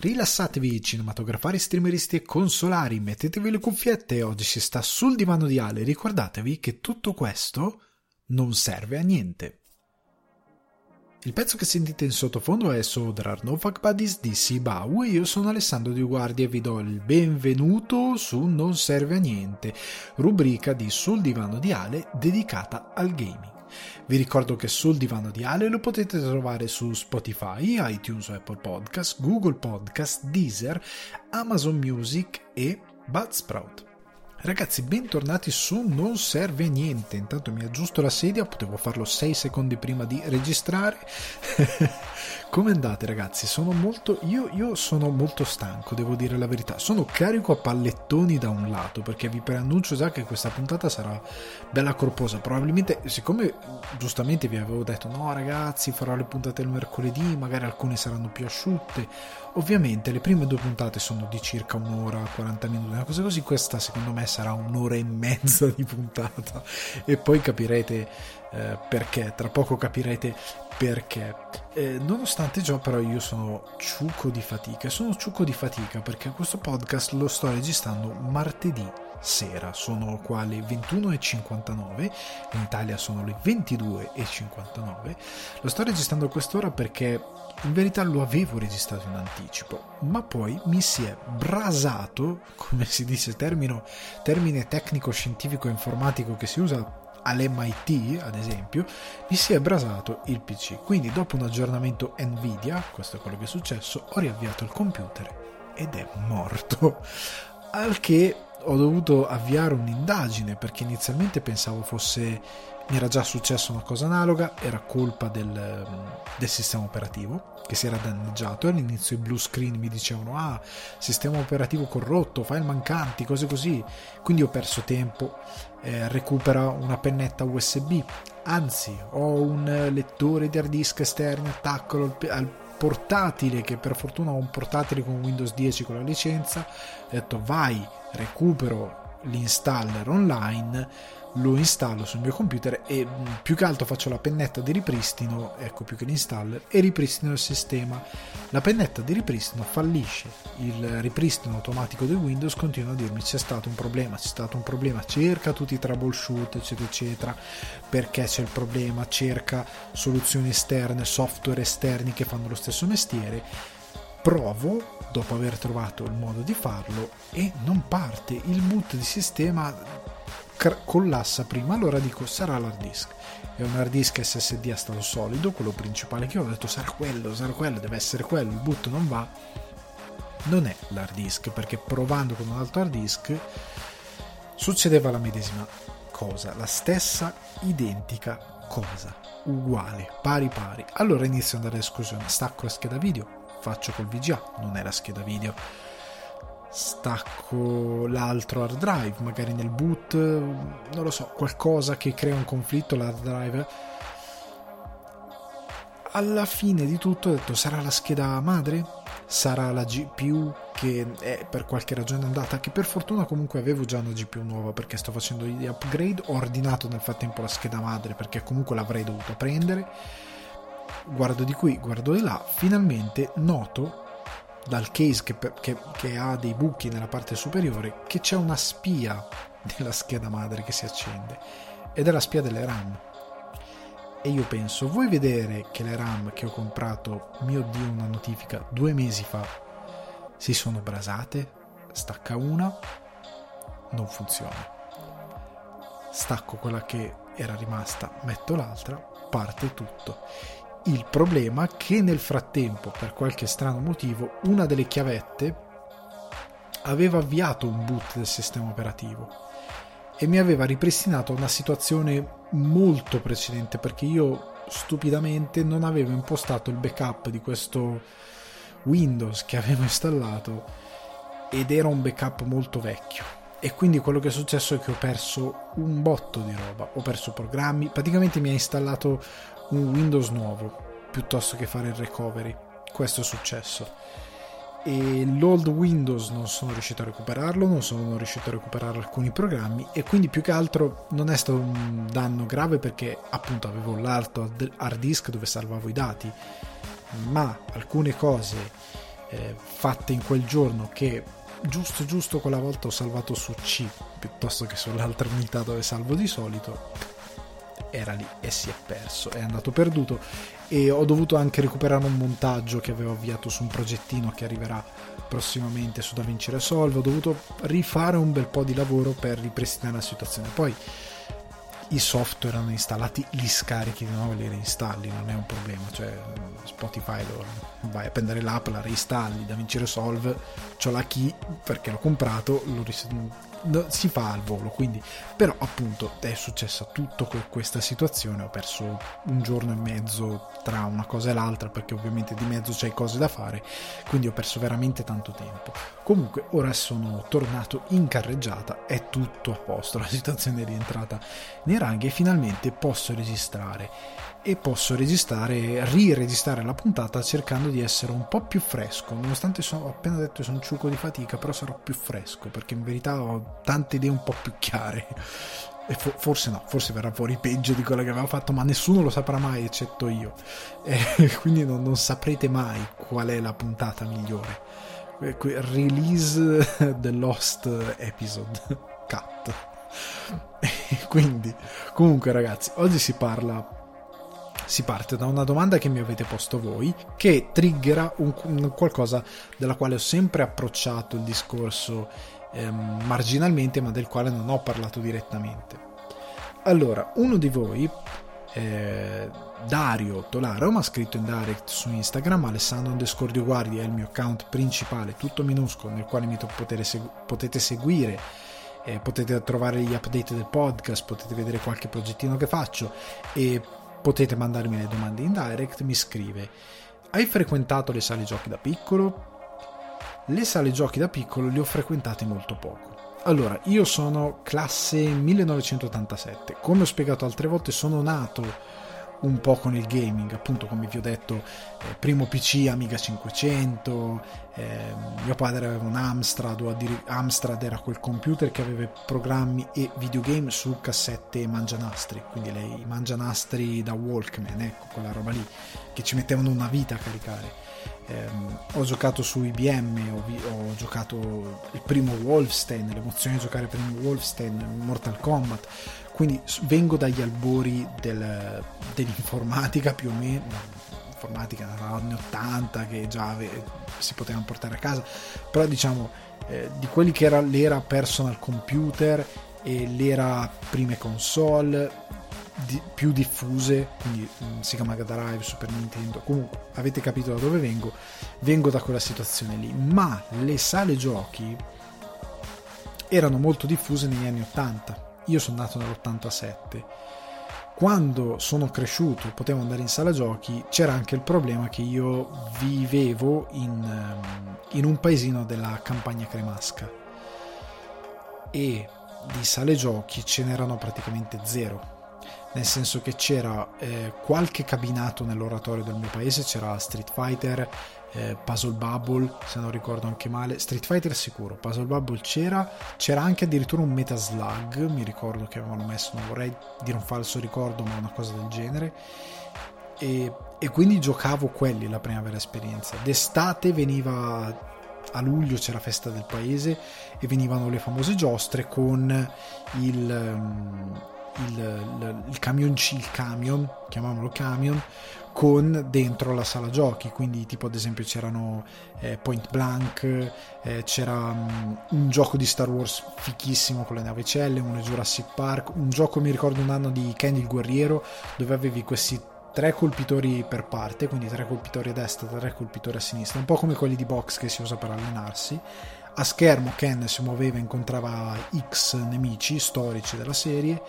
Rilassatevi cinematografari, streameristi e consolari, mettetevi le cuffiette, oggi si sta sul divano di Ale, ricordatevi che tutto questo non serve a niente. Il pezzo che sentite in sottofondo è So There Are No Fuck Buddies di Sibau e io sono Alessandro Di Guardia e vi do il benvenuto su Non Serve a Niente, rubrica di Sul Divano di Ale dedicata al gaming. Vi ricordo che sul divano di Ale lo potete trovare su Spotify, iTunes Apple Podcast, Google Podcast, Deezer, Amazon Music e Budsprout. Ragazzi, bentornati su Non serve niente. Intanto mi aggiusto la sedia, potevo farlo 6 secondi prima di registrare. Come andate, ragazzi? Sono molto. Io, io, sono molto stanco, devo dire la verità. Sono carico a pallettoni da un lato, perché vi preannuncio già che questa puntata sarà bella corposa. Probabilmente, siccome giustamente vi avevo detto, no, ragazzi, farò le puntate il mercoledì, magari alcune saranno più asciutte Ovviamente le prime due puntate sono di circa un'ora, 40 minuti, una cosa così, questa secondo me sarà un'ora e mezza di puntata e poi capirete eh, perché, tra poco capirete perché. Eh, nonostante ciò però io sono ciucco di fatica, sono ciucco di fatica perché questo podcast lo sto registrando martedì sera, sono qua le 21.59, in Italia sono le 22.59, lo sto registrando a quest'ora perché in verità lo avevo registrato in anticipo, ma poi mi si è brasato, come si dice termino, termine tecnico scientifico informatico che si usa all'MIT, ad esempio, mi si è brasato il PC. Quindi dopo un aggiornamento Nvidia, questo è quello che è successo, ho riavviato il computer ed è morto. Al che ho dovuto avviare un'indagine perché inizialmente pensavo fosse mi era già successa una cosa analoga, era colpa del, del, sistema operativo che si era danneggiato all'inizio i blue screen mi dicevano ah, sistema operativo corrotto, file mancanti, cose così, quindi ho perso tempo, eh, recupera una pennetta USB, anzi ho un lettore di hard disk esterni, attaccalo al, al portatile che per fortuna ho un portatile con Windows 10 con la licenza, ho detto vai, recupero l'installer online lo installo sul mio computer e mm, più che altro faccio la pennetta di ripristino, ecco più che l'installer, e ripristino il sistema. La pennetta di ripristino fallisce, il ripristino automatico del Windows continua a dirmi c'è stato un problema, c'è stato un problema, cerca tutti i troubleshoot, eccetera, eccetera, perché c'è il problema, cerca soluzioni esterne, software esterni che fanno lo stesso mestiere. Provo dopo aver trovato il modo di farlo e non parte il boot di sistema collassa prima, allora dico sarà l'hard disk. È un hard disk SSD a stato solido, quello principale che ho, detto sarà quello, sarà quello, deve essere quello, il boot non va. Non è l'hard disk, perché provando con un altro hard disk succedeva la medesima cosa, la stessa identica cosa, uguale, pari pari. Allora inizio ad andare all'esclusione, stacco la scheda video, faccio col VGA, non è la scheda video stacco l'altro hard drive, magari nel boot, non lo so, qualcosa che crea un conflitto l'hard drive. Alla fine di tutto ho detto sarà la scheda madre? Sarà la GPU che è per qualche ragione andata, che per fortuna comunque avevo già una GPU nuova perché sto facendo gli upgrade, ho ordinato nel frattempo la scheda madre perché comunque l'avrei dovuta prendere. Guardo di qui, guardo di là, finalmente noto dal case che, che, che, ha dei buchi nella parte superiore che c'è una spia della scheda madre che si accende ed è la spia delle RAM. E io penso vuoi vedere che le RAM che ho comprato mio dio una notifica due mesi fa si sono brasate? Stacca una non funziona. Stacco quella che era rimasta metto l'altra parte tutto il problema è che nel frattempo, per qualche strano motivo, una delle chiavette aveva avviato un boot del sistema operativo e mi aveva ripristinato una situazione molto precedente perché io stupidamente non avevo impostato il backup di questo Windows che avevo installato ed era un backup molto vecchio. E quindi quello che è successo è che ho perso un botto di roba ho perso programmi praticamente mi ha installato un Windows nuovo piuttosto che fare il recovery. Questo è successo. E l'old Windows non sono riuscito a recuperarlo, non sono riuscito a recuperare alcuni programmi e quindi più che altro non è stato un danno grave perché appunto avevo l'alto hard disk dove salvavo i dati, ma alcune cose eh, fatte in quel giorno che giusto giusto quella volta ho salvato su C piuttosto che sull'altra unità dove salvo di solito era lì e si è perso, è andato perduto. E ho dovuto anche recuperare un montaggio che avevo avviato su un progettino che arriverà prossimamente su DaVinci Resolve, ho dovuto rifare un bel po' di lavoro per ripristinare la situazione. Poi i software erano installati, li scarichi di nuovo e li reinstalli, non è un problema, cioè Spotify lo, vai a prendere l'app, la reinstalli, DaVinci Resolve, ho la key perché l'ho comprato, lo ris- si fa al volo quindi però appunto è successa tutto questa situazione ho perso un giorno e mezzo tra una cosa e l'altra perché ovviamente di mezzo c'è cose da fare quindi ho perso veramente tanto tempo. Comunque ora sono tornato in carreggiata è tutto a posto la situazione è rientrata nei ranghi e finalmente posso registrare e posso registrare, riregistrare la puntata cercando di essere un po' più fresco, nonostante sono, ho appena detto che sono un ciuco di fatica, però sarò più fresco perché in verità ho tante idee un po' più chiare. E fo- forse no, forse verrà fuori peggio di quello che avevo fatto, ma nessuno lo saprà mai eccetto io. E quindi non, non saprete mai qual è la puntata migliore. Release the Lost Episode Cut. quindi, comunque, ragazzi, oggi si parla si parte da una domanda che mi avete posto voi, che triggera un, un qualcosa della quale ho sempre approcciato il discorso ehm, marginalmente, ma del quale non ho parlato direttamente. Allora, uno di voi, eh, Dario Tolaro, mi ha scritto in direct su Instagram, Alessandro Underscore Guardi è il mio account principale, tutto minuscolo, nel quale mi segu- potete seguire. Eh, potete trovare gli update del podcast, potete vedere qualche progettino che faccio e potete mandarmi le domande in direct, mi scrive hai frequentato le sale giochi da piccolo? Le sale giochi da piccolo le ho frequentate molto poco. Allora, io sono classe 1987, come ho spiegato altre volte sono nato un po' con il gaming, appunto come vi ho detto, eh, primo PC Amiga 500, eh, mio padre aveva un Amstrad, o addir- Amstrad era quel computer che aveva programmi e videogame su cassette mangianastri, quindi le, i mangianastri da Walkman, ecco, quella roba lì, che ci mettevano una vita a caricare. Eh, ho giocato su IBM, ho, ho, giocato il primo Wolfenstein, l'emozione di giocare il primo Wolfenstein, Mortal Kombat, quindi vengo dagli albori del, dell'informatica più o meno, informatica anni 80 che già ave, si potevano portare a casa, però diciamo eh, di quelli che era l'era personal computer e l'era prime console di, più diffuse, quindi mh, mm, Sega Mega Drive, Super Nintendo, comunque avete capito da dove vengo, vengo da quella situazione lì, ma le sale giochi erano molto diffuse negli anni 80 io sono nato nell'87. Quando sono cresciuto e potevo andare in sala giochi, c'era anche il problema che io vivevo in, ehm, in un paesino della campagna cremasca e di sale giochi ce n'erano praticamente zero nel senso che c'era eh, qualche cabinato nell'oratorio del mio paese, c'era Street Fighter, eh, Puzzle Bubble, se non ricordo anche male, Street Fighter sicuro, Puzzle Bubble c'era, c'era anche addirittura un Meta Slug, mi ricordo che avevano messo, non vorrei dire un falso ricordo, ma una cosa del genere. E, e quindi giocavo quelli la prima vera esperienza. D'estate veniva a luglio c'era festa del paese e venivano le famose giostre con il, um, il, il, il camionci, il camion, chiamiamolo camion, con dentro la sala giochi, quindi tipo ad esempio c'erano eh, Point Blank, eh, c'era um, un gioco di Star Wars fichissimo con le navicelle, uno Jurassic Park, un gioco mi ricordo un anno di Kenny il guerriero dove avevi questi tre colpitori per parte, quindi tre colpitori a destra, tre colpitori a sinistra, un po' come quelli di box che si usa per allenarsi. A schermo Ken si muoveva e incontrava X nemici storici della serie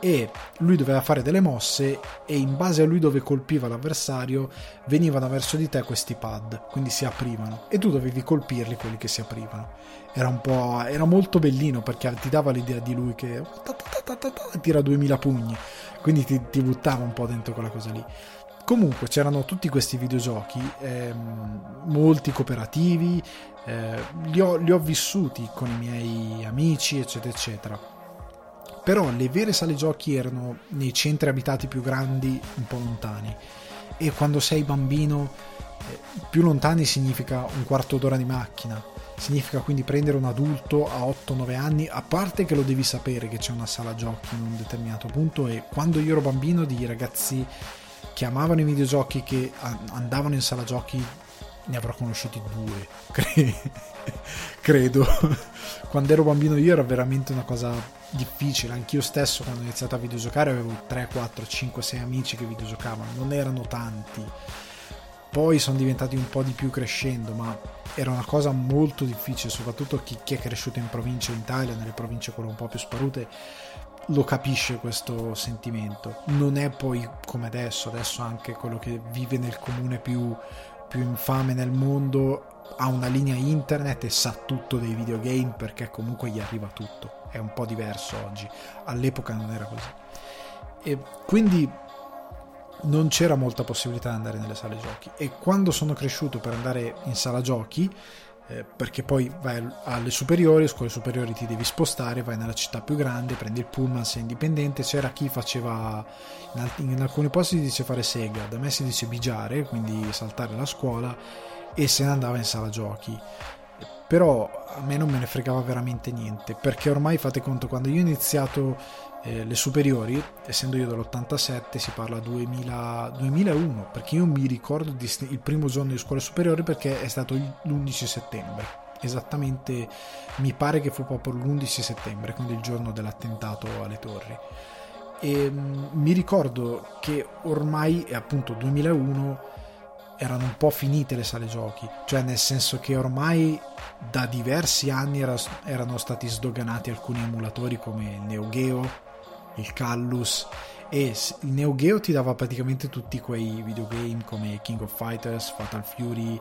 e lui doveva fare delle mosse e in base a lui dove colpiva l'avversario venivano verso di te questi pad, quindi si aprivano e tu dovevi colpirli quelli che si aprivano. Era un po' era molto bellino perché ti dava l'idea di lui che tira 2000 pugni, quindi ti, ti buttava un po' dentro quella cosa lì. Comunque c'erano tutti questi videogiochi, ehm, molti cooperativi, eh, li, ho, li ho vissuti con i miei amici, eccetera, eccetera però le vere sale giochi erano nei centri abitati più grandi un po' lontani e quando sei bambino più lontani significa un quarto d'ora di macchina, significa quindi prendere un adulto a 8-9 anni, a parte che lo devi sapere che c'è una sala giochi in un determinato punto e quando io ero bambino di ragazzi che amavano i videogiochi che andavano in sala giochi ne avrò conosciuti due, credo. Quando ero bambino io era veramente una cosa difficile, anch'io stesso quando ho iniziato a videogiocare avevo 3, 4, 5, 6 amici che videogiocavano, non erano tanti. Poi sono diventati un po' di più crescendo, ma era una cosa molto difficile, soprattutto chi, chi è cresciuto in provincia in Italia, nelle province quelle un po' più sparute, lo capisce questo sentimento. Non è poi come adesso, adesso anche quello che vive nel comune più, più infame nel mondo ha una linea internet e sa tutto dei videogame perché comunque gli arriva tutto. È un po' diverso oggi, all'epoca non era così. E quindi non c'era molta possibilità di andare nelle sale giochi e quando sono cresciuto per andare in sala giochi eh, perché poi vai alle superiori, scuole superiori ti devi spostare, vai nella città più grande, prendi il pullman, sei indipendente, c'era chi faceva, in, alt- in alcuni posti si dice fare sega, da me si dice bigiare, quindi saltare la scuola e se ne andava in sala giochi. Però a me non me ne fregava veramente niente perché ormai fate conto quando io ho iniziato eh, le superiori essendo io dell'87 si parla 2000, 2001 perché io mi ricordo di, il primo giorno di scuola superiore perché è stato l'11 settembre. Esattamente mi pare che fu proprio l'11 settembre quindi il giorno dell'attentato alle torri. E mh, mm, mi ricordo che ormai è appunto 2001 erano un po' finite le sale giochi, cioè nel senso che ormai da diversi anni era, erano stati sdoganati alcuni emulatori come il Neo Geo, il Callus e il Neo Geo ti dava praticamente tutti quei videogame come King of Fighters, Fatal Fury,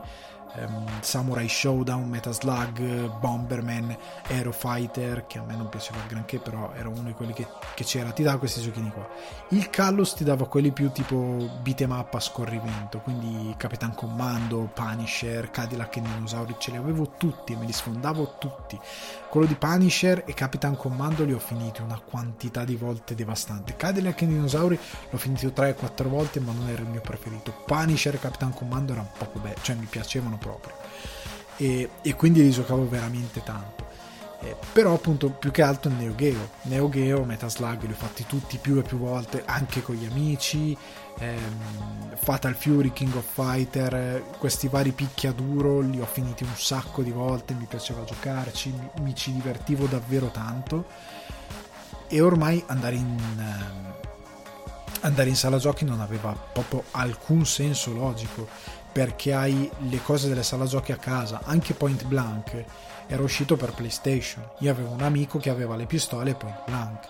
um, Samurai Showdown, Metal Slug, Bomberman, Aero Fighter, che a me non piaceva granché, però era uno di quelli che, che c'era, ti dava questi giochini qua. Il Callus ti dava quelli più tipo beat'em up a scorrimento, quindi Capitan Commando, Punisher, Cadillac e Dinosauri, ce li avevo tutti e me li sfondavo tutti. Quello di Punisher e Capitan Commando li ho finiti una quantità di volte devastante. Cadillac e Dinosauri l'ho finito 3-4 volte, ma non era il mio preferito. Punisher e Capitan Commando erano poco belli, cioè mi piacevano proprio e, e quindi li giocavo veramente tanto eh, però appunto più che altro Neo Geo Neo Geo, Metal Slug li ho fatti tutti più e più volte anche con gli amici ehm, Fatal Fury, King of Fighter questi vari picchiaduro li ho finiti un sacco di volte mi piaceva giocarci mi, mi ci divertivo davvero tanto e ormai andare in ehm, andare in sala giochi non aveva proprio alcun senso logico perché hai le cose delle sala giochi a casa, anche Point Blank era uscito per PlayStation. Io avevo un amico che aveva le pistole e Point Blank.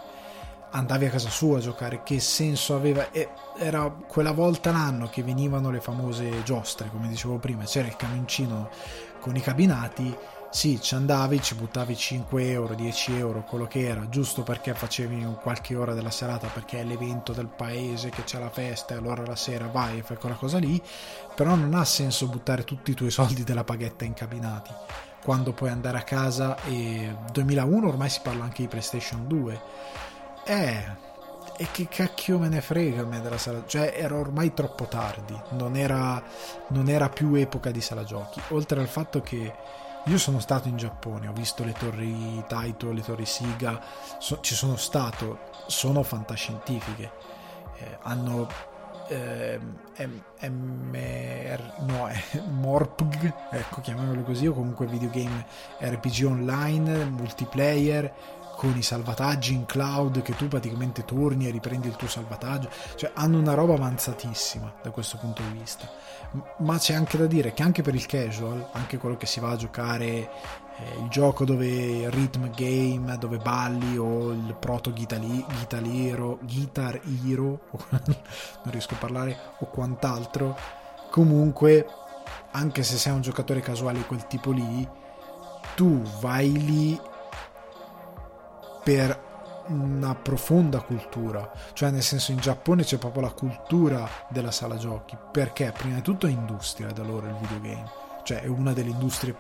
Andavi a casa sua a giocare, che senso aveva? E era quella volta l'anno che venivano le famose giostre, come dicevo prima, c'era il camioncino con i cabinati sì, ci andavi, ci buttavi 5 euro, 10 euro, quello che era, giusto perché facevi qualche ora della serata perché è l'evento del paese, che c'è la festa e allora la sera vai e fai quella cosa lì, però non ha senso buttare tutti i tuoi soldi della paghetta incabinati quando puoi andare a casa e 2001 ormai si parla anche di PlayStation 2. Eh, e che cacchio me ne frega a me della sala cioè era ormai troppo tardi non era, non era più epoca di sala giochi oltre al fatto che io sono stato in Giappone, ho visto le torri Taito, le torri Siga, so, ci sono stato, sono fantascientifiche. Eh, hanno eh, MR, no, eh, Morpg, ecco, chiamiamolo così, o comunque videogame RPG online, multiplayer, con i salvataggi in cloud che tu praticamente torni e riprendi il tuo salvataggio, cioè hanno una roba avanzatissima da questo punto di vista. Ma c'è anche da dire che anche per il casual, anche quello che si va a giocare eh, il gioco dove rhythm game, dove balli o il proto guitar hero, guitar hero non riesco a parlare, o quant'altro, comunque anche se sei un giocatore casuale quel tipo lì, tu vai lì per una profonda cultura, cioè nel senso in Giappone c'è proprio la cultura della sala giochi, perché prima di tutto è industria da loro il videogame, cioè è una delle industrie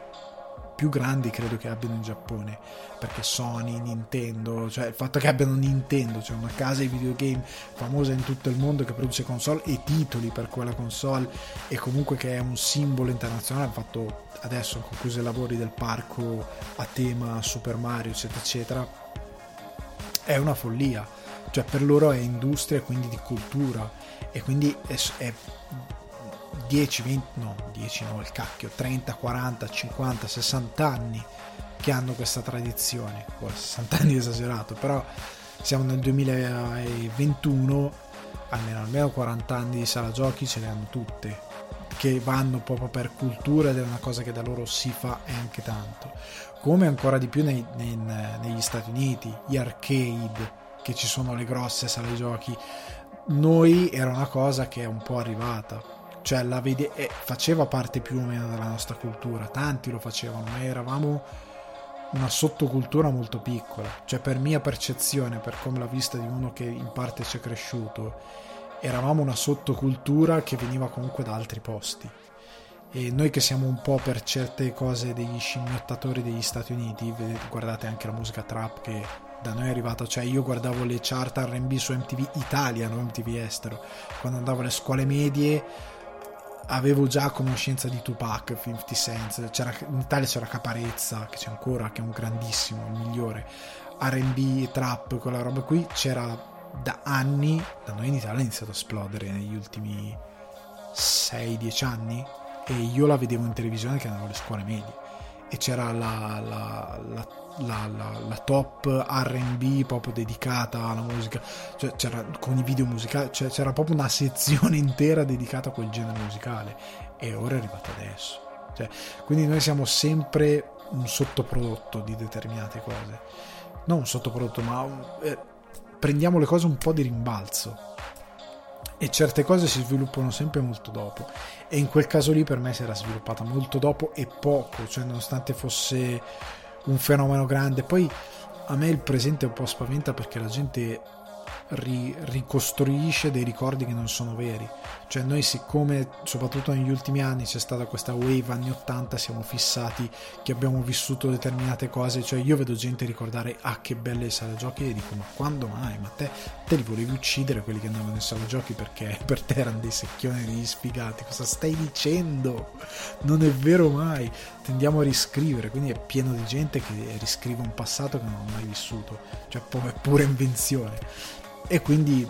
più grandi credo che abbiano in Giappone perché Sony, Nintendo cioè il fatto che abbiano Nintendo cioè una casa di videogame famosa in tutto il mondo che produce console e titoli per quella console e comunque che è un simbolo internazionale hanno fatto adesso concluso i lavori del parco a tema Super Mario eccetera eccetera è una follia. Cioè per loro è industria quindi di cultura. E quindi è, è 10, 20, no, 10 no, il cacchio, 30, 40, 50, 60 anni che hanno questa tradizione, 60 anni esagerato, però siamo nel 2021, almeno, almeno 40 anni di sala giochi ce le hanno tutte, che vanno proprio per cultura ed è una cosa che da loro si fa e anche tanto. Come ancora di più nei, nei, negli Stati Uniti, gli arcade, che ci sono le grosse sale giochi, noi era una cosa che è un po' arrivata. Cioè la vede- eh, faceva parte più o meno della nostra cultura, tanti lo facevano, ma eravamo una sottocultura molto piccola, cioè per mia percezione, per come l'ha vista di uno che in parte ci è cresciuto, eravamo una sottocultura che veniva comunque da altri posti. E noi che siamo un po' per certe cose degli scimmiottatori degli Stati Uniti, guardate anche la musica trap che da noi è arrivata, cioè io guardavo le chart RB su MTV Italia, non MTV estero, quando andavo alle scuole medie avevo già conoscenza di Tupac, 50 Cent, c'era, in Italia c'era Caparezza, che c'è ancora, che è un grandissimo, il migliore, R&B, trap, quella roba qui, c'era da anni, da noi in Italia è iniziato a esplodere negli ultimi 6-10 anni e io la vedevo in televisione che andavo alle scuole medie. E c'era la, la, la la, top RB proprio dedicata alla musica, cioè c'era con i video musicali, cioè c'era proprio una sezione intera dedicata a quel genere musicale. E ora è arrivato adesso. Cioè, quindi noi siamo sempre un sottoprodotto di determinate cose, non un sottoprodotto, ma eh, prendiamo le cose un po' di rimbalzo. E certe cose si sviluppano sempre molto dopo e in quel caso lì per me si era sviluppata molto dopo e poco cioè nonostante fosse un fenomeno grande. Poi a me il presente un po' spaventa perché la gente ri- ricostruisce dei ricordi che non sono veri. Cioè noi siccome soprattutto negli ultimi anni c'è stata questa wave anni 80 siamo fissati che abbiamo vissuto determinate cose, cioè io vedo gente ricordare ah che belle sale giochi e dico ma quando mai? Ma te, te li volevi uccidere quelli che andavano in sala giochi perché per te erano dei secchioni degli sfigati, cosa stai dicendo? Non è vero mai, tendiamo a riscrivere, quindi è pieno di gente che riscrive un passato che non ha mai vissuto, cioè è pura invenzione e quindi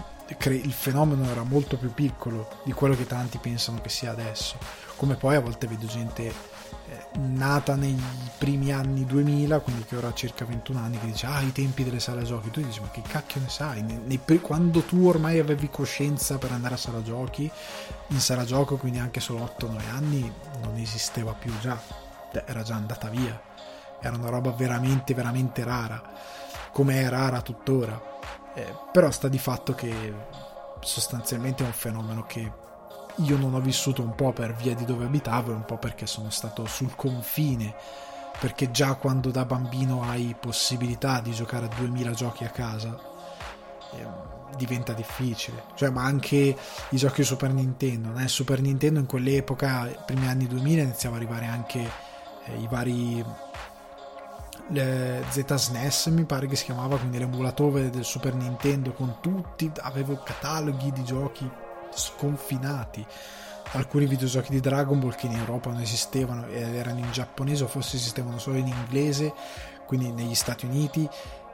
il fenomeno era molto più piccolo di quello che tanti pensano che sia adesso. Come poi a volte vedo gente eh, nata nei primi anni 2000, quindi che ora ha circa 21 anni, che dice ah i tempi delle sale giochi, tu dici ma che cacchio ne sai? Nei, nei, quando tu ormai avevi coscienza per andare a sala giochi, in sala gioco quindi anche solo 8-9 anni non esisteva più già, cioè, era già andata via, era una roba veramente veramente rara, come è rara tuttora eh, però sta di fatto che sostanzialmente è un fenomeno che io non ho vissuto un po' per via di dove abitavo e un po' perché sono stato sul confine perché già quando da bambino hai possibilità di giocare a 2000 giochi a casa eh, diventa difficile cioè ma anche i giochi Super Nintendo né? Super Nintendo in quell'epoca primi anni 2000 iniziava ad arrivare anche eh, i vari ZSNES mi pare che si chiamava quindi l'emulatore del Super Nintendo con tutti avevo cataloghi di giochi sconfinati. Alcuni videogiochi di Dragon Ball che in Europa non esistevano ed erano in giapponese o forse esistevano solo in inglese quindi negli Stati Uniti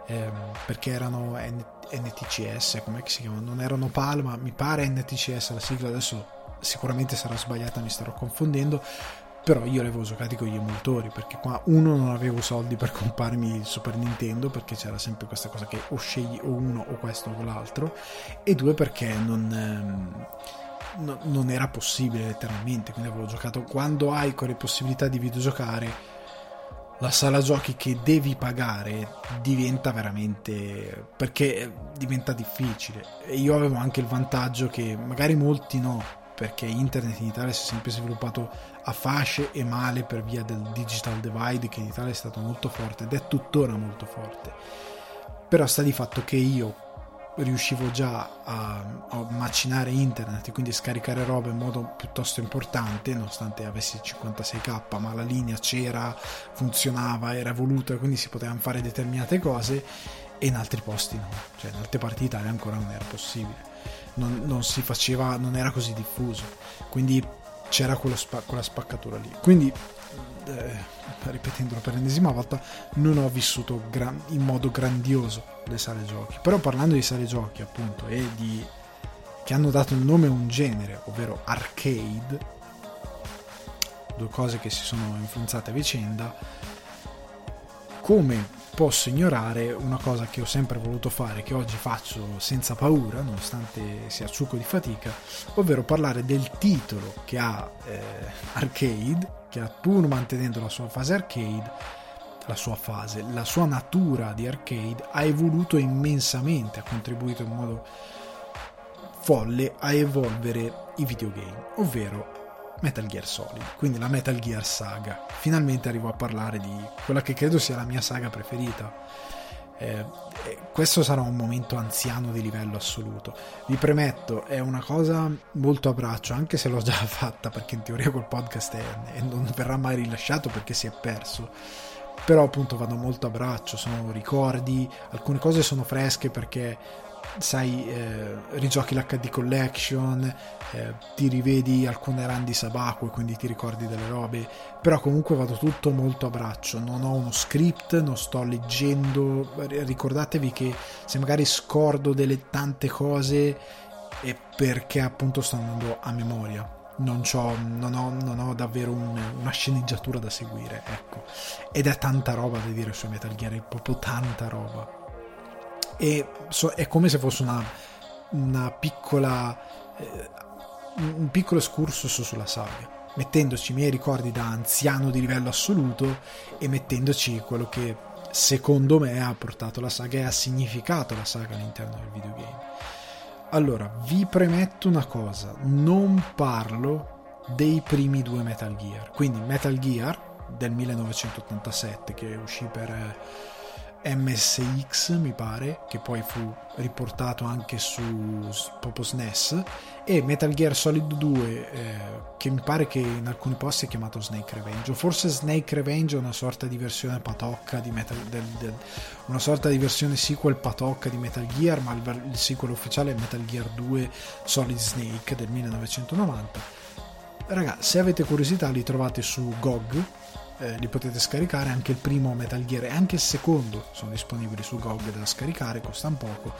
ehm, perché erano N- NTCS come si chiamano? Non erano PAL ma mi pare NTCS la sigla adesso sicuramente sarà sbagliata mi starò confondendo però io li avevo giocati con gli emulatori perché qua uno non avevo soldi per comprarmi il Super Nintendo perché c'era sempre questa cosa che o scegli o uno o questo o l'altro e due perché non, ehm, no, non era possibile letteralmente quindi avevo giocato quando hai quelle possibilità di videogiocare la sala giochi che devi pagare diventa veramente perché diventa difficile. E io avevo anche il vantaggio che magari molti no perché internet in Italia si è sempre sviluppato a fasce e male per via del digital divide che in Italia è stato molto forte ed è tuttora molto forte. Però sta di fatto che io riuscivo già a, a, macinare internet e quindi scaricare roba in modo piuttosto importante, nonostante avessi 56k, ma la linea c'era, funzionava, era evoluta, quindi si potevano fare determinate cose e in altri posti no, cioè in altre parti d'Italia ancora non era possibile. Non, non si faceva, non era così diffuso, quindi c'era spa, quella spaccatura lì. Quindi eh, ripetendolo per l'ennesima volta, non ho vissuto gran, in modo grandioso le sale giochi. Però parlando di sale giochi, appunto, e di che hanno dato il nome a un genere, ovvero arcade, due cose che si sono influenzate a vicenda, come posso ignorare una cosa che ho sempre voluto fare, che oggi faccio senza paura, nonostante sia succo di fatica, ovvero parlare del titolo che ha eh, Arcade che pur mantenendo la sua fase arcade, la sua fase, la sua natura di arcade, ha evoluto immensamente, ha contribuito in modo folle a evolvere i videogame, ovvero Metal Gear Solid, quindi la Metal Gear saga. Finalmente arrivo a parlare di quella che credo sia la mia saga preferita eh, questo sarà un momento anziano di livello assoluto. Vi premetto, è una cosa molto a braccio, anche se l'ho già fatta, perché in teoria quel podcast è, non verrà mai rilasciato perché si è perso. Però appunto vado molto a braccio, sono ricordi, alcune cose sono fresche perché sai, eh, rigiochi l'HD Collection, eh, ti rivedi alcune run di Sabaku e quindi ti ricordi delle robe, però comunque vado tutto molto a braccio, non ho uno script, non sto leggendo, ricordatevi che se magari scordo delle tante cose è perché appunto sto andando a memoria. Non, non, ho, non ho, davvero un, una sceneggiatura da seguire, ecco. Ed è tanta roba da dire su Metal Gear, è proprio tanta roba e so, è come se fosse una, una piccola eh, un piccolo excursus sulla saga mettendoci i miei ricordi da anziano di livello assoluto e mettendoci quello che secondo me ha portato la saga e ha significato la saga all'interno del videogame. Allora vi premetto una cosa non parlo dei primi due Metal Gear quindi Metal Gear del 1987 che uscì per eh, MSX mi pare che poi fu riportato anche su proprio SNES e Metal Gear Solid 2 eh, che mi pare che in alcuni posti è chiamato Snake Revenge forse Snake Revenge è una sorta di versione patocca di Metal del, del, una sorta di versione sequel patocca di Metal Gear ma il, il sequel ufficiale è Metal Gear 2 Solid Snake del 1990 raga se avete curiosità li trovate su GOG eh, li potete scaricare anche il primo Metal Gear e anche il secondo sono disponibili su GOG da scaricare costano poco.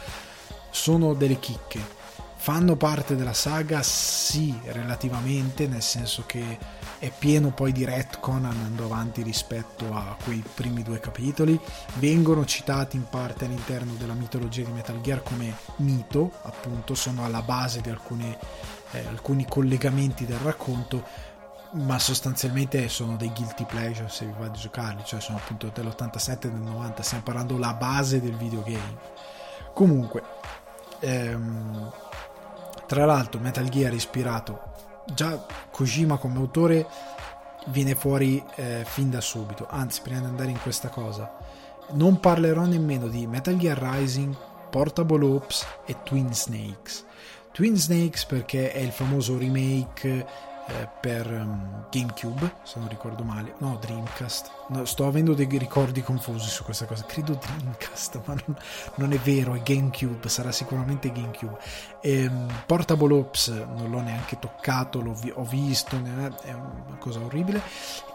Sono delle chicche. Fanno parte della saga sì relativamente nel senso che è pieno poi di retcon andando avanti rispetto a quei primi due capitoli. Vengono citati in parte all'interno della mitologia di Metal Gear come mito appunto sono alla base di alcune, eh, alcuni collegamenti del racconto ma sostanzialmente sono dei guilty pleasure se vi va di giocarli, cioè sono appunto dell'87 e del 90, stiamo parlando la base del videogame. Comunque, ehm, tra l'altro Metal Gear ispirato, già Kojima come autore viene fuori eh, fin da subito, anzi prima di andare in questa cosa, non parlerò nemmeno di Metal Gear Rising, Portable Ops e Twin Snakes. Twin Snakes perché è il famoso remake eh, per um, GameCube, se non ricordo male, no, Dreamcast. No, sto avendo dei ricordi confusi su questa cosa. Credo Dreamcast, ma non, non è vero, è GameCube, sarà sicuramente GameCube. E, um, Portable Ops non l'ho neanche toccato, l'ho vi- ho visto, è una cosa orribile.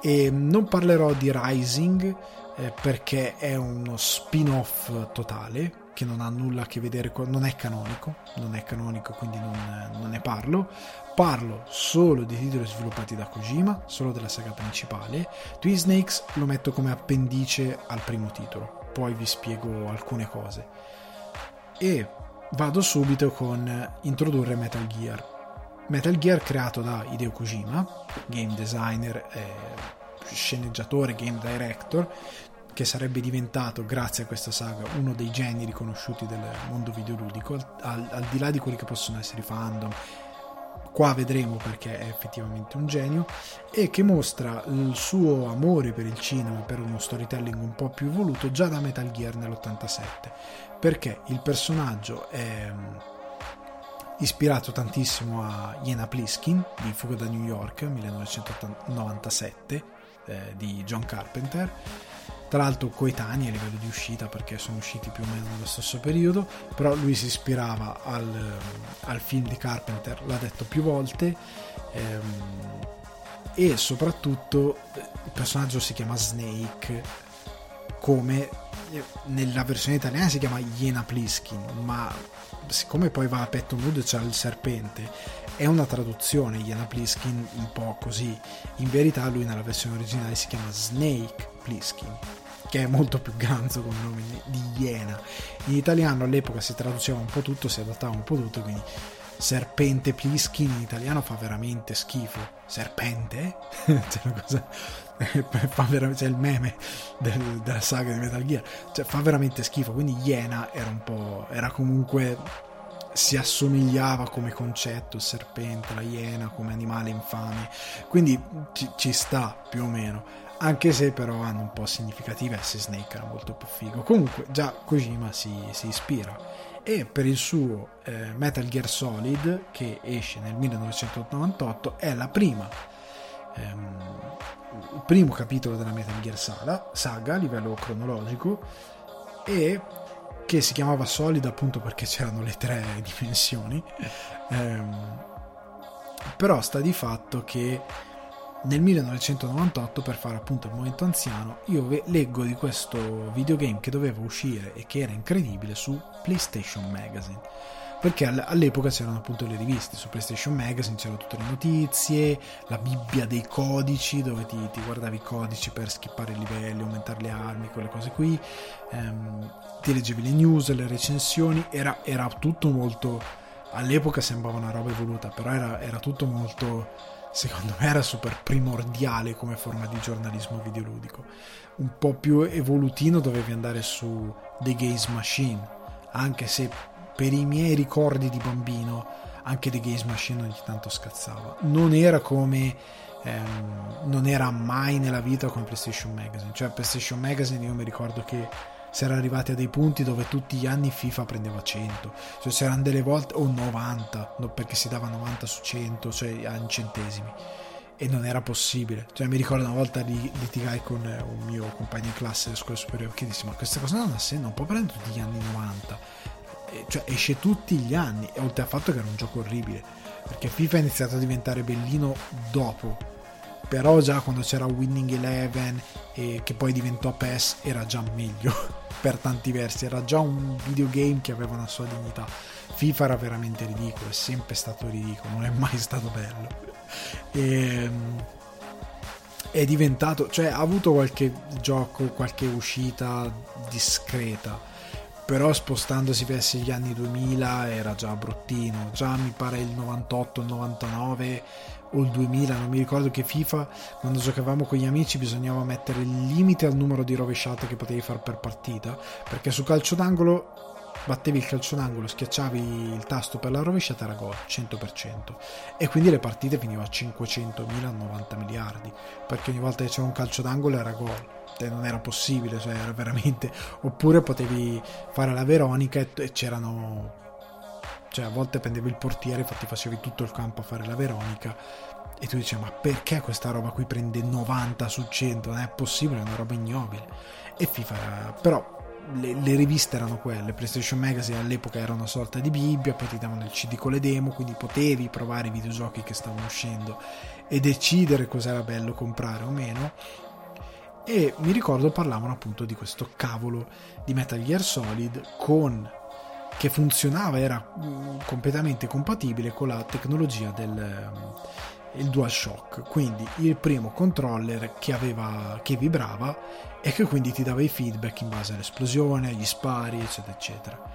E um, non parlerò di Rising eh, perché è uno spin-off totale che non ha nulla a che vedere con... non è canonico, non è canonico quindi non, non ne parlo. Parlo solo di titoli sviluppati da Kojima, solo della saga principale. Twin Snakes lo metto come appendice al primo titolo, poi vi spiego alcune cose. E vado subito con introdurre Metal Gear. Metal Gear creato da Hideo Kojima, game designer, eh, sceneggiatore, game director, che sarebbe diventato, grazie a questa saga, uno dei geni riconosciuti del mondo videoludico, al, al, di là di quelli che possono essere i fandom, qua vedremo perché è effettivamente un genio, e che mostra il suo amore per il cinema, per uno storytelling un po' più evoluto già da Metal Gear nell'87, perché il personaggio è mm, ispirato tantissimo a Jena Pliskin di Fuga da New York 1997 eh, di John Carpenter tra l'altro coetanei a livello di uscita perché sono usciti più o meno nello stesso periodo, però lui si ispirava al, al film di Carpenter, l'ha detto più volte, ehm, e soprattutto eh, il personaggio si chiama Snake, come eh, nella versione italiana si chiama Iena Pliskin, ma siccome poi va a petto nudo c'è il serpente, è una traduzione Iena Pliskin un po' così, in verità lui nella versione originale si chiama Snake Pliskin che è molto più ganzo come nome di Iena. In italiano all'epoca si traduceva un po' tutto, si adattava un po' tutto, quindi Serpente Pliskin in italiano fa veramente schifo. Serpente? c'è una cosa. c'è il meme del, della saga di Metal Gear. Cioè, fa veramente schifo. Quindi Iena era un po'. era comunque. si assomigliava come concetto il serpente, la iena come animale infame. Quindi ci, ci sta più o meno anche se però hanno un po' significative S Snake era molto più figo. Comunque già Kojima si, si ispira. E per il suo eh, Metal Gear Solid che esce nel 1998 è la prima ehm, il primo capitolo della Metal Gear saga, saga a livello cronologico e che si chiamava Solid appunto perché c'erano le tre dimensioni. Ehm, però sta di fatto che nel 1998 per fare appunto il momento anziano io leggo di questo videogame che doveva uscire e che era incredibile su PlayStation Magazine. Perché all'epoca c'erano appunto le riviste su PlayStation Magazine c'erano tutte le notizie la bibbia dei codici dove ti, ti guardavi i codici per skippare i livelli aumentare le armi quelle cose qui. Ehm, ti leggevi le news le recensioni era, era, tutto molto all'epoca sembrava una roba evoluta però era, era tutto molto secondo me era super primordiale come forma di giornalismo videoludico. Un po' più evolutino dovevi andare su The Gaze Machine, anche se per i miei ricordi di bambino anche The Gaze Machine ogni tanto scazzava. Non era come ehm, non era mai nella vita come PlayStation Magazine. Cioè PlayStation Magazine io mi ricordo che si era arrivati a dei punti dove tutti gli anni FIFA prendeva 100 cioè c'erano delle volte o 90 no, perché si dava 90 su 100 cioè in centesimi. E non era possibile. Cioè mi ricordo una volta litigai con un mio compagno in classe delle scuole superiori che dissi ma questa cosa non ha senso non può prendere tutti gli anni 90 e, cioè esce tutti gli anni e oltre al fatto che era un gioco orribile. Perché FIFA è iniziato a diventare bellino dopo però già quando c'era Winning Eleven e che poi diventò PES era già meglio per tanti versi. Era già un videogame che aveva una sua dignità. FIFA era veramente ridicolo è sempre stato ridicolo non è mai stato bello. E, ehm, è diventato cioè ha avuto qualche gioco qualche uscita discreta però spostandosi verso gli anni 2000 era già bruttino. Già mi pare il 98 il 99 o il 2000, non mi ricordo che FIFA, quando giocavamo con gli amici bisognava mettere il limite al numero di rovesciate che potevi fare per partita, perché su calcio d'angolo battevi il calcio d'angolo, schiacciavi il tasto per la rovesciata era gol, 100%. E quindi le partite finivano a 500.000, 90 miliardi, perché ogni volta che c'era un calcio d'angolo era gol. Non era possibile, cioè era veramente... Oppure potevi fare la Veronica e c'erano cioè a volte prendevi il portiere, infatti facevi tutto il campo a fare la Veronica e tu dicevi ma perché questa roba qui prende 90 su 100? Non è possibile, è una roba ignobile. E FIFA però le, le, riviste erano quelle, PlayStation Magazine all'epoca era una sorta di Bibbia, poi ti davano il CD con le demo, quindi potevi provare i videogiochi che stavano uscendo e decidere cos'era bello comprare o meno. E mi ricordo parlavano appunto di questo cavolo di Metal Gear Solid con che funzionava, era mm, completamente compatibile con la tecnologia del mm, il DualShock, quindi il primo controller che, aveva, che vibrava e che quindi ti dava i feedback in base all'esplosione, agli spari, eccetera, eccetera.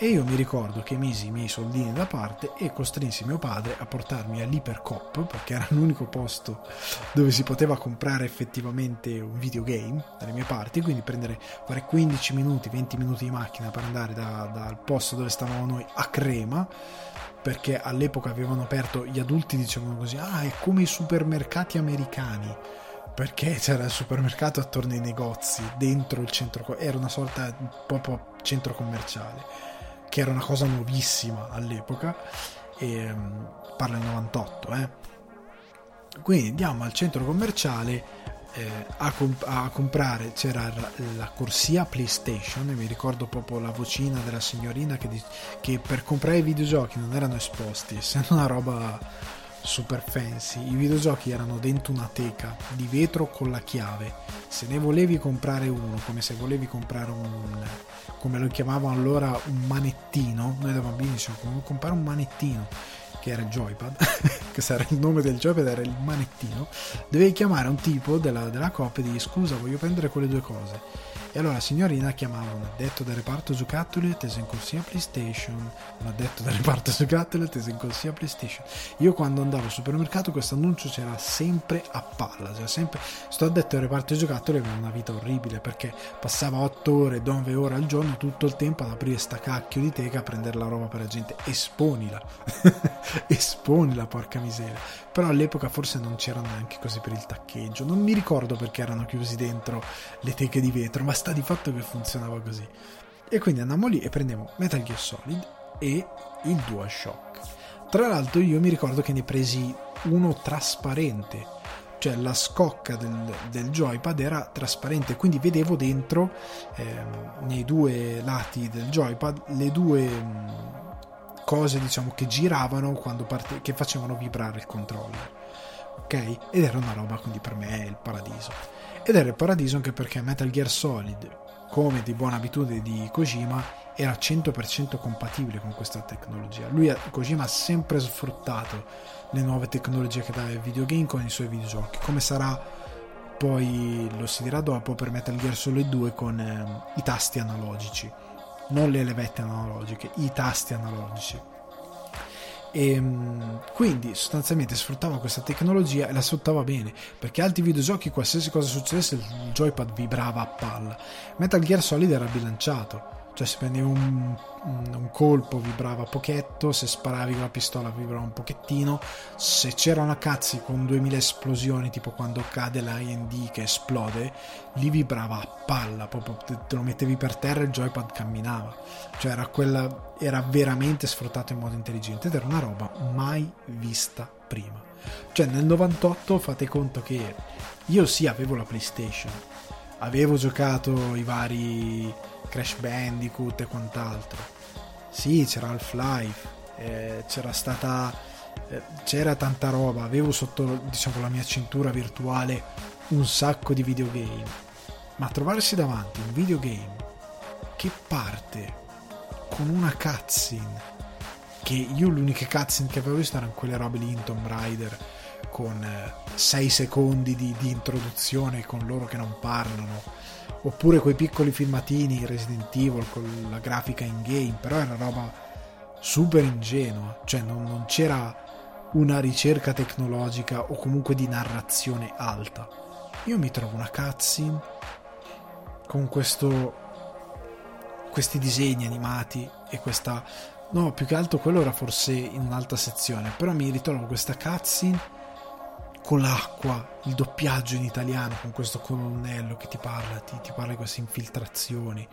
E io mi ricordo che misi i miei soldini da parte e costrinsi mio padre a portarmi all'Ipercop, perché era l'unico posto dove si poteva comprare effettivamente un videogame dalle mie parti, quindi prendere, fare 15 minuti, 20 minuti di macchina per andare da, dal posto dove stavamo noi a Crema, perché all'epoca avevano aperto, gli adulti dicevano così, ah è come i supermercati americani perché c'era il supermercato attorno ai negozi, dentro il centro, era una sorta proprio centro commerciale che era una cosa nuovissima all'epoca, e, um, parla del 98, eh. Quindi andiamo al centro commerciale eh, a, comp- a, comprare, c'era la, la, corsia PlayStation, e mi ricordo proprio la vocina della signorina che, di- che per comprare i videogiochi non erano esposti, essendo una roba super fancy. I videogiochi erano dentro una teca di vetro con la chiave. Se ne volevi comprare uno, come se volevi comprare un, come lo chiamavano allora, un manettino, noi da bambini dicevamo comprare un manettino, che era il joypad, che era il nome del joypad, era il manettino, dovevi chiamare un tipo della, della coppia e dire scusa, voglio prendere quelle due cose e allora la signorina chiamava un addetto del reparto giocattoli atteso in corsia PlayStation, un addetto del reparto giocattoli atteso in corsia PlayStation. Io quando andavo al supermercato questo annuncio c'era sempre a palla, cioè sempre sto addetto del reparto giocattoli aveva una vita orribile perché passava 8 ore, 9 ore al giorno tutto il tempo ad aprire sta cacchio di teca a prendere la roba per la gente. Esponila, esponila porca miseria. Però all'epoca forse non c'erano neanche così per il taccheggio, non mi ricordo perché erano chiusi dentro le teche di vetro, ma sta di fatto che funzionava così. E quindi andiamo lì e prendiamo Metal Gear Solid e il DualShock. Tra l'altro io mi ricordo che ne presi uno trasparente, cioè la scocca del, del joypad era trasparente, quindi vedevo dentro eh, nei due lati del joypad le due mh, cose diciamo che giravano quando parte, che facevano vibrare il controller. Ok? Ed era una roba quindi per me il paradiso ed era il paradiso anche perché Metal Gear Solid, come di buona abitudine di Kojima, era 100% compatibile con questa tecnologia. Lui, Kojima, ha sempre sfruttato le nuove tecnologie che dà ai videogame con i suoi videogiochi, come sarà poi, lo si dirà dopo, per Metal Gear Solid 2 con eh, i tasti analogici, non le levette analogiche, i tasti analogici e ehm, quindi sostanzialmente sfruttava questa tecnologia e la sfruttava bene perché altri videogiochi qualsiasi cosa succedesse il joypad vibrava a palla. Metal Gear Solid era bilanciato cioè se prendevi un, un, colpo vibrava pochetto, se sparavi con la pistola vibrava un pochettino, se c'era una cazzi con 2000 esplosioni, tipo quando cade la IND che esplode, lì vibrava a palla, proprio te, lo mettevi per terra e il joypad camminava, cioè era, quella, era veramente sfruttato in modo intelligente ed era una roba mai vista prima. Cioè nel 98 fate conto che io sì avevo la PlayStation, avevo giocato i vari Crash Bandicoot e quant'altro. Sì, c'era Half-Life, eh, c'era stata eh, c'era tanta roba, avevo sotto diciamo la mia cintura virtuale un sacco di videogame. Ma trovarsi davanti un videogame che parte con una cutscene che io l'unica cutscene che avevo visto erano quelle robe in Tomb Raider con 6 eh, secondi di, di introduzione con loro che non parlano oppure quei piccoli filmatini Resident Evil con la grafica in game, però era roba super ingenua, cioè non, non c'era una ricerca tecnologica o comunque di narrazione alta. Io mi trovo una cutscene con questo questi disegni animati e questa no, più che altro quello era forse in un'altra sezione, però mi ritrovo questa cutscene con l'acqua, il doppiaggio in italiano con questo colonnello che ti parla, ti, ti parla di queste infiltrazioni,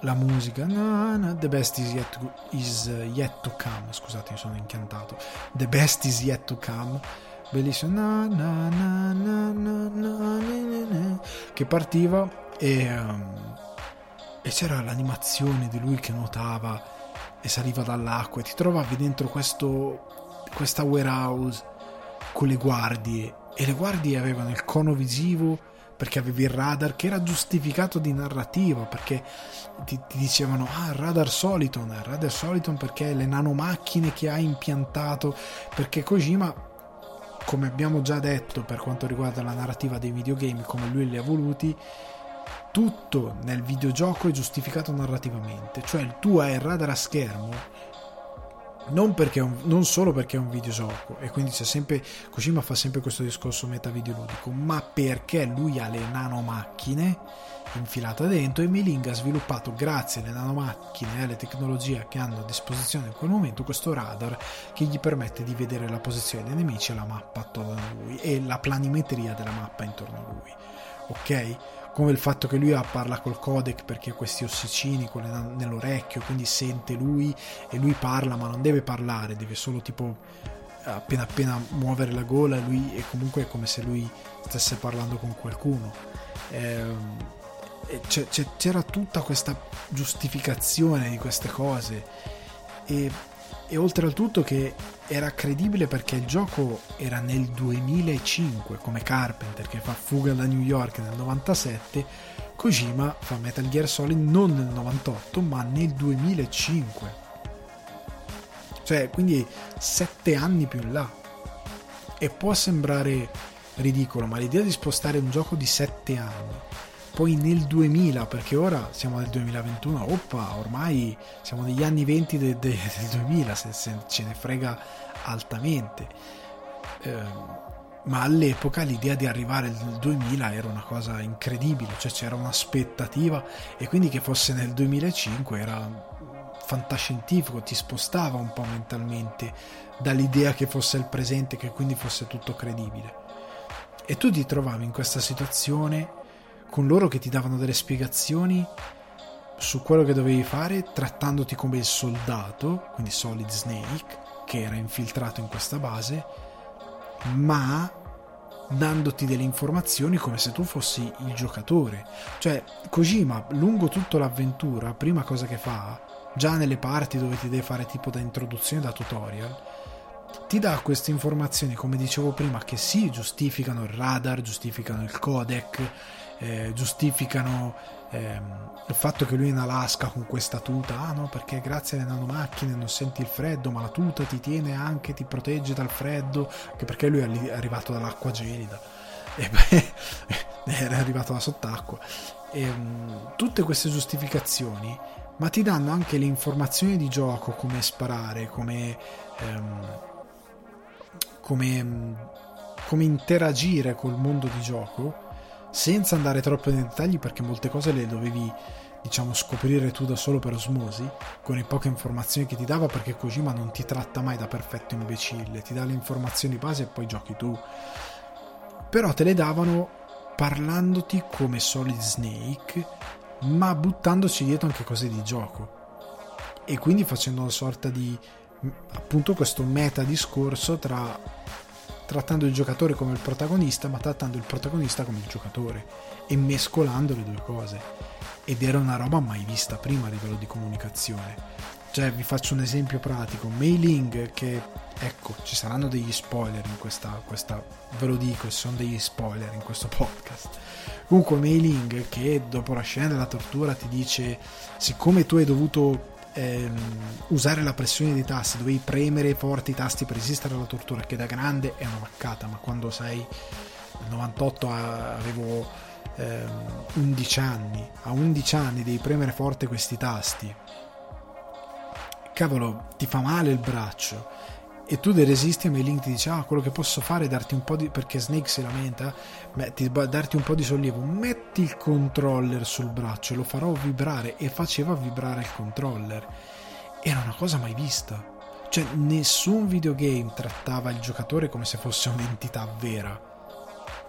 la musica, no, no, the best is yet, to, is yet to come, scusate mi sono incantato, the best is yet to come, bellissimo, na, na, na, na, na, na, che partiva e, um, e c'era l'animazione di lui che nuotava e saliva dall'acqua e ti trovavi dentro questo, questa warehouse con le guardie e le guardie avevano il cono visivo perché avevi il radar che era giustificato di narrativa perché ti, ti dicevano ah radar Soliton il radar Soliton perché le nanomacchine che ha impiantato perché Kojima come abbiamo già detto per quanto riguarda la narrativa dei videogame come lui li ha voluti tutto nel videogioco è giustificato narrativamente, cioè tu hai il radar a schermo non, un, non, solo perché è un videogioco e quindi c'è sempre Kojima fa sempre questo discorso meta videoludico ma perché lui ha le nanomacchine infilate dentro e Meling ha sviluppato grazie alle nanomacchine e alle tecnologie che hanno a disposizione in quel momento questo radar che gli permette di vedere la posizione dei nemici e la mappa attorno a lui e la planimetria della mappa intorno a lui ok? Come il fatto che lui parla col codec perché ha questi ossicini nell'orecchio, quindi sente lui e lui parla, ma non deve parlare, deve solo tipo appena appena muovere la gola, lui è comunque come se lui stesse parlando con qualcuno. Ehm, c'era tutta questa giustificazione di queste cose e, e oltre al tutto che era credibile perché il gioco era nel 2005 come Carpenter che fa Fuga da New York nel 97 Kojima fa Metal Gear Solid non nel 98 ma nel 2005 cioè quindi sette anni più in là. E può sembrare ridicolo ma l'idea di spostare un gioco di sette anni poi nel 2000 perché ora siamo nel 2021 oppa ormai siamo negli anni 20 de, de, del 2000 se, se, ce ne frega altamente. Eh, ma all'epoca l'idea di arrivare nel 2000 era una cosa incredibile cioè c'era un'aspettativa e quindi che fosse nel 2005 era fantascientifico ti spostava un po' mentalmente dall'idea che fosse il presente che quindi fosse tutto credibile. E tu ti trovavi in questa situazione con loro che ti davano delle spiegazioni su quello che dovevi fare, trattandoti come il soldato, quindi Solid Snake, che era infiltrato in questa base, ma dandoti delle informazioni come se tu fossi il giocatore. Cioè, Kojima, lungo tutta l'avventura, prima cosa che fa, già nelle parti dove ti deve fare tipo da introduzione, da tutorial, ti dà queste informazioni, come dicevo prima, che sì, giustificano il radar, giustificano il codec, eh, giustificano ehm, il fatto che lui in Alaska con questa tuta, ah no, perché grazie alle nanomacchine non senti il freddo, ma la tuta ti tiene anche, ti protegge dal freddo, anche perché lui è arrivato dall'acqua gelida, e beh, era arrivato da sott'acqua. E, um, tutte queste giustificazioni, ma ti danno anche le informazioni di gioco, come sparare, come, um, come, come interagire col mondo di gioco senza andare troppo nei dettagli perché molte cose le dovevi diciamo scoprire tu da solo per osmosi con le poche informazioni che ti dava perché Kojima non ti tratta mai da perfetto imbecille. Ti dà le informazioni base e poi giochi tu. Però te le davano parlandoti come Solid Snake ma buttandoci dietro anche cose di gioco. E quindi facendo una sorta di appunto questo meta discorso tra trattando il giocatore come il protagonista, ma trattando il protagonista come il giocatore e mescolando le due cose. Ed era una roba mai vista prima a livello di comunicazione. Cioè, vi faccio un esempio pratico: Mailing, che ecco, ci saranno degli spoiler in questa, questa ve lo dico, ci sono degli spoiler in questo podcast. Comunque, Mailing, che dopo la scena della tortura ti dice: Siccome tu hai dovuto ehm, usare la pressione dei tasti, dovevi premere forti i tasti per resistere alla tortura, che da grande è una maccata, ma quando sei nel 98 avevo ehm, 11 anni, a 11 anni devi premere forte questi tasti. Cavolo, ti fa male il braccio e tu dei resisti e Link ti dice ah quello che posso fare è darti un po' di perché Snake si lamenta metti, darti un po' di sollievo. Metti il controller sul braccio lo farò vibrare e faceva vibrare il controller. Era una cosa mai vista. Cioè nessun videogame trattava il giocatore come se fosse un'entità vera.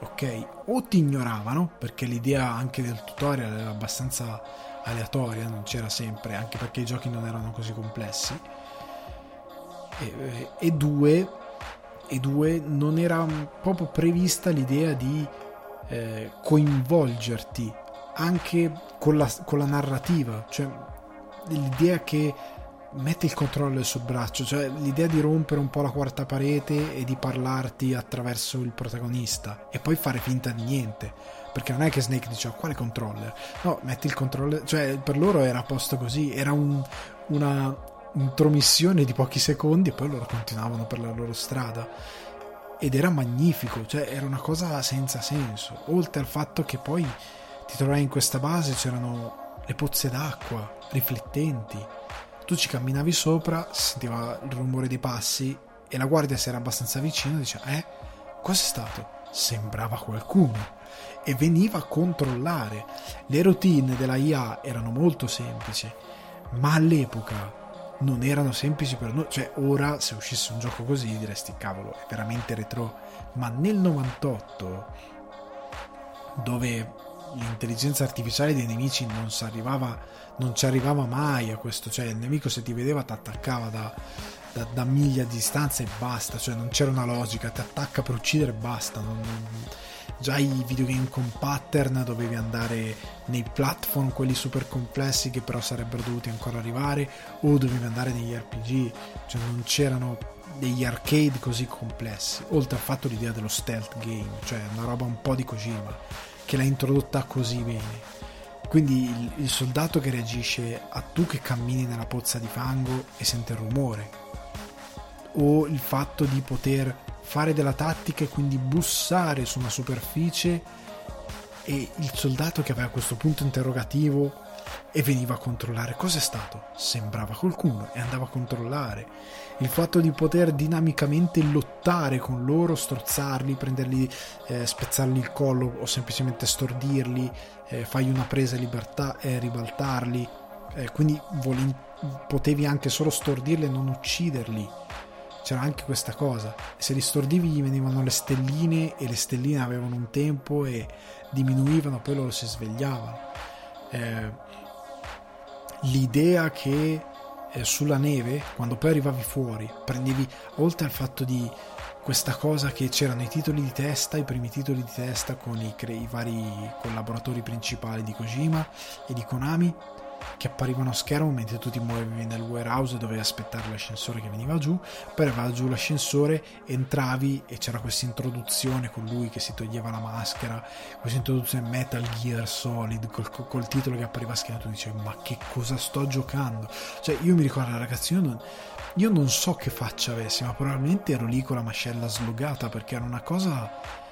Ok? O ti ignoravano perché l'idea anche del tutorial era abbastanza aleatoria non c'era sempre anche perché i giochi non erano così complessi. E, e, due, e due non era proprio prevista l'idea di eh, coinvolgerti anche con la, con la narrativa, cioè l'idea che mette il controllo sul braccio, cioè l'idea di rompere un po' la quarta parete e di parlarti attraverso il protagonista e poi fare finta di niente. Perché non è che Snake dice oh, quale controller? No, metti il controller, cioè per loro era a posto così, era un, una, intromissione di pochi secondi e poi loro continuavano per la loro strada ed era magnifico, cioè era una cosa senza senso, oltre al fatto che poi ti trovavi in questa base, c'erano le pozze d'acqua riflettenti. Tu ci camminavi sopra, sentiva il rumore dei passi e la guardia si era abbastanza vicina e diceva, eh, cos'è stato? Sembrava qualcuno e veniva a controllare. Le routine della IA erano molto semplici, ma all'epoca non erano semplici per noi. Cioè, ora se uscisse un gioco così diresti cavolo, è veramente retro. Ma nel 98, dove l'intelligenza artificiale dei nemici non non ci arrivava mai a questo, cioè il nemico se ti vedeva ti attaccava da, da, da, miglia di distanza e basta, cioè non c'era una logica, ti attacca per uccidere e basta. Non, non, già i videogame con pattern dovevi andare nei platform, quelli super complessi che però sarebbero dovuti ancora arrivare, o dovevi andare negli RPG, cioè non c'erano degli arcade così complessi, oltre al fatto l'idea dello stealth game, cioè una roba un po' di Kojima, che l'ha introdotta così bene. Quindi il, il soldato che reagisce a tu che cammini nella pozza di fango e sente il rumore, o il fatto di poter fare della tattica e quindi bussare su una superficie e il soldato che aveva questo punto interrogativo e veniva a controllare. Cosa è stato? Sembrava qualcuno e andava a controllare. Il fatto di poter dinamicamente lottare con loro strozzarli prenderli eh, spezzarli il collo o semplicemente stordirli eh, fargli una presa e libertà, eh, ribaltarli eh, quindi volevi, potevi anche solo stordirli e non ucciderli c'era anche questa cosa. Se li stordivi gli venivano le stelline e le stelline avevano un tempo e diminuivano, poi loro si svegliavano. Eh, l'idea che eh, sulla neve, quando poi arrivavi fuori, prendevi, oltre al fatto di questa cosa che c'erano i titoli di testa, i primi titoli di testa con i, i vari collaboratori principali di Kojima e di Konami, che apparivano a schermo mentre tu ti muovevi nel warehouse e dovevi aspettare l'ascensore che veniva giù, poi arrivava giù l'ascensore, entravi e c'era questa introduzione con lui che si toglieva la maschera, questa introduzione Metal Gear Solid col, col titolo che appariva a schermo tu dicevi ma che cosa sto giocando? Cioè io mi ricordo ragazzi, io non, io non so che faccia avessi, ma probabilmente ero lì con la mascella slogata perché era una cosa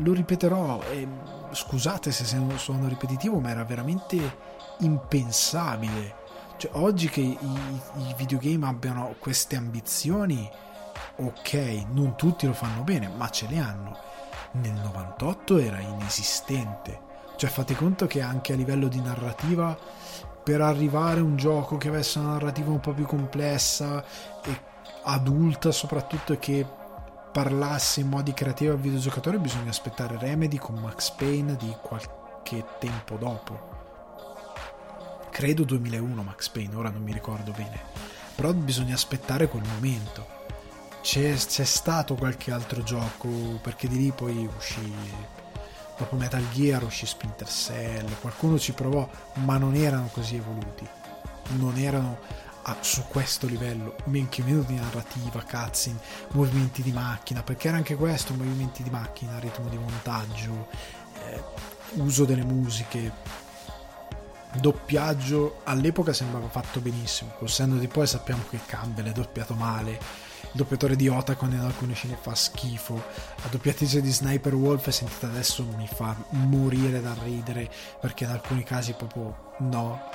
lo ripeterò, e scusate se sono ripetitivo, ma era veramente impensabile. Cioè, oggi che i, i videogame abbiano queste ambizioni, ok, non tutti lo fanno bene, ma ce le hanno. Nel 98 era inesistente. Cioè, fate conto che anche a livello di narrativa, per arrivare a un gioco che avesse una narrativa un po' più complessa e adulta soprattutto che parlasse in modi creativi al videogiocatore, bisogna aspettare Remedy con Max Payne di qualche tempo dopo credo 2001 Max Payne, ora non mi ricordo bene, però bisogna aspettare quel momento. C'è, c'è stato qualche altro gioco, perché di lì poi uscì, dopo Metal Gear uscì Splinter Cell, qualcuno ci provò, ma non erano così evoluti, non erano a, su questo livello, men che meno di narrativa, cutscene, movimenti di macchina, perché era anche questo, movimenti di macchina, ritmo di montaggio, eh, uso delle musiche, doppiaggio all'epoca sembrava fatto benissimo. Col senno di poi sappiamo che Campbell è doppiato male. Il doppiatore di Otacon in alcune scene fa schifo. La doppiatrice di Sniper Wolf sentita adesso mi fa morire da ridere perché in alcuni casi proprio no.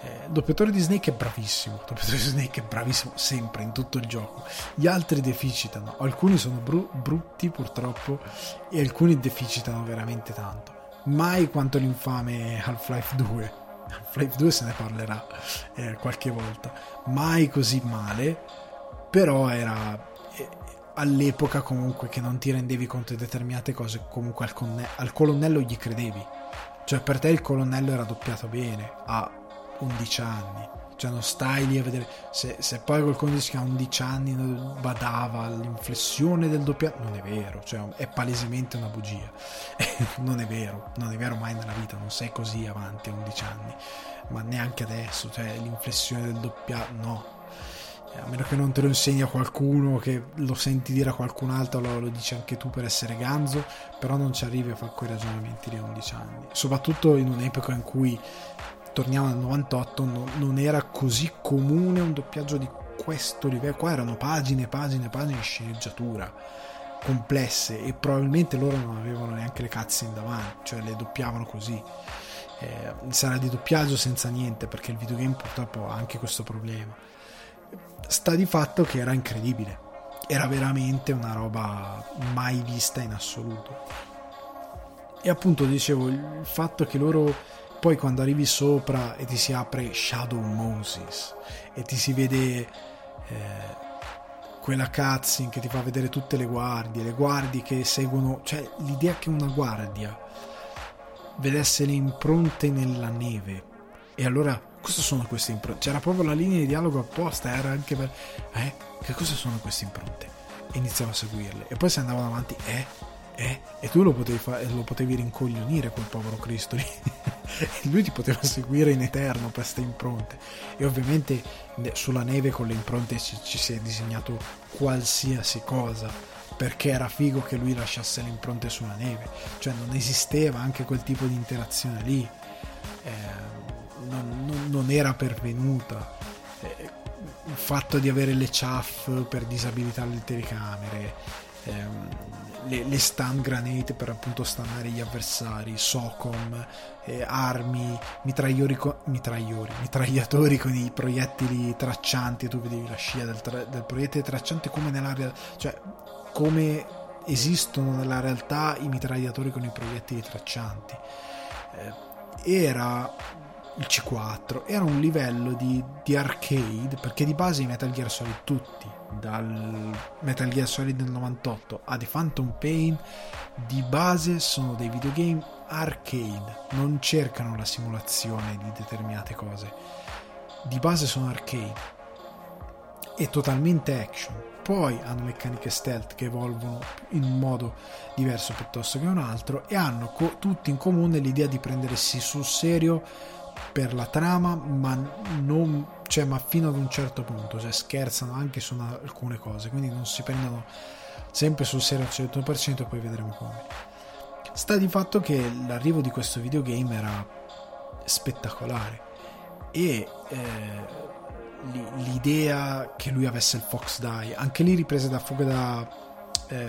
Eh, il doppiatore di Snake è bravissimo. Il doppiatore di Snake è bravissimo sempre in tutto il gioco. Gli altri deficitano. Alcuni sono bru- brutti purtroppo e alcuni deficitano veramente tanto. Mai quanto l'infame Half-Life 2 Half-Life 2 se ne parlerà eh, qualche volta, mai così male, però era eh, all'epoca comunque che non ti rendevi conto di determinate cose, comunque al, conne- al colonnello gli credevi, cioè per te il colonnello era doppiato bene a 11 anni, cioè non stai lì a vedere. Se, se poi qualcuno dice che a 11 anni badava all'inflessione del doppiato non è vero cioè è palesemente una bugia. Non è vero non è vero mai nella vita non sei così avanti a 11 anni ma neanche adesso cioè l'inflessione del doppiato no. A meno che non te lo insegni a qualcuno che lo senti dire a qualcun altro lo, lo dici anche tu per essere ganzo però non ci arrivi a fare quei ragionamenti di 11 anni. Soprattutto in un'epoca in cui torniamo al 98, no, non era così comune un doppiaggio di questo livello. Qua erano pagine, pagine, pagine di sceneggiatura complesse e probabilmente loro non avevano neanche le cazze in davanti, cioè le doppiavano così. eh, sarà di doppiaggio senza niente perché il videogame purtroppo ha anche questo problema sta di fatto che era incredibile era veramente una roba mai vista in assoluto e appunto dicevo il fatto che loro poi quando arrivi sopra e ti si apre Shadow Moses e ti si vede eh, quella cutscene che ti fa vedere tutte le guardie, le guardie che seguono, cioè l'idea che una guardia vedesse le impronte nella neve e allora cosa sono queste impronte? C'era proprio la linea di dialogo apposta, era anche per eh, che cosa sono queste impronte? E iniziavo a seguirle e poi se andavano avanti, eh, eh, e tu lo potevi, fa- lo potevi rincoglionire quel povero Cristo lì. lui ti poteva seguire in eterno per queste impronte. E ovviamente sulla neve con le impronte ci, ci si è disegnato qualsiasi cosa perché era figo che lui lasciasse le impronte sulla neve. Cioè non esisteva anche quel tipo di interazione lì. Eh, non, non, non, era pervenuta. Eh, il fatto di avere le chaff per disabilitare le telecamere ehm, le, le, stun granate per appunto stannare gli avversari, SOCOM, eh, armi, mitragliori, co- mitragliori, mitragliatori con i proiettili traccianti, tu vedevi la scia del, tra- del proiettile tracciante come nell'area, cioè come esistono nella realtà i mitragliatori con i proiettili traccianti. Eh, era il C4 era un livello di, di, arcade perché di base i Metal Gear Solid tutti dal Metal Gear Solid del 98 a The Phantom Pain di base sono dei videogame arcade non cercano la simulazione di determinate cose. Di base sono arcade e totalmente action. Poi hanno meccaniche stealth che evolvono in un modo diverso piuttosto che un altro e hanno co- tutti in comune l'idea di prendersi sul serio per la trama, ma, non, cioè, ma fino ad un certo punto, cioè scherzano anche su una, alcune cose, quindi non si prendono sempre sul serio al 100% e poi vedremo come. Sta di fatto che l'arrivo di questo videogame era spettacolare e eh, l'idea che lui avesse il Fox Die, anche lì riprese da fuga da eh,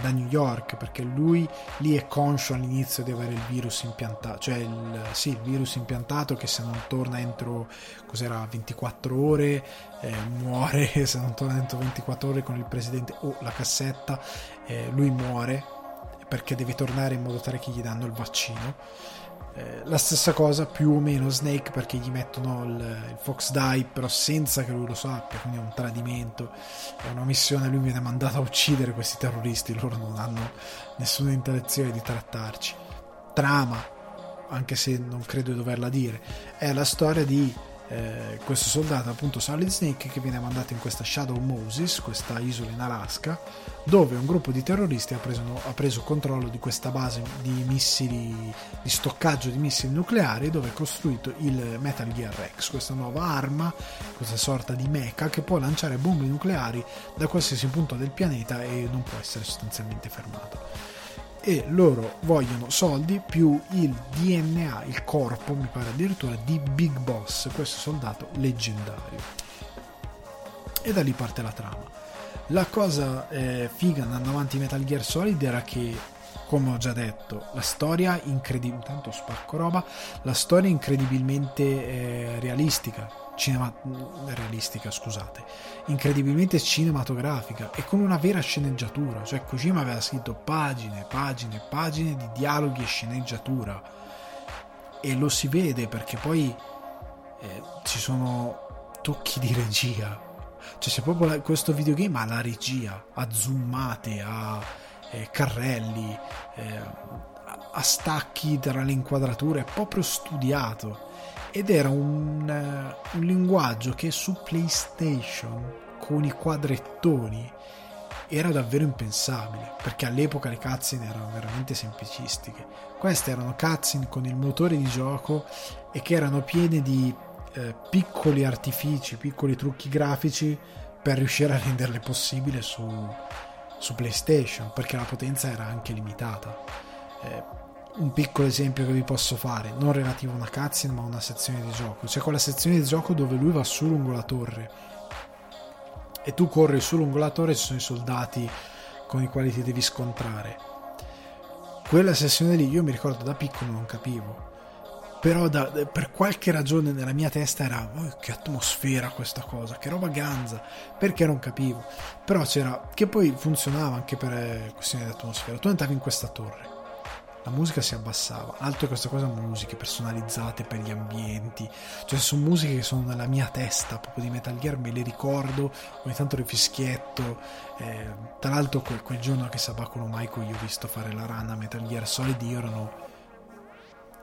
da New York perché lui lì è conscio all'inizio di avere il virus impiantato cioè il, sì, il virus impiantato che se non torna entro cos'era 24 ore eh, muore se non torna entro 24 ore con il presidente o la cassetta eh, lui muore perché deve tornare in modo tale che gli danno il vaccino eh, la stessa cosa più o meno Snake perché gli mettono il, il, Fox Die però senza che lui lo sappia quindi è un tradimento è una missione lui viene mandato a uccidere questi terroristi loro non hanno nessuna intenzione di trattarci. Trama anche se non credo di doverla dire è la storia di eh, questo soldato appunto Solid Snake che viene mandato in questa Shadow Moses questa isola in Alaska dove un gruppo di terroristi ha preso, ha preso controllo di questa base di missili di stoccaggio di missili nucleari dove è costruito il Metal Gear X questa nuova arma questa sorta di mecha che può lanciare bombe nucleari da qualsiasi punto del pianeta e non può essere sostanzialmente fermato e loro vogliono soldi più il DNA, il corpo, mi pare addirittura, di Big Boss, questo soldato leggendario. E da lì parte la trama. La cosa eh, figa andando avanti Metal Gear Solid era che, come ho già detto, la storia incredibilmente, tanto spacco roba, la storia incredibilmente eh, realistica, cinema, realistica, scusate, incredibilmente cinematografica e con una vera sceneggiatura, cioè Kojima aveva scritto pagine, pagine, pagine di dialoghi e sceneggiatura e lo si vede perché poi eh, ci sono tocchi di regia, cioè c'è proprio la, questo videogame ha la regia, ha zoomate, ha eh, carrelli, eh, a stacchi tra le inquadrature, è proprio studiato. Ed era un, uh, un linguaggio che su PlayStation con i quadrettoni era davvero impensabile perché all'epoca le cutscene erano veramente semplicistiche. Queste erano cutscene con il motore di gioco e che erano piene di eh, piccoli artifici piccoli trucchi grafici per riuscire a renderle possibili su, su PlayStation perché la potenza era anche limitata eh, un piccolo esempio che vi posso fare, non relativo a una cutscene ma a una sezione di gioco. C'è quella sezione di gioco dove lui va su lungo la torre e tu corri su lungo la torre e ci sono i soldati con i quali ti devi scontrare. Quella sessione lì io mi ricordo da piccolo non capivo. Però da, per qualche ragione nella mia testa era oh, che atmosfera questa cosa, che roba ganza, perché non capivo. Però c'era, che poi funzionava anche per eh, questioni di atmosfera. Tu entravi in questa torre, la musica si abbassava. Altro questa cosa, musiche personalizzate per gli ambienti, cioè sono musiche che sono nella mia testa, proprio di Metal Gear, me le ricordo, ogni tanto le fischietto. Eh, tra l'altro quel, quel giorno che Sabacolo Maiko io ho visto fare la run a Metal Gear Solid, io erano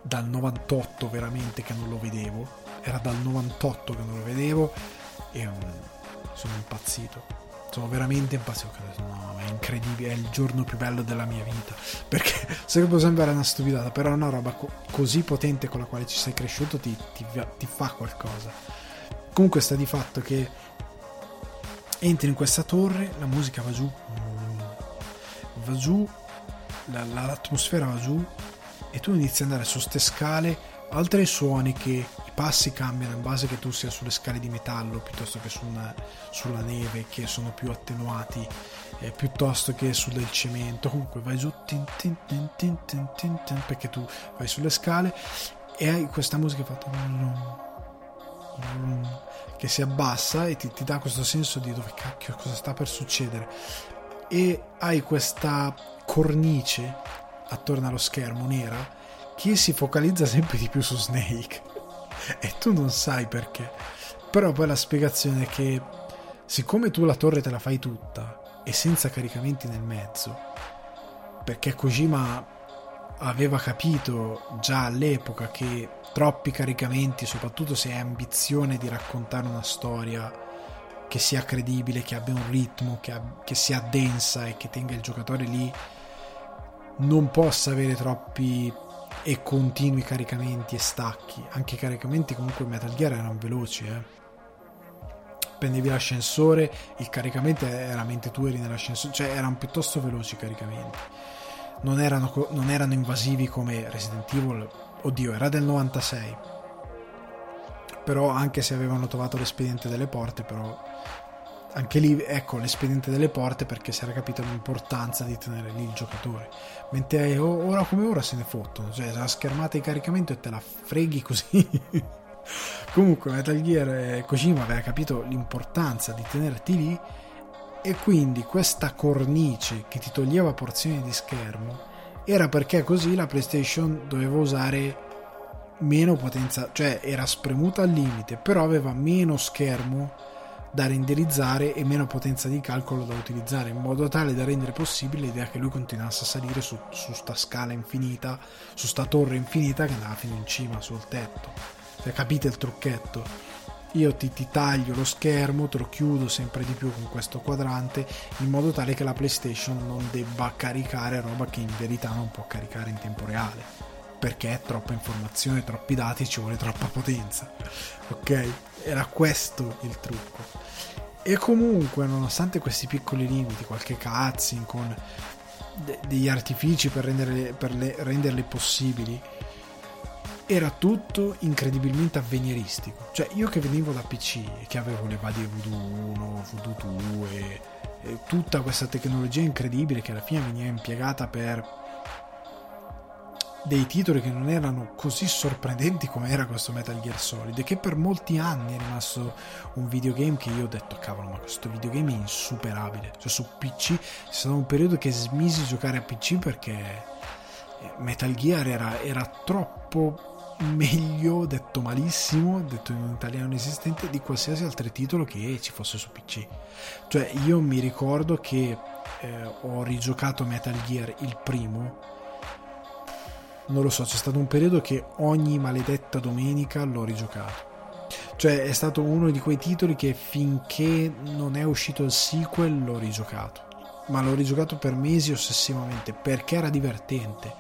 dal 98 veramente che non lo vedevo, era dal 98 che non lo vedevo e um, sono impazzito. Sono veramente impazzito. No, è incredibile, è il giorno più bello della mia vita. Perché se può sembrare una stupidata, però una roba co- così potente con la quale ci sei cresciuto ti, ti, ti fa qualcosa. Comunque sta di fatto che entri in questa torre, la musica va giù, va giù, la, l'atmosfera va giù, e tu inizi ad andare su queste scale, altri suoni che i passi cambiano in base che tu sia sulle scale di metallo piuttosto che su una, sulla neve che sono più attenuati eh, piuttosto che sul del cemento. Comunque vai giù tin, tin, tin, perché tu vai sulle scale e hai questa musica fatta che si abbassa e ti, ti dà questo senso di dove cacchio cosa sta per succedere. E hai questa cornice attorno allo schermo nera che si focalizza sempre di più su Snake. E tu non sai perché. Però poi la spiegazione è che siccome tu la torre te la fai tutta e senza caricamenti nel mezzo perché Kojima aveva capito già all'epoca che troppi caricamenti soprattutto se hai ambizione di raccontare una storia che sia credibile, che abbia un ritmo, che, ab- che sia densa e che tenga il giocatore lì non possa avere troppi e continui caricamenti e stacchi. Anche i caricamenti comunque Metal Gear erano veloci, eh. Prendevi l'ascensore, il caricamento era mentre tu eri nell'ascensore, cioè erano piuttosto veloci i caricamenti. Non erano, non erano invasivi come Resident Evil, oddio, era del 96. Però anche se avevano trovato l'espediente delle porte, però anche lì ecco l'espediente delle porte perché si era capito l'importanza di tenere lì il giocatore mentre ora come ora se ne fottono cioè la schermata di caricamento e te la freghi così. Comunque Metal Gear Kojima aveva capito l'importanza di tenerti lì e quindi questa cornice che ti toglieva porzioni di schermo era perché così la PlayStation doveva usare meno potenza cioè era spremuta al limite però aveva meno schermo da renderizzare e meno potenza di calcolo da utilizzare in modo tale da rendere possibile l'idea che lui continuasse a salire su, su sta scala infinita, su sta torre infinita che andava fino in cima sul tetto. Se capite il trucchetto? Io ti, ti taglio lo schermo, te lo chiudo sempre di più con questo quadrante in modo tale che la PlayStation non debba caricare roba che in verità non può caricare in tempo reale perché è troppa informazione, troppi dati, ci vuole troppa potenza. Ok? Era questo il trucco. E comunque, nonostante questi piccoli limiti, qualche cutscene con de- degli artifici per, renderle, per le, renderle possibili, era tutto incredibilmente avveniristico. Cioè, io che venivo da PC e che avevo le varie Voodoo 1, Voodoo 2 e tutta questa tecnologia incredibile che alla fine veniva impiegata per dei titoli che non erano così sorprendenti come era questo Metal Gear Solid che per molti anni è rimasto un videogame che io ho detto cavolo ma questo videogame è insuperabile cioè su PC c'è stato un periodo che smisi di giocare a PC perché eh, Metal Gear era, era troppo meglio, detto malissimo, detto in un italiano inesistente, di qualsiasi altro titolo che ci fosse su PC. Cioè, io mi ricordo che eh, ho rigiocato Metal Gear il primo non lo so, c'è stato un periodo che ogni maledetta domenica l'ho rigiocato. Cioè è stato uno di quei titoli che finché non è uscito il sequel l'ho rigiocato. Ma l'ho rigiocato per mesi ossessivamente perché era divertente.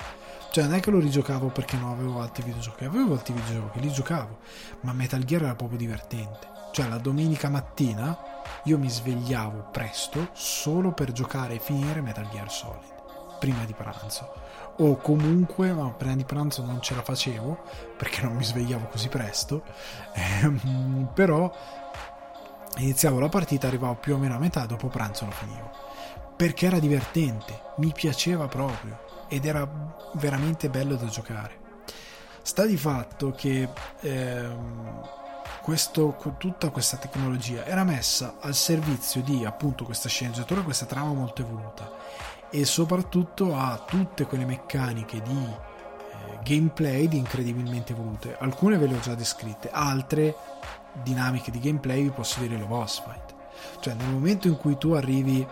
Cioè non è che lo rigiocavo perché non avevo altri videogiochi, avevo altri videogiochi, li giocavo. Ma Metal Gear era proprio divertente. Cioè la domenica mattina io mi svegliavo presto solo per giocare e finire Metal Gear Solid. Prima di pranzo o comunque prima di pranzo non ce la facevo perché non mi svegliavo così presto ehm, però iniziavo la partita arrivavo più o meno a metà dopo pranzo lo finivo. Perché era divertente mi piaceva proprio ed era veramente bello da giocare. Sta di fatto che ehm, questo, tutta questa tecnologia era messa al servizio di appunto questa sceneggiatura, questa trama molto evoluta e soprattutto a tutte quelle meccaniche di eh, gameplay di incredibilmente evolute. Alcune ve le ho già descritte, altre dinamiche di gameplay vi posso dire le boss fight. Cioè nel momento in cui tu arrivi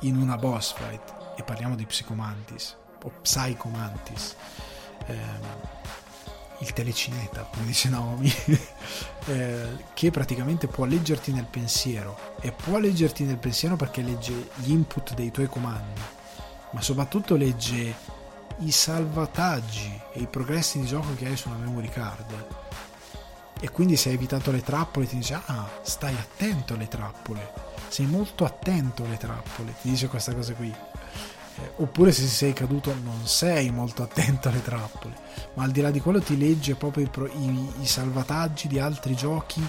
in una boss fight e parliamo di Psychomantis o Psychomantis ehm, il telecineta, come dice Naomi, eh, che praticamente può leggerti nel pensiero. E può leggerti nel pensiero perché legge gli input dei tuoi comandi, ma soprattutto legge i salvataggi e i progressi di gioco che hai sulla memory card. E quindi se hai evitato le trappole ti dice ah, stai attento alle trappole, sei molto attento alle trappole, ti dice questa cosa qui oppure se sei caduto non sei molto attento alle trappole, ma al di là di quello ti legge proprio i, i, i salvataggi di altri giochi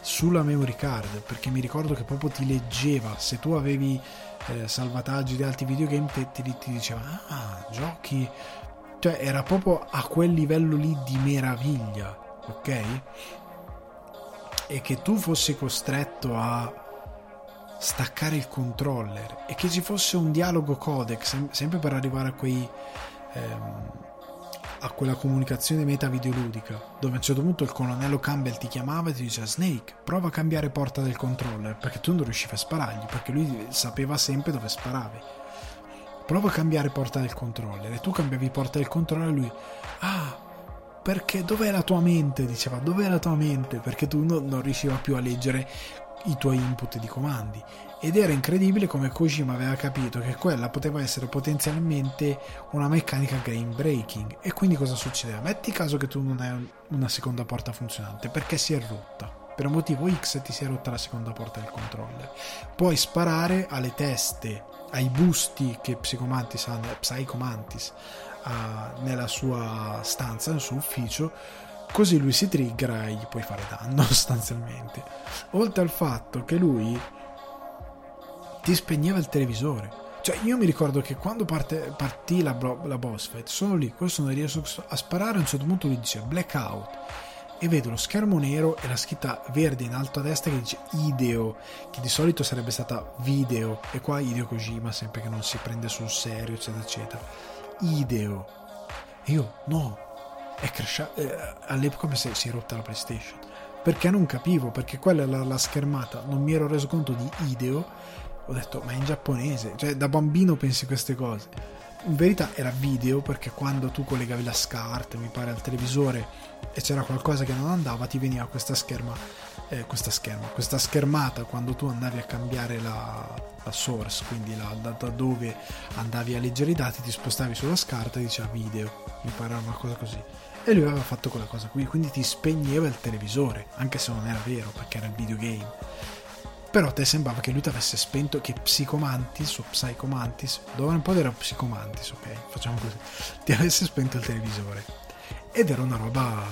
sulla memory card, perché mi ricordo che proprio ti leggeva, se tu avevi eh, salvataggi di altri videogame ti, ti, ti diceva ah, giochi, cioè era proprio a quel livello lì di meraviglia, ok? E che tu fossi costretto a staccare il controller e che ci fosse un dialogo codec sempre per arrivare a quei ehm, a quella comunicazione meta videoludica dove a un certo punto il colonnello Campbell ti chiamava e ti diceva Snake prova a cambiare porta del controller perché tu non riuscivi a sparargli perché lui sapeva sempre dove sparavi. Prova a cambiare porta del controller e tu cambiavi porta del controller e lui ah perché dov'è la tua mente? diceva dov'è la tua mente? perché tu non, non riusciva più a leggere i tuoi input di comandi. Ed era incredibile come Kojima aveva capito che quella poteva essere potenzialmente una meccanica game breaking. E quindi cosa succedeva? Metti caso che tu non hai una seconda porta funzionante perché si è rotta. Per un motivo X ti si è rotta la seconda porta del controller. Puoi sparare alle teste ai busti che Psychomantis ha, Psychomantis ha nella sua stanza, nel suo ufficio Così lui si triggera e gli puoi fare danno sostanzialmente. Oltre al fatto che lui ti spegneva il televisore. Cioè, io mi ricordo che quando parte, partì la, la boss fight, sono lì, questo non riesco a sparare. A un certo punto lui dice blackout e vedo lo schermo nero e la scritta verde in alto a destra che dice Ideo, che di solito sarebbe stata video, e qua Ideo Kojima, sempre che non si prende sul serio, eccetera, eccetera. Ideo. E io, no, è crashato. Eh, all'epoca mi si, è rotta la PlayStation. Perché non capivo, perché quella era la schermata, non mi ero reso conto di Ideo. Ho detto, ma è in giapponese, cioè da bambino pensi queste cose. In verità era video perché quando tu collegavi la SCART, mi pare, al televisore e c'era qualcosa che non andava, ti veniva questa scherma, eh, questa scherma, questa schermata quando tu andavi a cambiare la, la source, quindi la, da, da, dove andavi a leggere i dati, ti spostavi sulla SCART e diceva video, mi pare una cosa così e lui aveva fatto quella cosa qui, quindi ti spegneva il televisore, anche se non era vero perché era il videogame. Però te sembrava che lui ti avesse spento, che Psicomantis o Psychomantis, dove un po' era Psicomantis, ok, facciamo così, ti avesse spento il televisore. Ed era una roba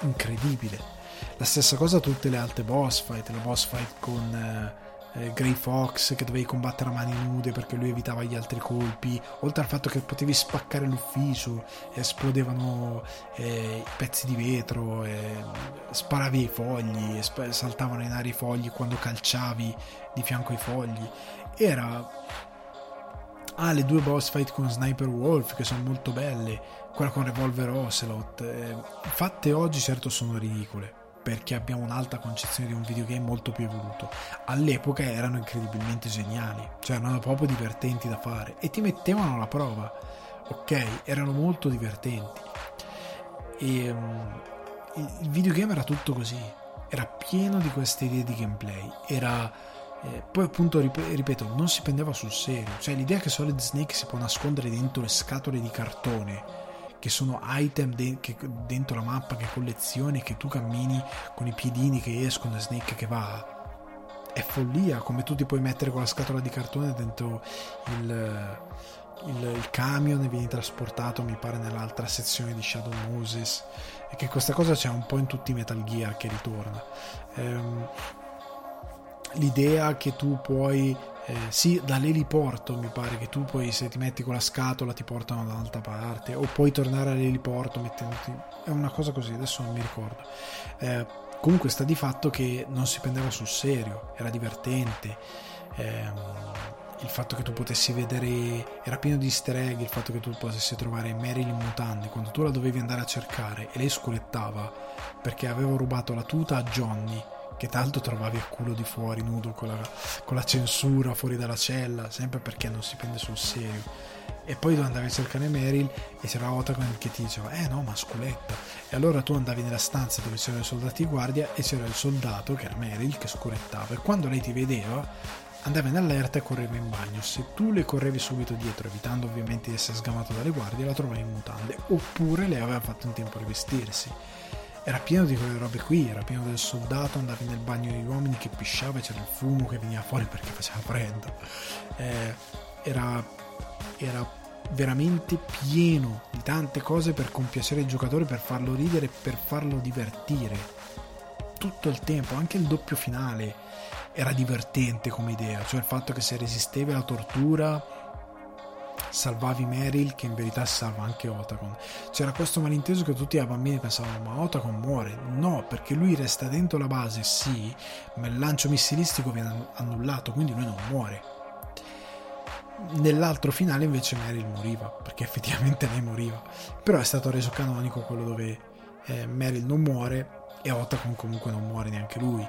incredibile. La stessa cosa tutte le altre boss fight, la boss fight con... Eh, eh, Grey Fox che dovevi combattere a mani nude perché lui evitava gli altri colpi, oltre al fatto che potevi spaccare l'ufficio, esplodevano eh, pezzi di vetro, eh, sparavi ai fogli, sp- saltavano in aria i fogli quando calciavi di fianco ai fogli. Era... Ah, le due boss fight con Sniper Wolf che sono molto belle, quella con Revolver Ocelot, eh, fatte oggi certo sono ridicole perché abbiamo un'alta concezione di un videogame molto più evoluto. All'epoca erano incredibilmente geniali, cioè erano proprio divertenti da fare e ti mettevano alla prova. Ok, erano molto divertenti. E um, il videogame era tutto così, era pieno di queste idee di gameplay, era eh, poi appunto ripeto, non si prendeva sul serio, cioè l'idea che Solid Snake si può nascondere dentro le scatole di cartone che sono item de- che dentro la mappa che collezioni che tu cammini con i piedini che escono e Snake che va è follia come tu ti puoi mettere con la scatola di cartone dentro il, il, il camion e vieni trasportato mi pare nell'altra sezione di Shadow Moses. E che questa cosa c'è un po' in tutti i Metal Gear che ritorna. Ehm, l'idea che tu puoi eh, sì, dall'eliporto mi pare che tu poi se ti metti con la scatola ti portano da un'altra parte o puoi tornare all'eliporto mettendoti... è una cosa così, adesso non mi ricordo. Eh, comunque sta di fatto che non si prendeva sul serio, era divertente. Eh, il fatto che tu potessi vedere era pieno di easter egg il fatto che tu potessi trovare Meryl in mutande quando tu la dovevi andare a cercare e lei sculettava perché aveva rubato la tuta a Johnny che tanto trovavi a culo di fuori nudo con la, con la censura fuori dalla cella sempre perché non si prende sul serio e poi tu andavi a cercare Meryl e c'era Otacon che ti diceva eh no ma sculetta e allora tu andavi nella stanza dove c'erano i soldati di guardia e c'era il soldato che era Meryl che sculettava e quando lei ti vedeva andava in allerta e correva in bagno. Se tu le correvi subito dietro, evitando ovviamente di essere sgamato dalle guardie, la trovavi in mutande, oppure lei aveva fatto in tempo a rivestirsi. Era pieno di quelle robe qui, era pieno del soldato, andavi nel bagno degli uomini che pisciava e c'era il fumo che veniva fuori perché faceva freddo. Eh, era, era veramente pieno di tante cose per compiacere il giocatore, per farlo ridere, per farlo divertire. Tutto il tempo, anche il doppio finale era divertente come idea, cioè il fatto che se resistevi alla tortura salvavi Meryl che in verità salva anche Otacon. C'era questo malinteso che tutti i bambini pensavano ma Otacon muore. No, perché lui resta dentro la base, sì, ma il lancio missilistico viene annullato, quindi lui non muore. Nell'altro finale invece Meryl moriva, perché effettivamente lei moriva. Però è stato reso canonico quello dove eh, Meryl non muore e Otacon comunque non muore neanche lui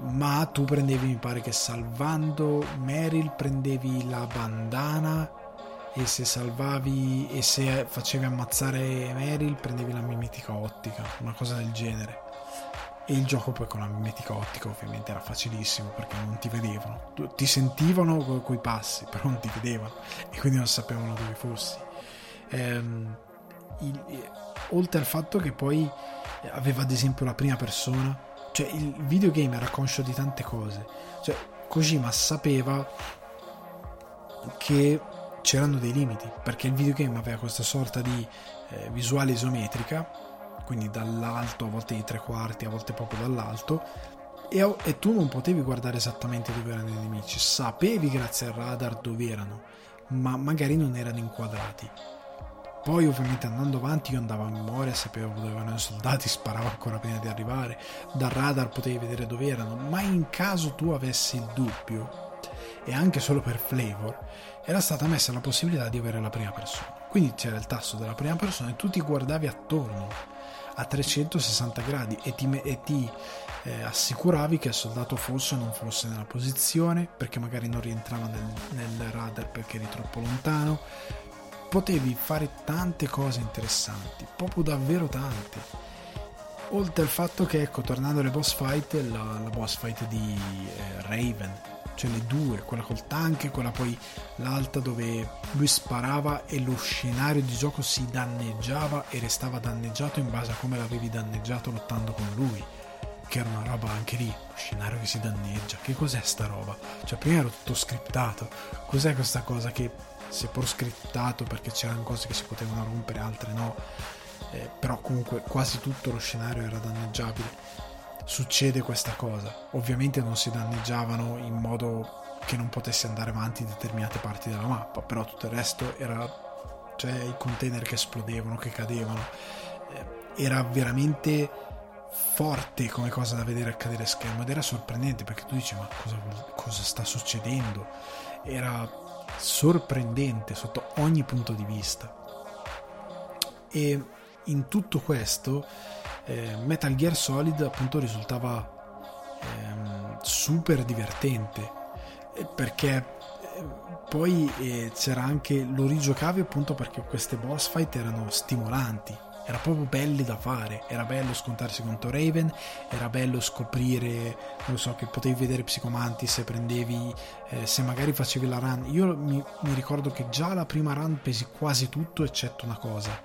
ma tu prendevi, mi pare che salvando Meryl prendevi la bandana e se salvavi e se facevi ammazzare Meryl prendevi la mimetica ottica, una cosa del genere. E il gioco poi con la mimetica ottica ovviamente era facilissimo perché non ti vedevano, ti sentivano con i passi, però non ti vedevano e quindi non sapevano dove fossi. Ehm, il, oltre al fatto che poi aveva ad esempio la prima persona cioè, il videogame era conscio di tante cose. Cioè, Kojima sapeva che c'erano dei limiti, perché il videogame aveva questa sorta di eh, visuale isometrica, quindi dall'alto, a volte di tre quarti, a volte proprio dall'alto, e, e tu non potevi guardare esattamente dove erano i nemici, sapevi grazie al radar dove erano, ma magari non erano inquadrati. Poi ovviamente andando avanti io andavo a memoria, sapevo dove erano i soldati, sparavo ancora prima di arrivare, dal radar potevi vedere dove erano, ma in caso tu avessi il dubbio, e anche solo per flavor, era stata messa la possibilità di avere la prima persona. Quindi c'era il tasto della prima persona e tu ti guardavi attorno a 360 gradi e ti, e ti eh, assicuravi che il soldato fosse o non fosse nella posizione perché magari non rientrava nel, nel radar perché eri troppo lontano potevi fare tante cose interessanti, proprio davvero tante. Oltre al fatto che, ecco, tornando alle boss fight, la, la boss fight di eh, Raven, cioè le due, quella col tank e quella poi l'alta dove lui sparava e lo scenario di gioco si danneggiava e restava danneggiato in base a come l'avevi danneggiato lottando con lui. Che era una roba anche lì, lo scenario che si danneggia. Che cos'è sta roba? Cioè, prima era tutto scriptato. Cos'è questa cosa che seppur scriptato perché c'erano cose che si potevano rompere, altre no, eh, però comunque quasi tutto lo scenario era danneggiabile. Succede questa cosa, ovviamente non si danneggiavano in modo che non potessi andare avanti in determinate parti della mappa, però tutto il resto era cioè i container che esplodevano, che cadevano, eh, era veramente forte come cosa da vedere accadere a schermo ed era sorprendente perché tu dici ma cosa, cosa sta succedendo? Era sorprendente sotto ogni punto di vista. E in tutto questo eh, Metal Gear Solid appunto risultava ehm, super divertente eh, perché eh, poi eh, c'era anche lo rigiocavi appunto perché queste boss fight erano stimolanti era proprio belli da fare, era bello scontarsi contro Raven, era bello scoprire, non so, che potevi vedere Psicomanti se prendevi, eh, se magari facevi la run. Io mi, mi, ricordo che già la prima run pesi quasi tutto eccetto una cosa.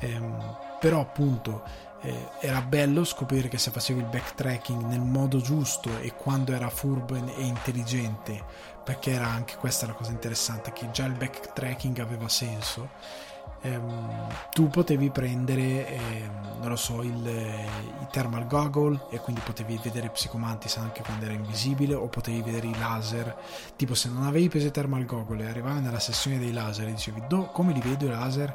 Ehm, però appunto eh, era bello scoprire che se facevi il backtracking nel modo giusto e quando era furbo e intelligente, perché era anche questa la cosa interessante, che già il backtracking aveva senso ehm, tu potevi prendere, ehm, non lo so, il, i thermal goggle e quindi potevi vedere Psicomantis anche quando era invisibile o potevi vedere i laser. Tipo se non avevi preso i thermal goggle e arrivavi nella sessione dei laser e dicevi come li vedo i laser?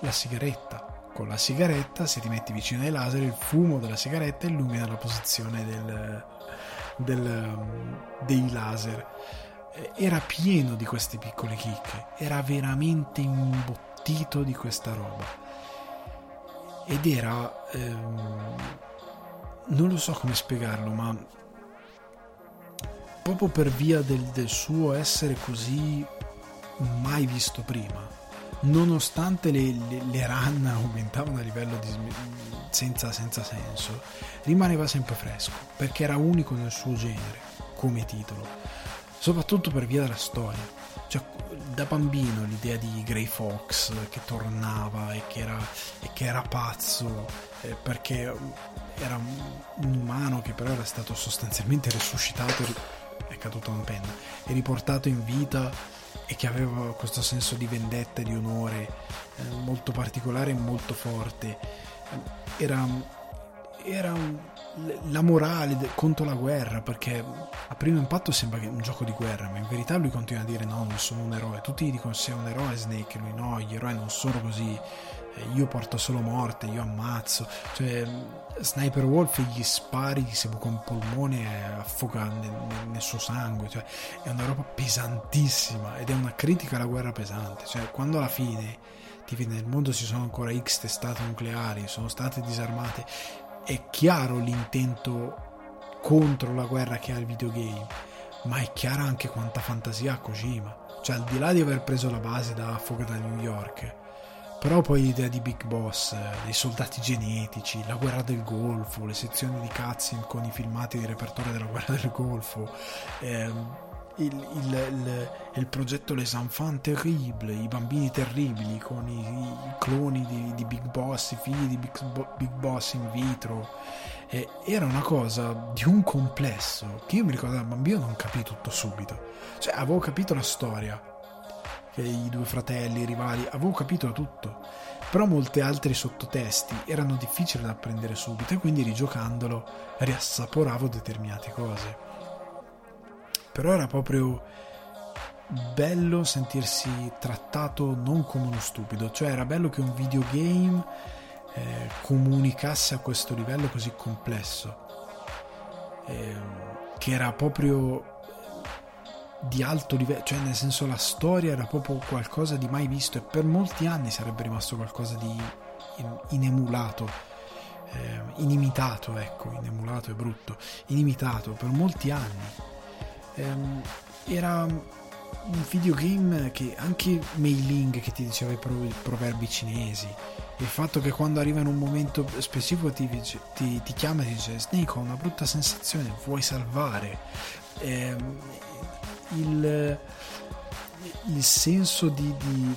La sigaretta. Con la sigaretta, se ti metti vicino ai laser, il fumo della sigaretta illumina la posizione del, del, dei laser. Era pieno di queste piccole chicche, era veramente imbottito imbottito di questa roba. Ed era ehm, non lo so come spiegarlo ma proprio per via del, del suo essere così mai visto prima nonostante le, le, le run aumentavano a livello di, senza, senza senso rimaneva sempre fresco perché era unico nel suo genere come titolo. Soprattutto per via della storia. Cioè, da bambino l'idea di Grey Fox che tornava e che era, e che era pazzo eh, perché era un umano che però era stato sostanzialmente resuscitato è caduto una penna e riportato in vita e che aveva questo senso di vendetta e di onore eh, molto particolare e molto forte. Era, era un, la morale contro la guerra perché a primo impatto sembra che un gioco di guerra ma in verità lui continua a dire no non sono un eroe. Tutti gli dicono sei un eroe Snake. Lui no gli eroi non sono così io porto solo morte io ammazzo cioè Sniper Wolf gli spari gli si un polmone e affoga nel, nel, suo sangue cioè è una roba pesantissima ed è una critica alla guerra pesante cioè quando alla fine ti nel mondo ci sono ancora X testate nucleari sono state disarmate è chiaro l'intento contro la guerra che ha il videogame, ma è chiara anche quanta fantasia ha Kojima. Cioè, al di là di aver preso la base da Fuga da New York, però poi l'idea di Big Boss, dei soldati genetici, la guerra del Golfo, le sezioni di cutscene con i filmati di repertorio della guerra del Golfo, ehm, il, il, il, il, progetto Les Enfants Terribles, i bambini terribili con i, i cloni di, di, Big Boss, i figli di Big, Big Boss in vitro. E era una cosa di un complesso che io mi ricordo da bambino non capii tutto subito. Cioè, avevo capito la storia, che i due fratelli, i rivali, avevo capito tutto. Però molti altri sottotesti erano difficili da apprendere subito e quindi rigiocandolo riassaporavo determinate cose però era proprio bello sentirsi trattato non come uno stupido, cioè era bello che un videogame eh, comunicasse a questo livello così complesso, eh, che era proprio di alto livello, cioè nel senso la storia era proprio qualcosa di mai visto e per molti anni sarebbe rimasto qualcosa di inemulato, eh, inimitato, ecco, inemulato è brutto, inimitato per molti anni. Ehm, era un videogame che anche Mei Ling che ti diceva i, proverbi cinesi il fatto che quando arriva in un momento specifico ti, ti, ti chiama e ti dice Snake ho una brutta sensazione vuoi salvare? Eh, il, il, senso di, di,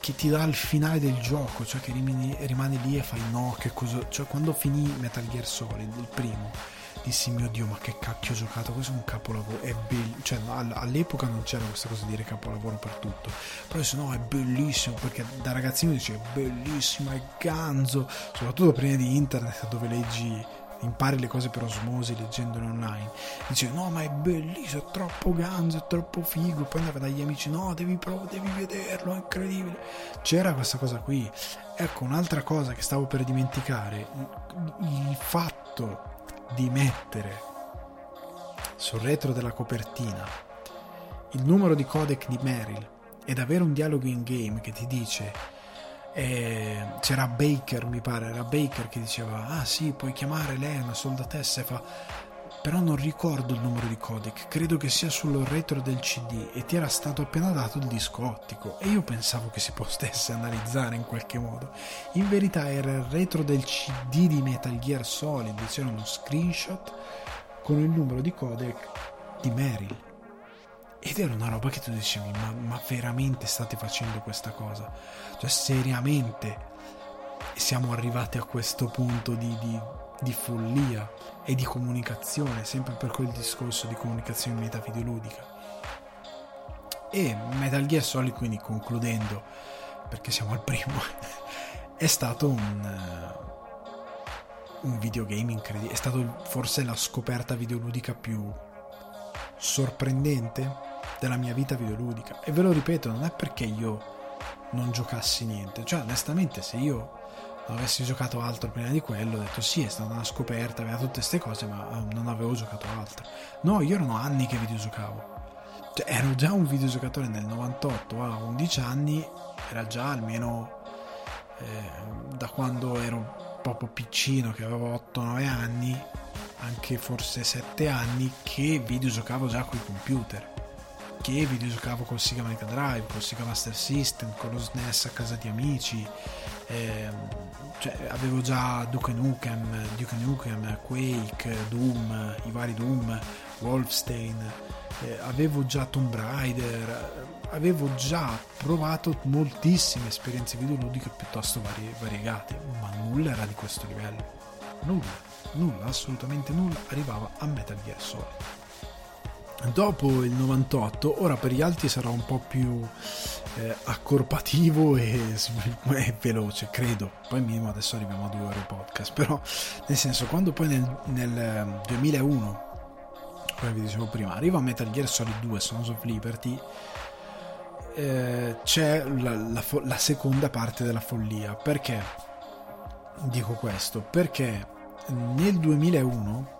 che ti dà il finale del gioco cioè che rimani, rimane lì e fai no che cosa cioè quando finì Metal Gear Solid il primo dissi mio dio ma che cacchio ho giocato? Questo è un capolavoro è bellissimo cioè all'epoca non c'era questa cosa di dire capolavoro per tutto però se no è bellissimo perché da ragazzino dice bellissimo è ganzo soprattutto prima di internet dove leggi impari le cose per osmosi leggendole online. Dice no ma è bellissimo è troppo ganzo è troppo figo. Poi andava dagli amici no devi proprio devi vederlo è incredibile. C'era questa cosa qui. Ecco un'altra cosa che stavo per dimenticare il fatto di mettere sul retro della copertina il numero di codec di Meryl ed avere un dialogo in game che ti dice eh, c'era Baker mi pare era Baker che diceva ah sì puoi chiamare lei una soldatessa e fa però non ricordo il numero di codec, credo che sia sul retro del CD e ti era stato appena dato il disco ottico e io pensavo che si potesse analizzare in qualche modo. In verità era il retro del CD di Metal Gear Solid, c'era uno screenshot con il numero di codec di Meryl. Ed era una roba che tu dicevi, ma, ma veramente state facendo questa cosa? Cioè seriamente siamo arrivati a questo punto di, di di follia e di comunicazione, sempre per quel discorso di comunicazione metavideoludica. E Metal Gear Solid, quindi concludendo, perché siamo al primo, è stato un, uh, un videogame incredibile. È stato forse la scoperta videoludica più sorprendente della mia vita videoludica. E ve lo ripeto, non è perché io non giocassi niente. Cioè, onestamente, se io non avessi giocato altro prima di quello, ho detto sì, è stata una scoperta, aveva tutte queste cose, ma eh, non avevo giocato altro. No, io erano anni che videogiocavo. Cioè, ero già un videogiocatore nel 98, a 11 anni, era già almeno eh, da quando ero proprio piccino, che avevo 8-9 anni, anche forse 7 anni, che videogiocavo già con i computer che videogiocavo col Sega Mega Drive, col Sega Master System, con lo SNES a casa di amici, eh, cioè, avevo già Duke Nukem, Duke Nukem, Quake, Doom, i vari Doom, Wolfstein, eh, avevo già Tomb Raider, avevo già provato moltissime esperienze videoludiche piuttosto vari- variegate, ma nulla era di questo livello. Nulla, nulla, assolutamente nulla arrivava a Metal Gear Solid dopo il 98 ora per gli altri sarà un po' più eh, accorpativo e, e, veloce credo. Poi minimo adesso arriviamo a due ore podcast però nel senso quando poi nel, nel 2001 come vi dicevo prima arriva Metal Gear Solid 2 Sons of Liberty eh, c'è la, la, la seconda parte della follia. Perché? Dico questo perché nel 2001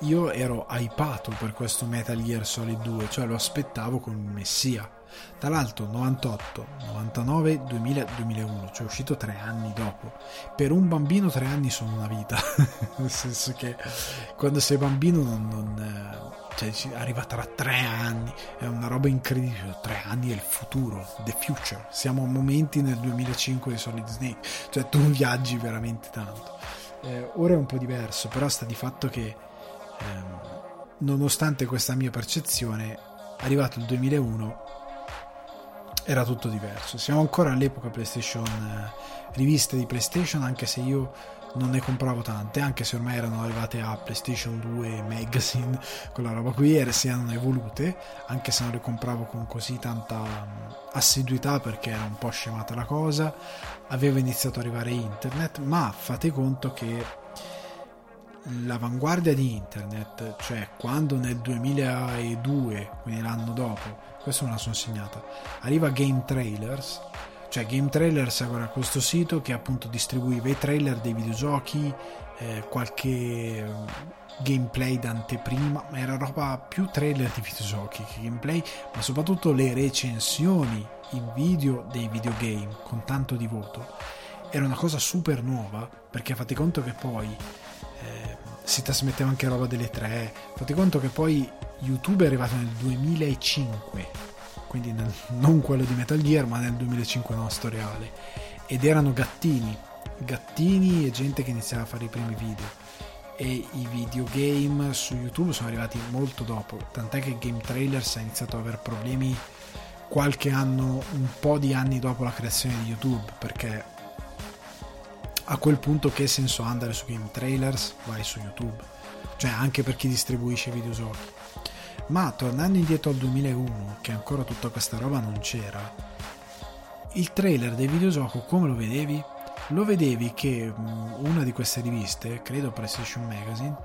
io ero hypato per questo Metal Gear Solid 2, cioè lo aspettavo come un messia. Tra l'altro 98, 99, 2000, 2001, cioè uscito tre anni dopo. Per un bambino tre anni sono una vita, nel senso che quando sei bambino non, non eh, cioè, arriva tra tre anni, è una roba incredibile, tre anni è il futuro, the future. Siamo a momenti nel 2005 di Solid Snake, cioè tu viaggi veramente tanto. Eh, ora è un po' diverso, però sta di fatto che Ehm, nonostante questa mia percezione, arrivato il 2001 era tutto diverso. Siamo ancora all'epoca PlayStation, eh, riviste di PlayStation, anche se io non ne compravo tante, anche se ormai erano arrivate a PlayStation 2 Magazine, quella roba qui, e si erano evolute, anche se non le compravo con così tanta mm, assiduità perché era un po' scemata la cosa, aveva iniziato ad arrivare internet, ma fate conto che l'avanguardia di internet, cioè quando nel 2002, quindi l'anno dopo, questo me la sono segnata, arriva Game Trailers, cioè Game Trailers era questo sito che appunto distribuiva i trailer dei videogiochi, eh, qualche mm, gameplay d'anteprima, ma era roba più trailer di videogiochi che gameplay, ma soprattutto le recensioni in video dei videogame con tanto di voto. Era una cosa super nuova perché fate conto che poi eh, si trasmetteva anche roba delle tre. Fate conto che poi YouTube è arrivato nel 2005, quindi nel, non quello di Metal Gear, ma nel 2005 nostro reale. Ed erano gattini, gattini e gente che iniziava a fare i primi video. E i videogame su YouTube sono arrivati molto dopo, tant'è che Game Trailers ha iniziato ad avere problemi qualche anno, un po' di anni dopo la creazione di YouTube, perché a quel punto che senso ha andare su Game Trailers? Vai su YouTube. Cioè anche per chi distribuisce videogiochi. Ma tornando indietro al 2001, che ancora tutta questa roba non c'era, il trailer del videogioco come lo vedevi? Lo vedevi che mm, una di queste riviste, credo PlayStation Magazine,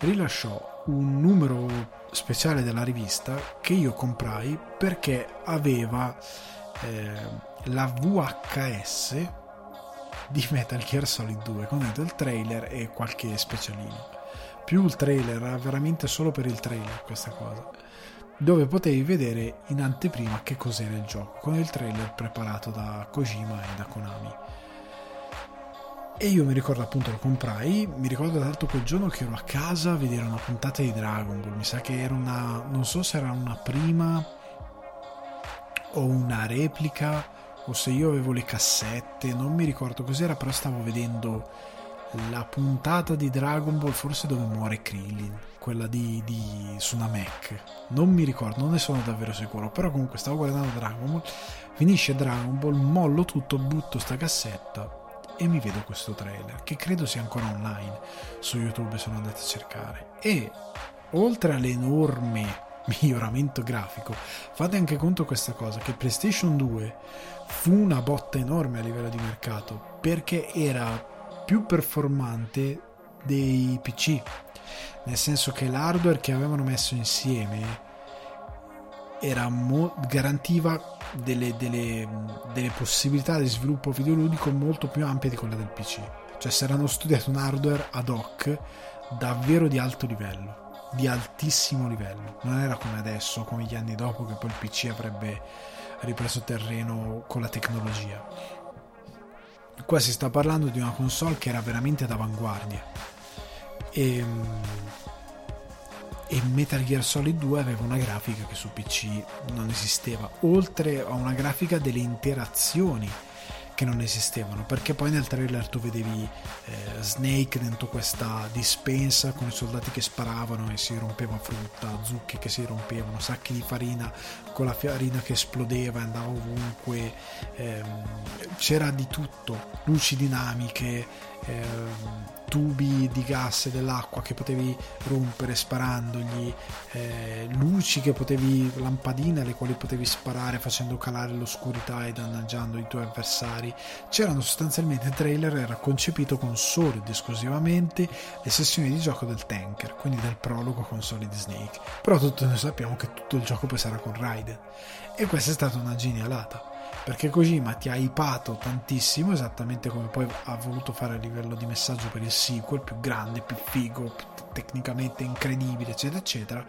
rilasciò un numero speciale della rivista che io comprai perché aveva eh, la VHS di Metal Gear Solid 2 con dentro il trailer e qualche specialino. Più il trailer era veramente solo per il trailer questa cosa dove potevi vedere in anteprima che cos'era il gioco con il trailer preparato da Kojima e da Konami. E io mi ricordo appunto lo comprai. Mi ricordo tra l'altro quel giorno che ero a casa a vedere una puntata di Dragon Ball. Mi sa che era una non so se era una prima o una replica o se io avevo le cassette, non mi ricordo cos'era, però stavo vedendo la puntata di Dragon Ball, forse dove muore Krillin, quella di, di su una Mac. Non mi ricordo, non ne sono davvero sicuro, però comunque stavo guardando Dragon Ball, finisce Dragon Ball, mollo tutto, butto sta cassetta e mi vedo questo trailer, che credo sia ancora online su YouTube, sono andato a cercare. E oltre all'enorme miglioramento grafico. Fate anche conto questa cosa, che PlayStation 2 fu una botta enorme a livello di mercato perché era più performante dei PC, nel senso che l'hardware che avevano messo insieme mo- garantiva delle, delle, delle possibilità di sviluppo videoludico molto più ampie di quella del PC. Cioè si erano studiati un hardware ad hoc davvero di alto livello di altissimo livello. Non era come adesso, come gli anni dopo, che poi il PC avrebbe ripreso terreno con la tecnologia. Qua si sta parlando di una console che era veramente d'avanguardia. E, ehm, e Metal Gear Solid 2 aveva una grafica che su PC non esisteva, oltre a una grafica delle interazioni che non esistevano perché poi nel trailer tu vedevi eh, Snake dentro questa dispensa con i soldati che sparavano e si rompeva frutta, zucche che si rompevano, sacchi di farina con la farina che esplodeva e andava ovunque, ehm, c'era di tutto, luci dinamiche, ehm, tubi di gas dell'acqua che potevi rompere sparandogli, eh, luci che potevi, lampadine alle quali potevi sparare facendo calare l'oscurità e danneggiando i tuoi avversari. C'erano sostanzialmente il trailer era concepito con solo ed esclusivamente le sessioni di gioco del tanker, quindi del prologo con Solid Snake. Però tutti noi sappiamo che tutto il gioco poi sarà con Raiden. E questa è stata una genialata perché Kojima ti ha ipato tantissimo esattamente come poi ha voluto fare a livello di messaggio per il sequel più grande, più figo, più tecnicamente incredibile eccetera eccetera.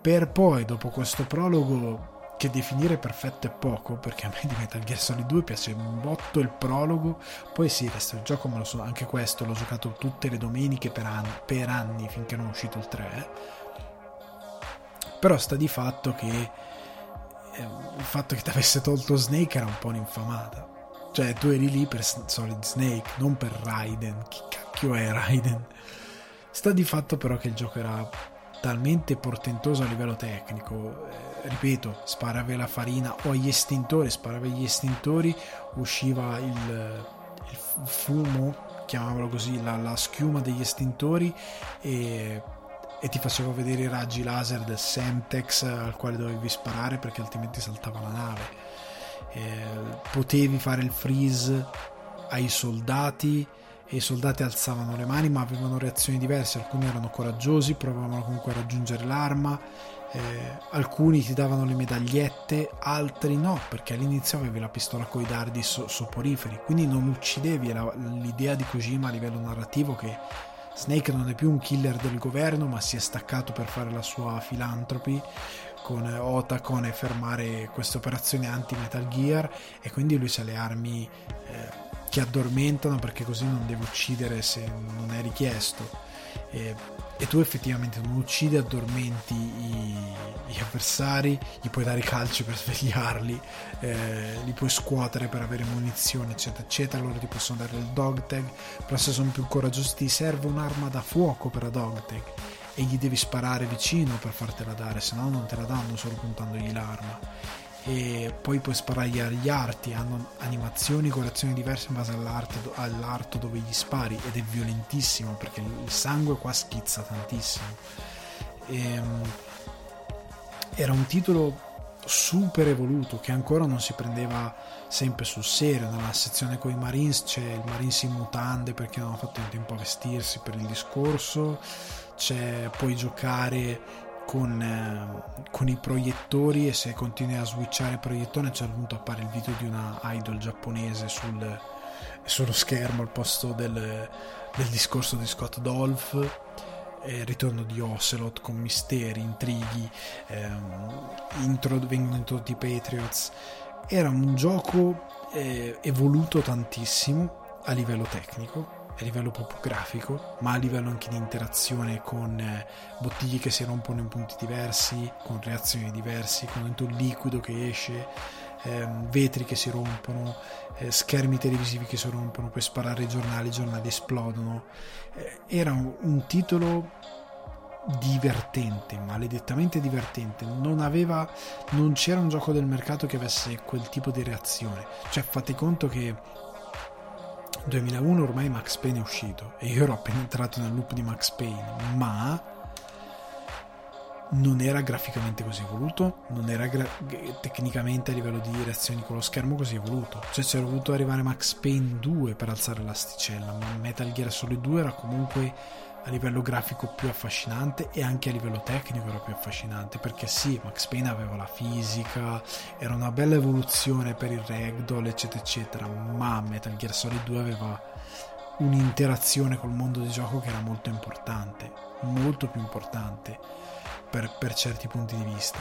Per poi dopo questo prologo che definire perfetto è poco perché a me di Metal Gear Solid 2 piace un botto il prologo poi sì, il gioco me lo so, anche questo l'ho giocato tutte le domeniche per anni, per anni finché non è uscito il 3 però sta di fatto che eh, il fatto che ti avesse tolto Snake era un po' un'infamata. Cioè, tu eri lì per Solid Snake, non per Raiden. Chi cacchio è Raiden? Sta di fatto però che il gioco era talmente portentoso a livello tecnico. Eh, ripeto, sparavi la farina o agli estintori, sparavi agli estintori, usciva il, il fumo, chiamavalo così, la, la schiuma degli estintori e e ti facevo vedere i raggi laser del Semtex al quale dovevi sparare perché altrimenti saltava la nave. Eh, potevi fare il freeze ai soldati e i soldati alzavano le mani ma avevano reazioni diverse, alcuni erano coraggiosi, provavano comunque a raggiungere l'arma, eh, alcuni ti davano le medagliette, altri no, perché all'inizio avevi la pistola coi dardi so- soporiferi, quindi non uccidevi l'idea di Kojima a livello narrativo che Snake non è più un killer del governo, ma si è staccato per fare la sua philanthropy con Otacon e fermare queste operazioni anti-Metal Gear e quindi lui ha le armi eh, che addormentano perché così non deve uccidere se non è richiesto. E e tu effettivamente non uccidi, addormenti i, gli avversari, gli puoi dare calci per svegliarli, eh, li puoi scuotere per avere munizioni, eccetera, eccetera. Loro ti possono dare il dog tag, però se sono più coraggiosi ti serve un'arma da fuoco per la dog tag e gli devi sparare vicino per fartela dare, se no non te la danno solo puntandogli l'arma e poi puoi sparargli agli arti, hanno animazioni, colorazioni diverse in base all'arto dove gli spari ed è violentissimo perché il sangue qua schizza tantissimo. E, ehm, era un titolo super evoluto che ancora non si prendeva sempre sul serio. Nella sezione con i Marines c'è il Marines in mutande perché non hanno fatto in tempo a vestirsi per il discorso. C'è puoi giocare con, eh, con, i proiettori e se continui a switchare proiettore a un certo punto appare il video di una idol giapponese sul, sullo schermo al posto del, del discorso di Scott Dolph il ritorno di Ocelot con misteri, intrighi ehm, intro, vengono introdotti i Patriots. Era un gioco eh, evoluto tantissimo a livello tecnico a livello proprio grafico, ma a livello anche di interazione con eh, bottiglie che si rompono in punti diversi, con reazioni diverse, con il liquido che esce, ehm, vetri che si rompono, eh, schermi televisivi che si rompono, puoi sparare i giornali, i giornali esplodono. Eh, era un, un titolo divertente, maledettamente divertente. Non aveva, non c'era un gioco del mercato che avesse quel tipo di reazione. Cioè, fate conto che 2001 ormai Max Payne è uscito e io ero appena entrato nel loop di Max Payne, ma non era graficamente così evoluto, non era gra- tecnicamente a livello di reazioni con lo schermo così evoluto. Cioè c'era voluto arrivare Max Payne 2 per alzare l'asticella, ma Metal Gear Solid 2 era comunque a livello grafico più affascinante e anche a livello tecnico era più affascinante perché sì, Max Payne aveva la fisica, era una bella evoluzione per il ragdoll eccetera eccetera, ma Metal Gear Solid 2 aveva un'interazione col mondo di gioco che era molto importante, molto più importante per, per certi punti di vista.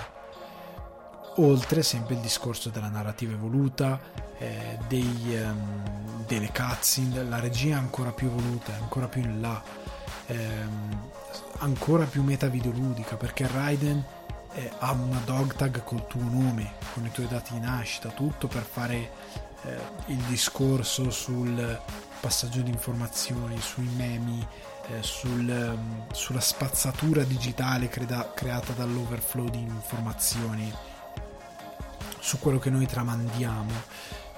Oltre sempre il discorso della narrativa evoluta, eh, dei, um, delle cutscene, la regia ancora più evoluta, ancora più in là, ehm, ancora più meta videoludica perché Raiden eh, ha una dog tag col tuo nome, con i tuoi dati di nascita, tutto per fare eh, il discorso sul passaggio di informazioni, sui memi, sul, um, sulla spazzatura digitale creda- creata dall'overflow di informazioni, su quello che noi tramandiamo,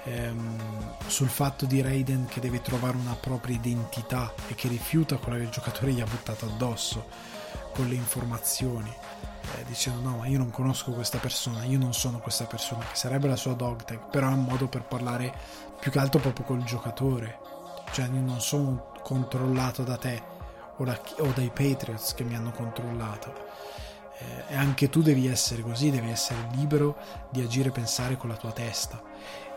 ehm, sul fatto di Raiden che deve trovare una propria identità e che rifiuta quella che il giocatore gli ha buttato addosso con le informazioni. Eh, dicendo no ma io non conosco questa persona io non sono questa persona che sarebbe la sua dog tag però è un modo per parlare più che altro proprio col giocatore cioè io non sono controllato da te o, da, o dai Patriots che mi hanno controllato. Eh, e anche tu devi essere così, devi essere libero di agire e pensare con la tua testa.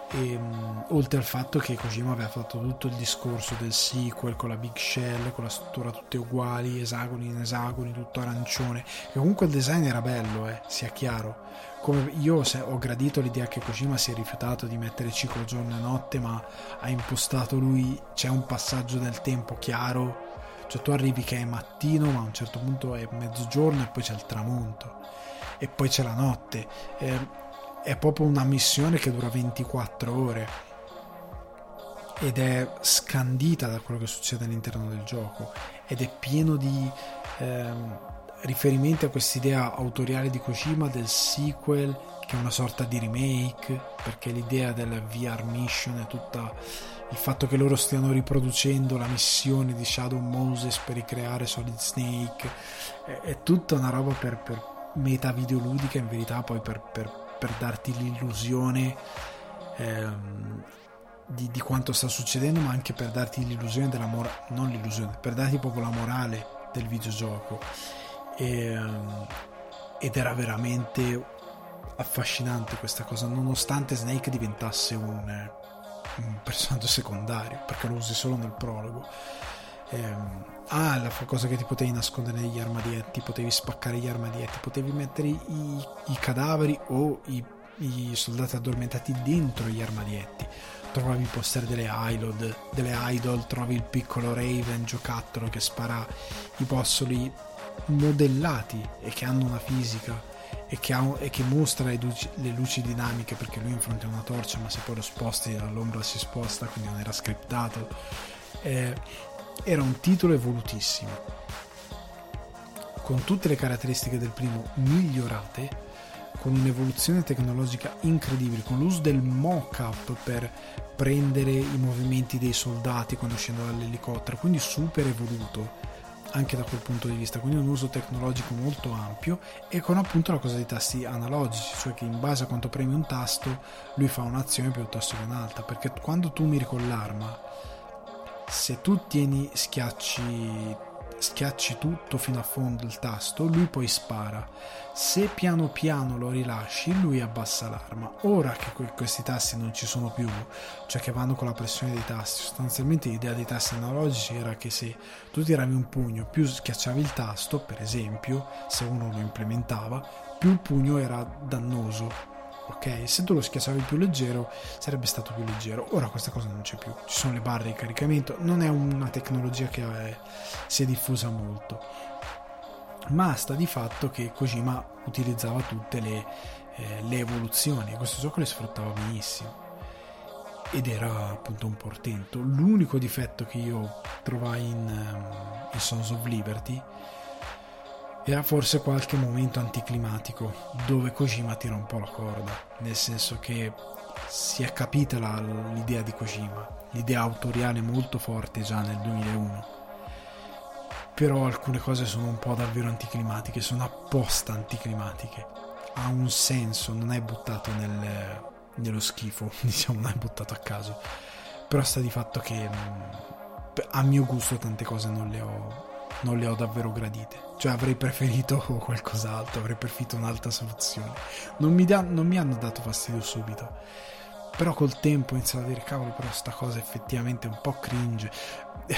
E, um, oltre al fatto che Kojima aveva fatto tutto il discorso del sequel con la big shell, con la struttura tutte uguali, esagoni in esagoni, tutto arancione, che comunque il design era bello, eh, sia chiaro. Come io ho gradito l'idea che Kojima si è rifiutato di mettere ciclo giorno e notte, ma ha impostato lui, c'è un passaggio del tempo chiaro cioè tu arrivi che è mattino, ma a un certo punto è mezzogiorno e poi c'è il tramonto. E poi c'è la notte. È, è proprio una missione che dura 24 ore. Ed è scandita da quello che succede all'interno del gioco. Ed è pieno di ehm, riferimenti a quest'idea autoriale di Kojima del sequel che è una sorta di remake perché l'idea della VR mission è tutta il fatto che loro stiano riproducendo la missione di Shadow Moses per ricreare Solid Snake è, è tutta una roba per, per meta videoludica in verità poi per, per, per darti l'illusione ehm, di, di, quanto sta succedendo ma anche per darti l'illusione della morale non l'illusione per darti proprio la morale del videogioco. E, ehm, ed era veramente affascinante questa cosa nonostante Snake diventasse un un personaggio secondario perché lo usi solo nel prologo. Ehm, ah, la cosa che ti potevi nascondere negli armadietti, potevi spaccare gli armadietti, potevi mettere i, i cadaveri o i, i, soldati addormentati dentro gli armadietti. Trovavi i poster delle idol, delle idol, trovi il piccolo Raven giocattolo che spara i bossoli modellati e che hanno una fisica e che, ha, e che mostra le luci, le luci, dinamiche perché lui in fronte a una torcia ma se poi lo sposti l'ombra si sposta quindi non era scriptato. Eh, era un titolo evolutissimo con tutte le caratteristiche del primo migliorate con un'evoluzione tecnologica incredibile con l'uso del mock-up per prendere i movimenti dei soldati quando scendono dall'elicottero quindi super evoluto anche da quel punto di vista, quindi un uso tecnologico molto ampio e con appunto la cosa dei tasti analogici, cioè che in base a quanto premi un tasto lui fa un'azione piuttosto che un'altra, perché quando tu miri con l'arma, se tu tieni schiacci schiacci tutto fino a fondo il tasto, lui poi spara. Se piano piano lo rilasci, lui abbassa l'arma. Ora che questi tasti non ci sono più, cioè che vanno con la pressione dei tasti, sostanzialmente l'idea dei tasti analogici era che se tu tiravi un pugno, più schiacciavi il tasto, per esempio, se uno lo implementava, più il pugno era dannoso ok? Se tu lo schiacciavi più leggero sarebbe stato più leggero. Ora questa cosa non c'è più, ci sono le barre di caricamento, non è una tecnologia che è, si è diffusa molto. Ma sta di fatto che Kojima utilizzava tutte le, eh, le evoluzioni questo gioco le sfruttava benissimo ed era appunto un portento. L'unico difetto che io trovai in, um, in Sons of Liberty era forse qualche momento anticlimatico dove Kojima tira un po' la corda, nel senso che si è capita la, l'idea di Kojima, l'idea autoriale molto forte già nel 2001 però alcune cose sono un po' davvero anticlimatiche, sono apposta anticlimatiche. Ha un senso, non è buttato nel, nello schifo, diciamo, non è buttato a caso. Però sta di fatto che mm, a mio gusto tante cose non le ho, non le ho davvero gradite. Cioè avrei preferito qualcos'altro, avrei preferito un'altra soluzione. Non mi, da, non mi hanno dato fastidio subito però col tempo ho iniziato a dire cavolo però sta cosa è effettivamente un po' cringe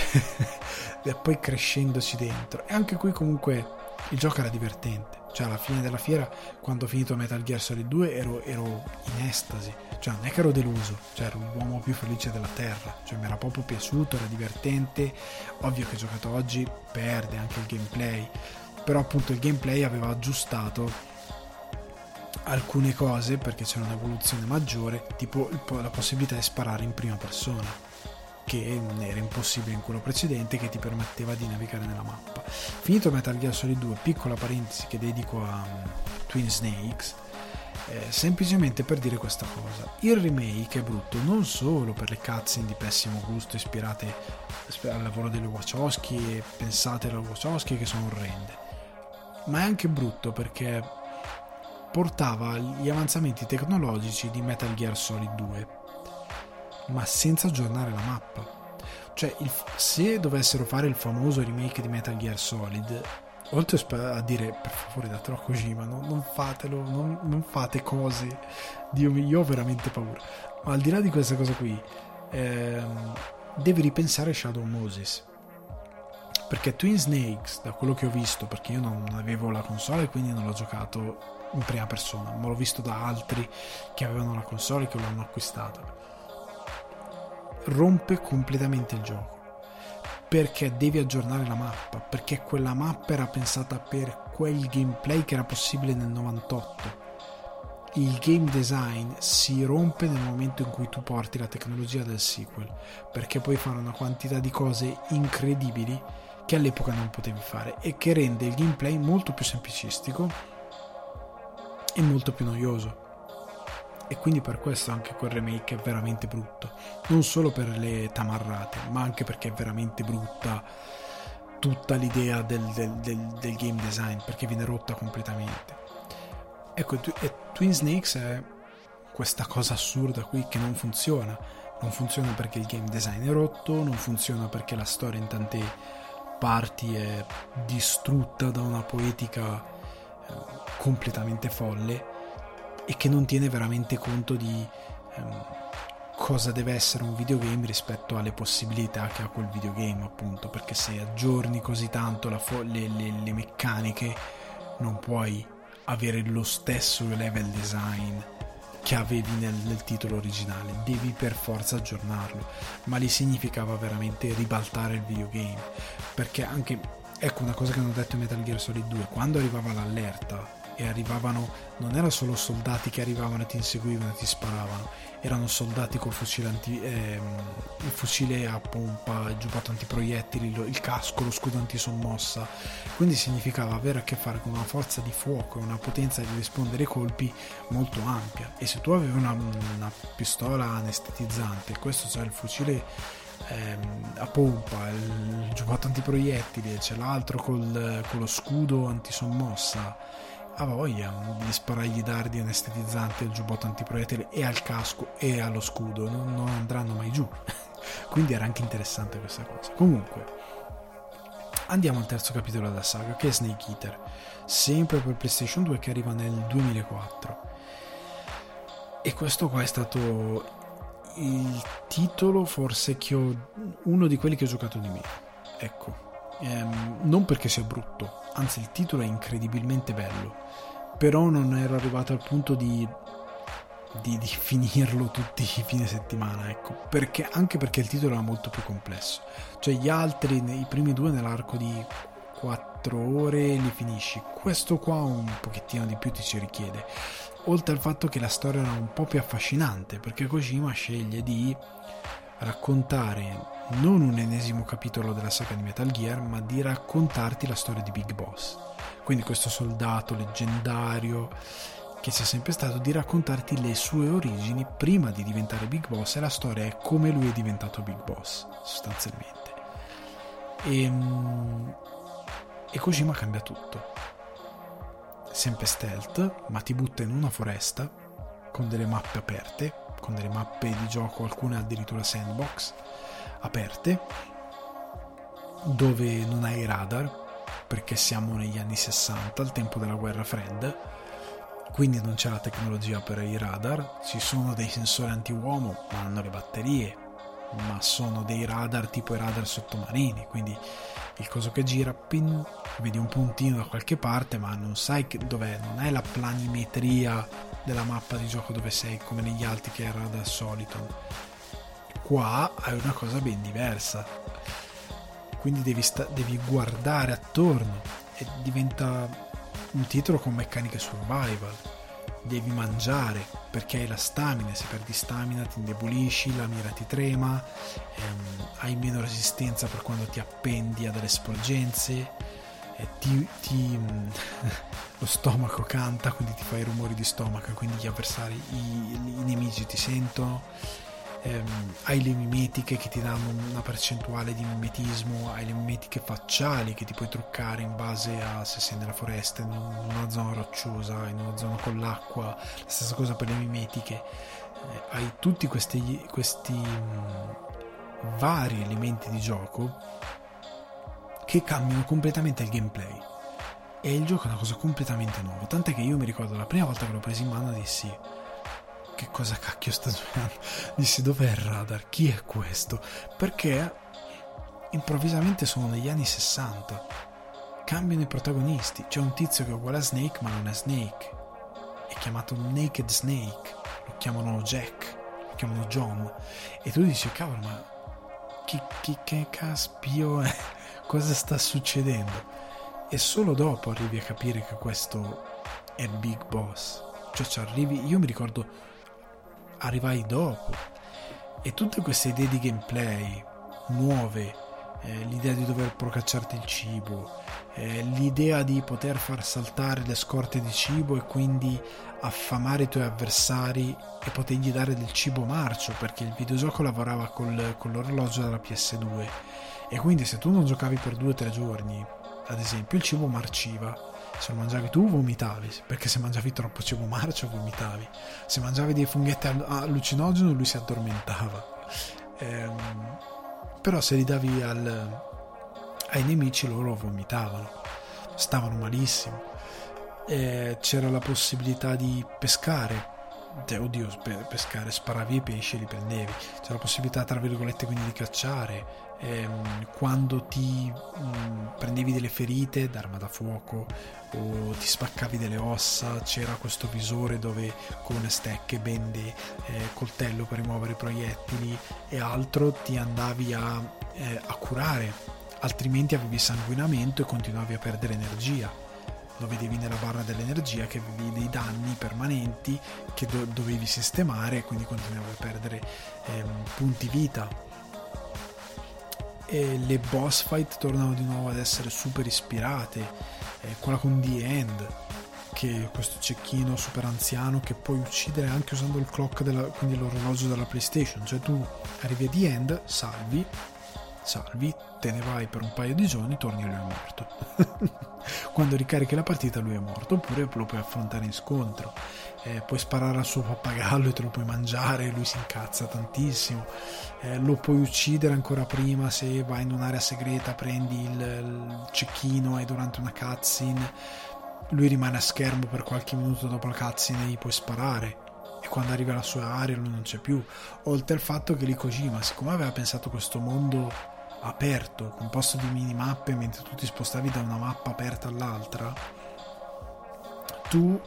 e poi crescendoci dentro e anche qui comunque il gioco era divertente cioè alla fine della fiera quando ho finito Metal Gear Solid 2 ero, ero in estasi. Cioè non è che ero deluso cioè ero l'uomo più felice della terra. Cioè mi era proprio piaciuto era divertente. Ovvio che giocato oggi perde anche il gameplay però appunto il gameplay aveva aggiustato alcune cose perché c'era un'evoluzione maggiore, tipo la possibilità di sparare in prima persona che era impossibile in quello precedente che ti permetteva di navigare nella mappa. Finito Metal Gear Solid 2, piccola parentesi che dedico a um, Twin Snakes, eh, semplicemente per dire questa cosa. Il remake è brutto non solo per le cutscene di pessimo gusto ispirate al lavoro delle Wachowski e pensate alle Wachowski che sono orrende, ma è anche brutto perché portava gli avanzamenti tecnologici di Metal Gear Solid 2, ma senza aggiornare la mappa. Cioè, il, se dovessero fare il famoso remake di Metal Gear Solid, oltre a dire per favore datelo a Kojima, no, non fatelo, non, non, fate cose, Dio mio, io ho veramente paura. Ma al di là di questa cosa qui, ehm, devi ripensare Shadow Moses. Perché Twin Snakes, da quello che ho visto, perché io non avevo la console e quindi non l'ho giocato in prima persona, ma l'ho visto da altri che avevano la console e che l'hanno acquistata. Rompe completamente il gioco perché devi aggiornare la mappa, perché quella mappa era pensata per quel gameplay che era possibile nel 98. Il game design si rompe nel momento in cui tu porti la tecnologia del sequel, perché puoi fare una quantità di cose incredibili che all'epoca non potevi fare e che rende il gameplay molto più semplicistico è molto più noioso. E quindi per questo anche quel remake è veramente brutto. Non solo per le tamarrate, ma anche perché è veramente brutta tutta l'idea del, del, del, del game design, perché viene rotta completamente. Ecco, Twin Snakes è questa cosa assurda qui che non funziona. Non funziona perché il game design è rotto, non funziona perché la storia in tante parti è distrutta da una poetica eh, completamente folle e che non tiene veramente conto di ehm, cosa deve essere un videogame rispetto alle possibilità che ha quel videogame appunto. Perché se aggiorni così tanto fo- le, le, le meccaniche non puoi avere lo stesso level design che avevi nel, nel, titolo originale, devi per forza aggiornarlo, ma lì significava veramente ribaltare il videogame, perché anche, ecco una cosa che hanno detto in Metal Gear Solid 2, quando arrivava l'allerta e arrivavano, non erano solo soldati che arrivavano e ti inseguivano e ti sparavano, erano soldati col fucile, anti, ehm, il fucile a pompa, il giubbotto antiproiettili, il casco, lo scudo antisommossa, quindi significava avere a che fare con una forza di fuoco e una potenza di rispondere ai colpi molto ampia. E se tu avevi una, una pistola anestetizzante, questo cioè il fucile ehm, a pompa, il giubbotto antiproiettili, c'è l'altro col, con lo scudo antisommossa ha voglia di sparargli dardi anestetizzanti al giubbotto antiproiettile e al casco e allo scudo, non, non andranno mai giù. Quindi era anche interessante questa cosa. Comunque, andiamo al terzo capitolo della saga, che è Snake Eater, sempre per PlayStation 2 che arriva nel 2004. E questo qua è stato il titolo forse che ho uno di quelli che ho giocato di meno. Ecco, ehm, non perché sia brutto, anzi il titolo è incredibilmente bello però non ero arrivato al punto di, di, di finirlo tutti i fine settimana, ecco, perché, anche perché il titolo era molto più complesso. Cioè gli altri, i primi due nell'arco di 4 ore li finisci, questo qua un pochettino di più ti ci richiede. Oltre al fatto che la storia era un po' più affascinante, perché Kojima sceglie di raccontare non un ennesimo capitolo della saga di Metal Gear, ma di raccontarti la storia di Big Boss quindi questo soldato leggendario che sia sempre stato di raccontarti le sue origini prima di diventare Big Boss e la storia è come lui è diventato Big Boss sostanzialmente e, ehm, E Kojima cambia tutto. Sempre stealth, ma ti butta in una foresta con delle mappe aperte, con delle mappe di gioco, alcune addirittura sandbox aperte, dove non hai radar, perché siamo negli anni 60, al tempo della guerra fredda, quindi non c'è la tecnologia per i radar, ci sono dei sensori anti-uomo, ma hanno le batterie, ma sono dei radar tipo i radar sottomarini, quindi il coso che gira, pin, vedi un puntino da qualche parte, ma non sai dov'è, non è la planimetria della mappa di gioco dove sei come negli altri che era da solito. Qua hai una cosa ben diversa, quindi devi, sta- devi guardare attorno e diventa un titolo con meccaniche survival. Devi mangiare perché hai la stamina, se perdi stamina ti indebolisci, la mira ti trema, ehm, hai meno resistenza per quando ti appendi a delle sporgenze, ti, ti, lo stomaco canta, quindi ti fai rumori di stomaco, quindi gli avversari, i, i nemici ti sentono ehm, hai le mimetiche che ti danno una percentuale di mimetismo, hai le mimetiche facciali che ti puoi truccare in base a se sei nella foresta, in una zona rocciosa, in una zona con l'acqua, la stessa cosa per le mimetiche. Eh, hai tutti questi, questi mh, vari elementi di gioco che cambiano completamente il gameplay. E il gioco è una cosa completamente nuova. Tant'è che io mi ricordo la prima volta che l'ho preso in mano dissi che cosa cacchio sta giocando? Dissi dov'è il radar? Chi è questo? Perché improvvisamente sono negli anni 60. Cambiano i protagonisti. C'è un tizio che è uguale a Snake, ma non è Snake. È chiamato Naked Snake. Lo chiamano Jack. Lo chiamano John. E tu dici, cavolo, ma chi, chi che caspio è? Cosa sta succedendo? E solo dopo arrivi a capire che questo è Big Boss. Cioè ci arrivi, io mi ricordo arrivai dopo. E tutte queste idee di gameplay nuove, eh, l'idea di dover procacciarti il cibo, eh, l'idea di poter far saltare le scorte di cibo e quindi affamare i tuoi avversari e potergli dare del cibo marcio, perché il videogioco lavorava col, con l'orologio della PS2 e quindi se tu non giocavi per due o tre giorni, ad esempio, il cibo marciva se lo mangiavi tu vomitavi, perché se mangiavi troppo cibo marcio vomitavi. Se mangiavi dei funghetti allucinogeni lui si addormentava. Ehm, però se li davi al, ai nemici loro vomitavano, stavano malissimo. E c'era la possibilità di pescare oddio, pescare, sparavi i pesci e li prendevi. C'è la possibilità, tra virgolette, quindi di cacciare. Ehm, quando ti mh, mm, prendevi delle ferite d'arma da fuoco o ti spaccavi delle ossa, c'era questo visore dove con stecche, bende, eh, coltello per rimuovere i proiettili e altro ti andavi a, eh, a curare, altrimenti avevi sanguinamento e continuavi a perdere energia lo vedevi nella barra dell'energia che avevi dei danni permanenti che do- dovevi sistemare quindi continuavi a perdere ehm, punti vita. E le boss fight tornano di nuovo ad essere super ispirate eh, quella con The End che è questo cecchino super anziano che puoi uccidere anche usando il clock della, quindi l'orologio della PlayStation. Cioè tu arrivi a The End salvi salvi, te ne vai per un paio di giorni, torni e lui è morto. Quando ricarichi la partita lui è morto, oppure lo puoi affrontare in scontro. Eh, puoi sparare al suo pappagallo e te lo puoi mangiare, lui si incazza tantissimo. Eh, lo puoi uccidere ancora prima se vai in un'area segreta, prendi il, il cecchino e durante una cutscene lui rimane a schermo per qualche minuto dopo la cutscene e gli puoi sparare e quando arriva alla sua area lui non c'è più oltre al fatto che lì Kojima siccome aveva pensato questo mondo aperto, composto di minimappe mentre tu ti spostavi da una mappa aperta all'altra, tu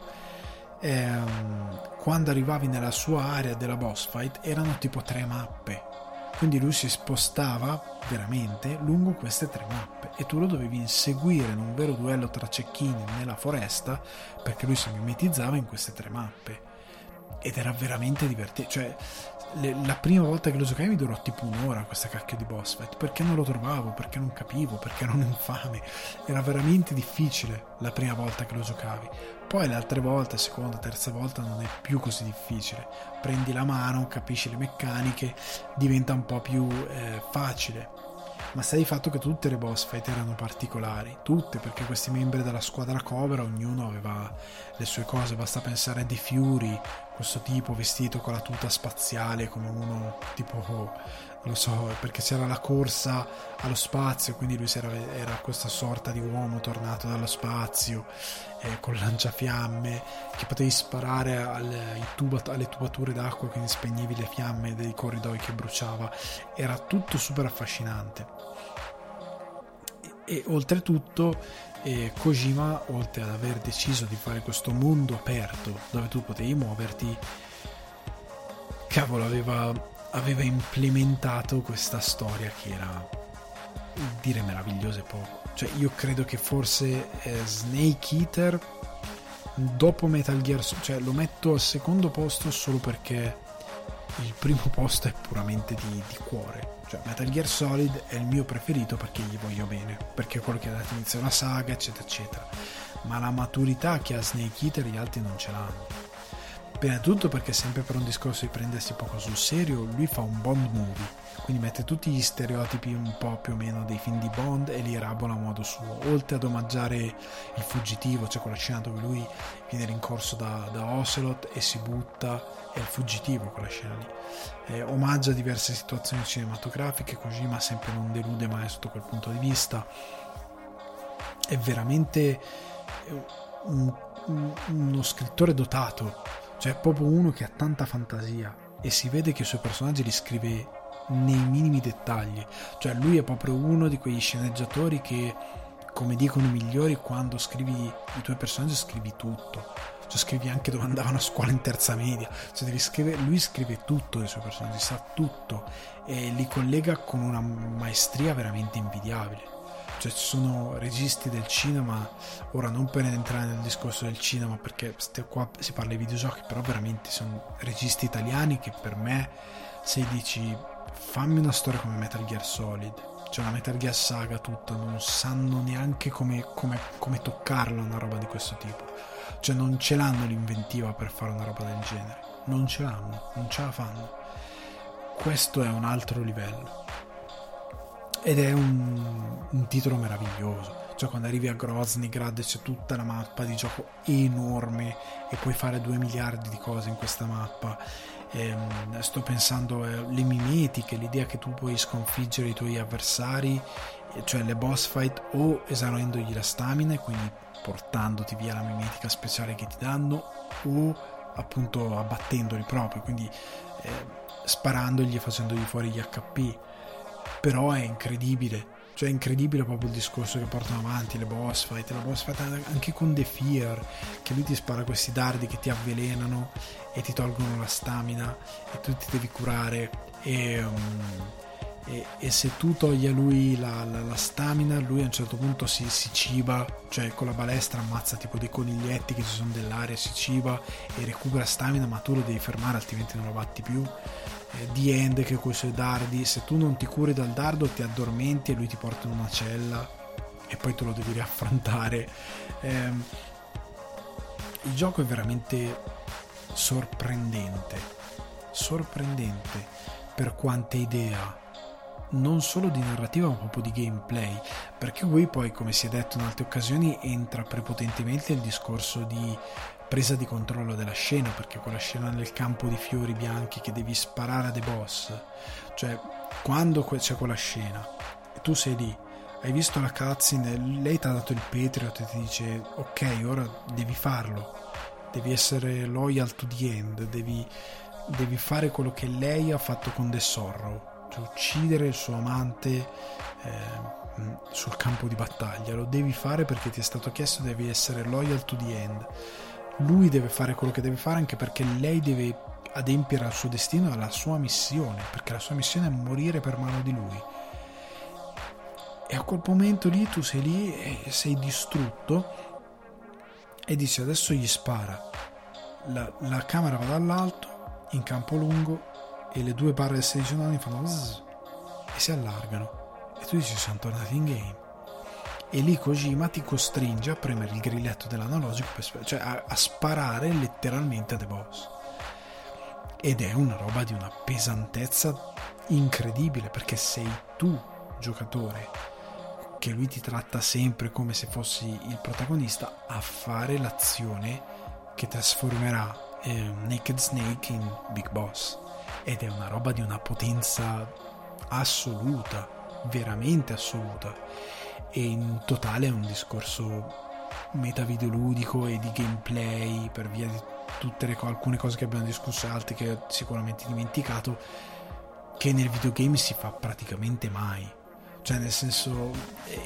ehm, quando arrivavi nella sua area della boss fight erano tipo tre mappe. Quindi lui si spostava veramente lungo queste tre mappe e tu lo dovevi inseguire in un vero duello tra cecchini nella foresta perché lui si mimetizzava in queste tre mappe ed era veramente divertente. Cioè, le, la prima volta che lo giocai mi durò tipo un'ora questa cacchio di boss fight perché non lo trovavo, perché non capivo, perché ero un infame. Era veramente difficile la prima volta che lo giocavi. Poi le altre volte, seconda, terza volta, non è più così difficile. Prendi la mano, capisci le meccaniche, diventa un po' più eh, facile. ma sta di fatto che tutte le boss fight erano particolari, tutte, perché questi membri della squadra Cobra, ognuno aveva le sue cose, basta pensare a The Fury, questo tipo vestito con la tuta spaziale come uno tipo lo so, perché c'era la corsa allo spazio, quindi lui era, era questa sorta di uomo tornato dallo spazio eh, con lanciafiamme che potevi sparare alle, tuba, alle tubature d'acqua, quindi spegnevi le fiamme dei corridoi che bruciava. Era tutto super affascinante. E, e oltretutto eh, Kojima, oltre ad aver deciso di fare questo mondo aperto dove tu potevi muoverti, cavolo, aveva aveva implementato questa storia che era dire meravigliosa e poco. Cioè, io credo che forse eh, Snake Eater dopo Metal Gear cioè lo metto al secondo posto solo perché il primo posto è puramente di, di, cuore. Cioè, Metal Gear Solid è il mio preferito perché gli voglio bene, perché è quello che ha dato inizio alla saga, eccetera, eccetera. Ma la maturità che ha Snake Eater gli altri non ce l'hanno Prima di tutto perché sempre per un discorso di prendersi poco sul serio, lui fa un Bond movie, quindi mette tutti gli stereotipi un po' più o meno dei film di Bond e li elabola a modo suo, oltre ad omaggiare il fuggitivo, cioè quella scena dove lui viene rincorso da, da Ocelot e si butta, è il fuggitivo quella scena lì. Eh, omaggia diverse situazioni cinematografiche, Kojima sempre non delude mai sotto quel punto di vista. È veramente un, un, uno scrittore dotato cioè è proprio uno che ha tanta fantasia e si vede che i suoi personaggi li scrive nei minimi dettagli. Cioè lui è proprio uno di quegli sceneggiatori che, come dicono i migliori, quando scrivi i tuoi personaggi scrivi tutto. Cioè scrivi anche dove andavano a scuola in terza media. Cioè scrivere, lui scrive tutto dei suoi personaggi, sa tutto e li collega con una maestria veramente invidiabile cioè ci sono registi del cinema ora non per entrare nel discorso del cinema perché qua si parla di videogiochi però veramente sono registi italiani che per me se dici fammi una storia come Metal Gear Solid. Cioè la Metal Gear Saga tutta non sanno neanche come, come, come toccarla una roba di questo tipo. Cioè non ce l'hanno l'inventiva per fare una roba del genere. Non ce l'hanno non ce la fanno. Questo è un altro livello. Ed è un, un titolo meraviglioso. Cioè quando arrivi a Groznygrad c'è tutta la mappa di gioco enorme e puoi fare due miliardi di cose in questa mappa ehm, sto pensando alle mimetiche l'idea che tu puoi sconfiggere i tuoi avversari cioè le boss fight o esaurendogli la stamina quindi portandoti via la mimetica speciale che ti danno o appunto abbattendoli proprio quindi eh, sparandogli e facendogli fuori gli HP però è incredibile cioè è incredibile proprio il discorso che portano avanti le boss fight la boss fight anche con The Fear che lui ti spara questi dardi che ti avvelenano e ti tolgono la stamina e tu ti devi curare e, um, e, e se tu togli a lui la, la, la, stamina lui a un certo punto si, si, ciba cioè con la balestra ammazza tipo dei coniglietti che ci sono dell'aria si ciba e recupera stamina ma tu lo devi fermare altrimenti non lo batti più eh, di End che con i suoi dardi, se tu non ti curi dal dardo ti addormenti e lui ti porta in una cella e poi te lo devi riaffrontare. Eh, il gioco è veramente sorprendente, sorprendente per quante idee non solo di narrativa ma proprio di gameplay perché qui poi come si è detto in altre occasioni entra prepotentemente il discorso di presa di controllo della scena, perché quella scena nel campo di fiori bianchi che devi sparare a dei boss, cioè quando c'è quella scena e tu sei lì, hai visto la cutscene, lei ti ha dato il Patriot e ti dice ok, ora devi farlo, devi essere loyal to the end, devi, devi fare quello che lei ha fatto con The Sorrow, cioè uccidere il suo amante. Eh, sul campo di battaglia lo devi fare perché ti è stato chiesto devi essere loyal to the end lui deve fare quello che deve fare anche perché lei deve adempiere al suo destino e alla sua missione, perché la sua missione è morire per mano di lui. E a quel momento lì tu sei lì e sei distrutto e dici adesso gli spara. La, la camera va dall'alto, in campo lungo, e le due barre del 16 anni fanno zzz, e si allargano. E tu dici siamo tornati in game e lì Kojima ti costringe a premere il grilletto dell'analogico, per, cioè a, a sparare letteralmente a The Boss. Ed è una roba di una pesantezza incredibile perché sei tu, giocatore che lui ti tratta sempre come se fossi il protagonista a fare l'azione che trasformerà eh, Naked Snake in Big Boss. Ed è una roba di una potenza assoluta veramente assoluta. E in totale è un discorso metavideoludico e di gameplay per via di tutte le alcune cose che abbiamo discusso e altre che ho sicuramente dimenticato che nel videogame si fa praticamente mai cioè nel senso è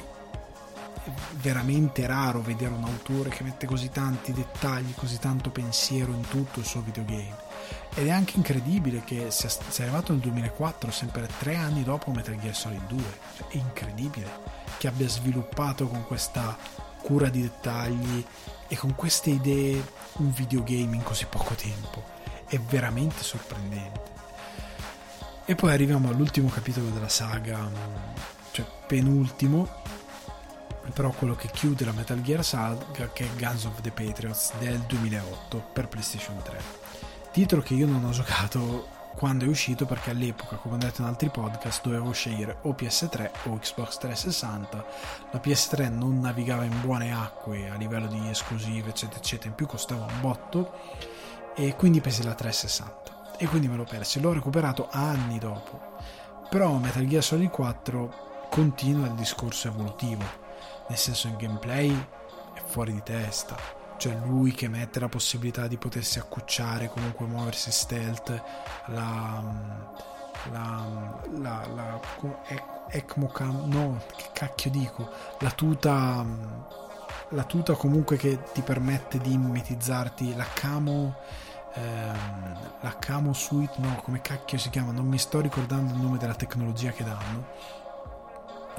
veramente raro vedere un autore che mette così tanti dettagli così tanto pensiero in tutto il suo videogame. Ed è anche incredibile che sia, sia arrivato nel 2004 sempre tre anni dopo Metal Gear Solid 2 cioè, è incredibile che abbia sviluppato con questa cura di dettagli e con queste idee un videogame in così poco tempo. È veramente sorprendente. E poi arriviamo all'ultimo capitolo della saga cioè penultimo però quello che chiude la Metal Gear Saga che è Guns of the Patriots del 2008 per PlayStation 3 titolo che io non ho giocato quando è uscito perché all'epoca, come ho detto in altri podcast, dovevo scegliere o PS3 o Xbox 360. La PS3 non navigava in buone acque a livello di esclusive, eccetera, eccetera, in più costava un botto e quindi presi la 360 e quindi me l'ho perso. L'ho recuperato anni dopo. Però Metal Gear Solid 4 continua il discorso evolutivo, nel senso il gameplay è fuori di testa cioè lui che mette la possibilità di potersi accucciare, comunque muoversi stealth, la, la, la, la Ecmocam, no, che cacchio dico, la tuta, la tuta comunque che ti permette di mimetizzarti, la camo, ehm, la camo suite, no, come cacchio si chiama, non mi sto ricordando il nome della tecnologia che danno.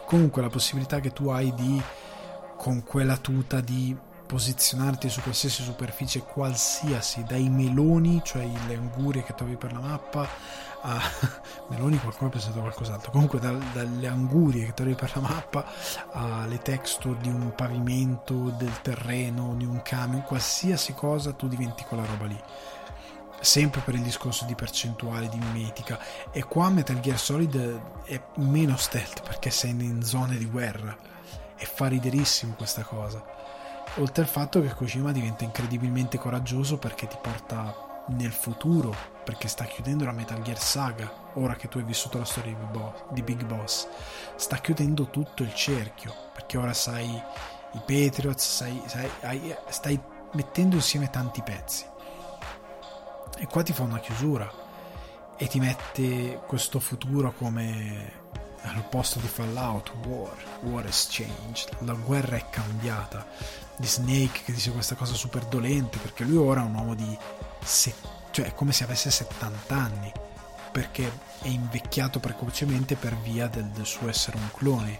Comunque la possibilità che tu hai di con quella tuta di posizionarti su qualsiasi superficie qualsiasi, dai meloni, cioè le angurie che trovi per la mappa, a meloni qualcuno ha pensato a qualcos'altro, comunque da, dalle angurie che trovi per la mappa alle texture di un pavimento, del terreno, di un camion, qualsiasi cosa tu diventi quella roba lì. Sempre per il discorso di percentuale di mimetica. E qua Metal Gear Solid è meno stealth perché sei in zone di guerra. E fa riderissimo questa cosa Oltre al fatto che Kojima diventa incredibilmente coraggioso perché ti porta nel futuro, perché sta chiudendo la Metal Gear Saga, ora che tu hai vissuto la storia di Big Boss, sta chiudendo tutto il cerchio, perché ora sai i Patriots, sai, sai, stai mettendo insieme tanti pezzi. E qua ti fa una chiusura e ti mette questo futuro come al posto di Fallout, War, War is changed, la guerra è cambiata, di Snake che dice questa cosa super dolente perché lui ora è un uomo di se, cioè è come se avesse 70 anni perché è invecchiato precocemente per via del, del suo essere un clone.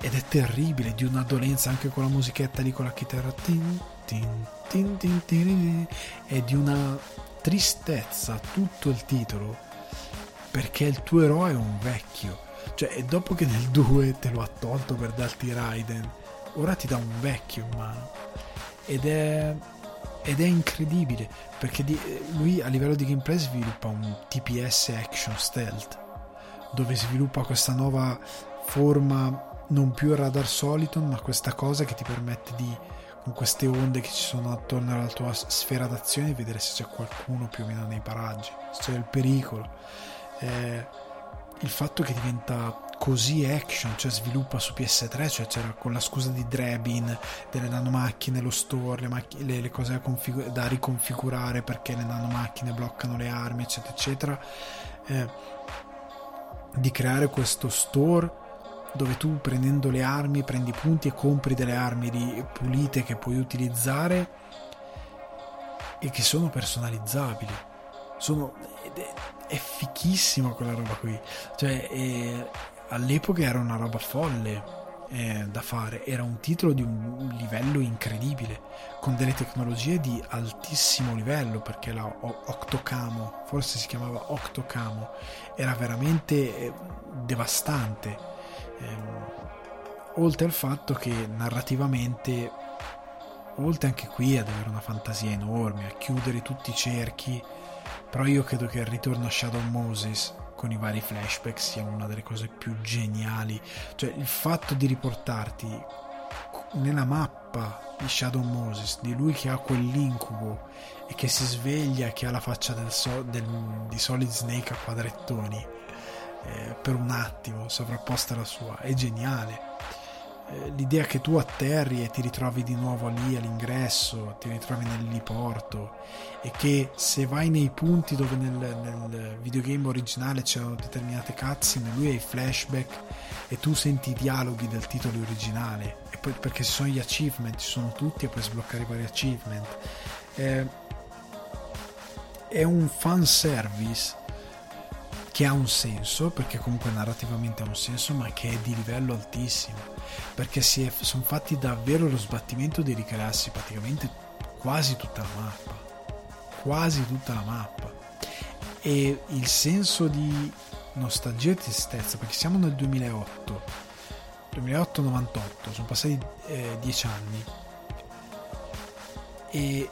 Ed è terribile di una dolenza anche con la musichetta lì con la chitarra. Tin, tin, tin, tin, tin, è di una tristezza tutto il titolo perché il tuo eroe è un vecchio. Cioè dopo che nel 2 te lo ha tolto per darti Raiden ora ti dà un vecchio in mano. Ed è, ed è incredibile perché di, lui a livello di gameplay sviluppa un TPS action stealth dove sviluppa questa nuova forma non più il radar Soliton ma questa cosa che ti permette di con queste onde che ci sono attorno alla tua sfera d'azione vedere se c'è qualcuno più o meno nei paraggi se c'è il pericolo. Eh, il fatto che diventa così action, cioè sviluppa su PS3, cioè c'era con la scusa di Drebin, delle nanomacchine, lo store, le, macch- le, le cose da, config- da, riconfigurare perché le nanomacchine bloccano le armi, eccetera, eccetera, eh, di creare questo store dove tu prendendo le armi prendi punti e compri delle armi pulite che puoi utilizzare e che sono personalizzabili. Sono, è, è fichissima quella roba qui. Cioè, è, all'epoca era una roba folle eh, da fare, era un titolo di un livello incredibile, con delle tecnologie di altissimo livello, perché la Octocamo, forse si chiamava Octocamo, era veramente eh, devastante. Eh, oltre al fatto che narrativamente, oltre anche qui ad avere una fantasia enorme, a chiudere tutti i cerchi, però io credo che il ritorno a Shadow Moses con i vari flashback sia una delle cose più geniali. Cioè il fatto di riportarti nella mappa di Shadow Moses, di lui che ha quell'incubo e che si sveglia, che ha la faccia del so, del, di Solid Snake a quadrettoni eh, per un attimo sovrapposta alla sua, è geniale. Eh, l'idea che tu atterri e ti ritrovi di nuovo lì all'ingresso, ti ritrovi nell'eliporto e che se vai nei punti dove nel, nel videogame originale c'erano determinate cutscene, lui ha i flashback e tu senti i dialoghi del titolo originale. E poi perché ci sono gli achievement, ci sono tutti e puoi sbloccare i vari achievement. Eh, è un fan service che ha un senso, perché comunque narrativamente ha un senso, ma che è di livello altissimo, perché è, sono fatti davvero lo sbattimento di ricrearsi praticamente quasi tutta la mappa, quasi tutta la mappa. E il senso di nostalgia e tristezza, perché siamo nel 2008, 2008-98, sono passati eh, dieci anni, e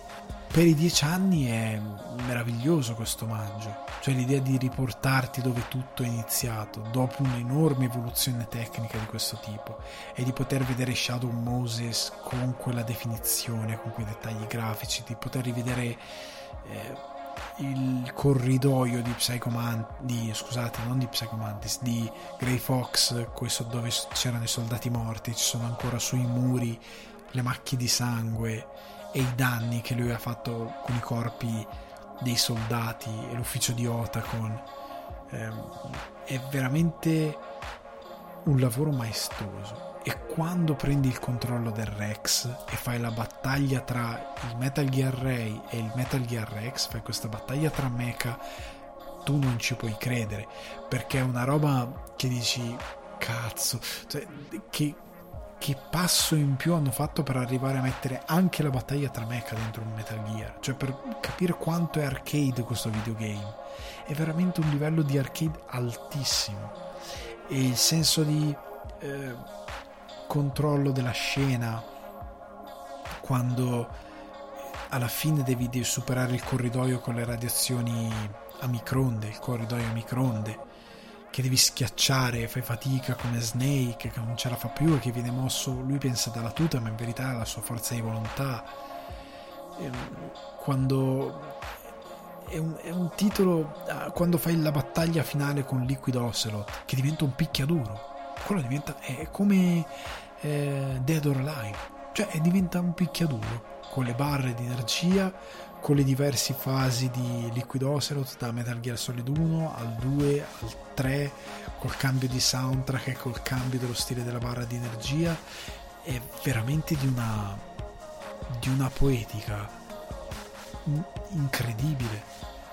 per i dieci anni è meraviglioso questo omaggio, cioè l'idea di riportarti dove tutto è iniziato, dopo un'enorme evoluzione tecnica di questo tipo, e di poter vedere Shadow Moses con quella definizione, con quei dettagli grafici, di poter rivedere eh, il corridoio di Psychomantis, scusate, non di Psychomantis, di Grey Fox, questo dove c'erano i soldati morti, ci sono ancora sui muri le macchie di sangue e i danni che lui ha fatto con i corpi dei soldati e l'ufficio di Otacon ehm, è veramente un lavoro maestoso. E quando prendi il controllo del Rex e fai la battaglia tra il Metal Gear Ray e il Metal Gear Rex fai questa battaglia tra mecha tu non ci puoi credere perché è una roba che dici cazzo cioè, che che passo in più hanno fatto per arrivare a mettere anche la battaglia tra mecha dentro un Metal Gear, cioè per capire quanto è arcade questo videogame. È veramente un livello di arcade altissimo e il senso di eh, controllo della scena quando alla fine devi, superare il corridoio con le radiazioni a microonde, il corridoio a microonde che devi schiacciare, fai fatica come Snake, che non ce la fa più e che viene mosso, lui pensa dalla tuta, ma in verità è la sua forza di volontà. Ehm, quando è un, è un titolo, ah, quando fai la battaglia finale con Liquid Ocelot, che diventa un picchiaduro, quello diventa, è come eh, Dead or Alive, cioè diventa un picchiaduro. Con le barre di energia con le diverse fasi di Liquid Ocelot da Metal Gear Solid 1 al 2 al 3 col cambio di soundtrack e col cambio dello stile della barra di energia è veramente di una di una poetica incredibile.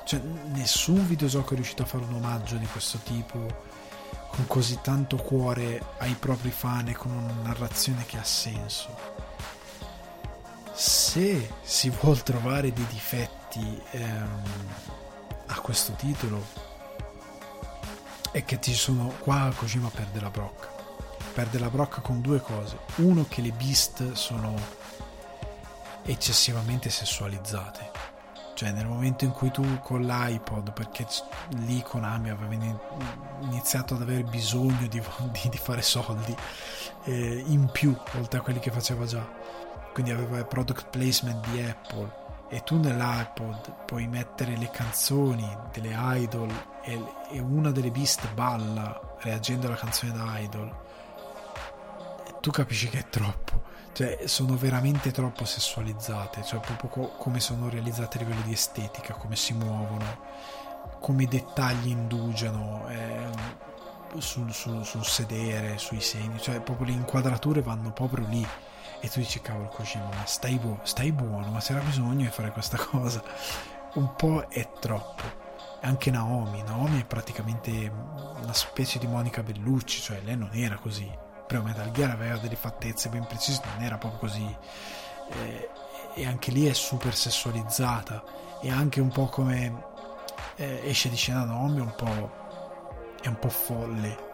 Cioè nessun videogioco è riuscito a fare un omaggio di questo tipo con così tanto cuore ai propri fan e con una narrazione che ha senso se si vuol trovare dei difetti ehm, a questo titolo è che ci sono qua Kojima perde la brocca. Perde la brocca con due cose. Uno che le beast sono eccessivamente sessualizzate. Cioè nel momento in cui tu con l'iPod perché lì Konami aveva iniziato ad avere bisogno di, di, di fare soldi eh, in più oltre a quelli che faceva già quindi aveva il product placement di Apple. E tu nell'iPod puoi mettere le canzoni delle idol e, e una delle beast balla reagendo alla canzone da idol. E tu capisci che è troppo. Cioè sono veramente troppo sessualizzate. Cioè proprio co- come sono realizzate a livello di estetica come si muovono come i dettagli indugiano eh, sul, sul, sul sedere sui segni. Cioè proprio le inquadrature vanno proprio lì e tu dici cavolo Kojima ma stai, bu- stai buono ma c'era bisogno di fare questa cosa. Un po' è troppo. Anche Naomi Naomi è praticamente una specie di Monica Bellucci cioè lei non era così. Però Metal Gear aveva delle fattezze ben precise non era proprio così. Eh, e anche lì è super sessualizzata. E anche un po' come eh, esce di scena Naomi un po' è un po' folle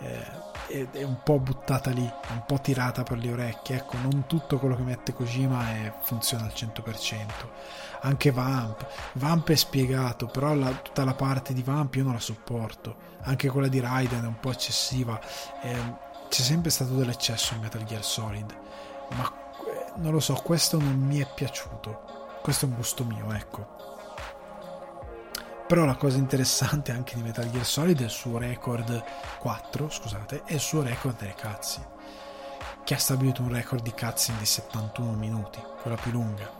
eh, è, un po' buttata lì, è un po' tirata per le orecchie. Ecco, non tutto quello che mette Kojima è, funziona al 100%. Anche Vamp, Vamp è spiegato, però la, tutta la parte di Vamp io non la sopporto. Anche quella di Raiden è un po' eccessiva. Eh, c'è sempre stato dell'eccesso in Metal Gear Solid, ma eh, non lo so, questo non mi è piaciuto. Questo è un gusto mio, ecco. Però la cosa interessante anche di Metal Gear Solid è il suo record 4, scusate, è il suo record delle cutscene, che ha stabilito un record di cutscene di 71 minuti, quella più lunga.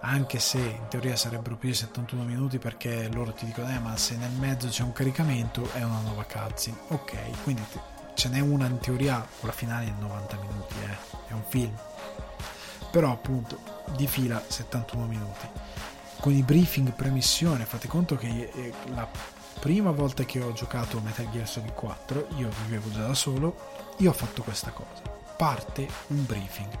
Anche se in teoria sarebbero più di 71 minuti perché loro ti dicono, eh, ma se nel mezzo c'è un caricamento è una nuova cutscene. Ok, quindi ce n'è una in teoria, quella finale è 90 minuti, eh, è un film. Però appunto di fila 71 minuti con i briefing pre-missione. Fate conto che eh, la prima volta che ho giocato Metal Gear Solid 4, io vivevo già da solo, io ho fatto questa cosa. Parte un briefing.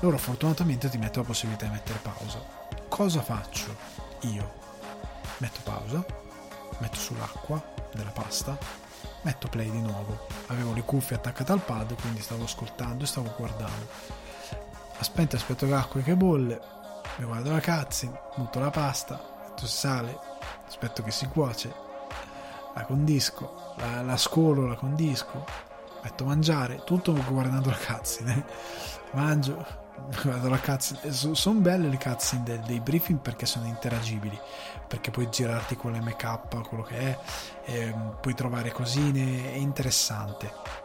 Loro fortunatamente ti mettono la possibilità di mettere pausa. Cosa faccio io? Metto pausa, metto sull'acqua della pasta, metto play di nuovo. Avevo le cuffie attaccate al pad, quindi stavo ascoltando e stavo guardando. Aspetta, aspetto l'acqua che bolle, mi guardo la cutscene, butto la pasta, metto sale, aspetto che si cuoce, la condisco, la, la scolo, la condisco, metto a mangiare, tutto guardando la cutscene, mangio, guardo la cutscene, sono belle le cutscene dei, dei briefing perché sono interagibili, perché puoi girarti con l'MK, quello che è, ehm, puoi trovare cosine, è interessante.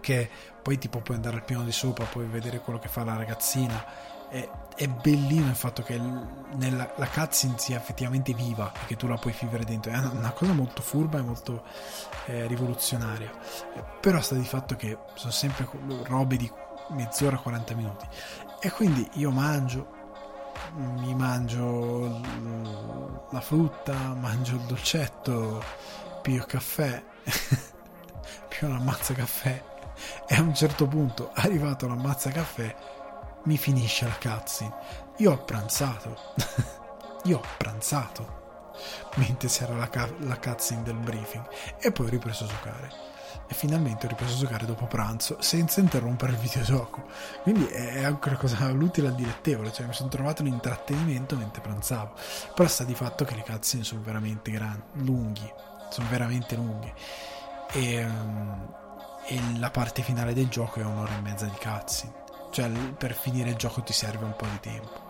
Che poi tipo puoi andare al piano di sopra, puoi vedere quello che fa la ragazzina è, è, bellino il fatto che nella, la cutscene sia effettivamente viva e che tu la puoi vivere dentro. È una cosa molto furba e molto eh, rivoluzionaria. Però sta di fatto che sono sempre robe di mezz'ora, 40 minuti. E quindi io mangio, mi mangio la frutta, mangio il dolcetto, pio caffè, pio una mazza caffè. E a un certo punto, arrivato l'ammazza caffè, mi finisce la cutscene. Io ho pranzato. Io ho pranzato. Mentre c'era la, ca- la cutscene del briefing. E poi ho ripreso a giocare. E finalmente ho ripreso a giocare dopo pranzo senza interrompere il videogioco. Quindi è anche una cosa l'utile al dilettevole. Cioè mi sono trovato l'intrattenimento mentre pranzavo. Però sta di fatto che le cutscene sono veramente grandi, lunghi. Sono veramente lunghi. E, um, e la parte finale del gioco è un'ora e mezza di cutscene cioè per finire il gioco ti serve un po' di tempo.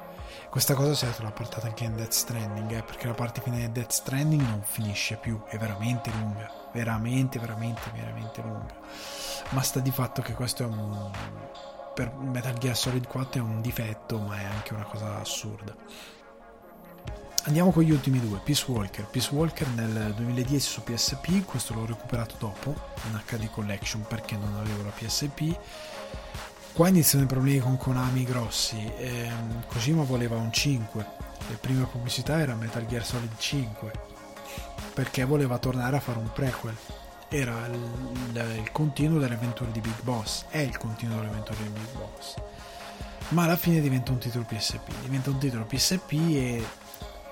Questa cosa si è l'ho portata anche in Death Stranding, eh, perché la parte finale di Death Stranding non finisce più, è veramente lunga, veramente, veramente, veramente lunga. Ma sta di fatto che questo è un... per Metal Gear Solid 4 è un difetto, ma è anche una cosa assurda. Andiamo con gli ultimi due, Peace Walker. Peace Walker nel 2010 su PSP, questo l'ho recuperato dopo in HD Collection perché non avevo la PSP Qua iniziano i problemi con Konami grossi. Ehm, Kojima voleva un 5. Le prime pubblicità era Metal Gear Solid 5. Perché voleva tornare a fare un prequel. Era il, il continuo delle avventure di Big Boss. È il continuo delle avventure di Big Boss. Ma alla fine diventa un titolo PSP. Diventa un titolo PSP e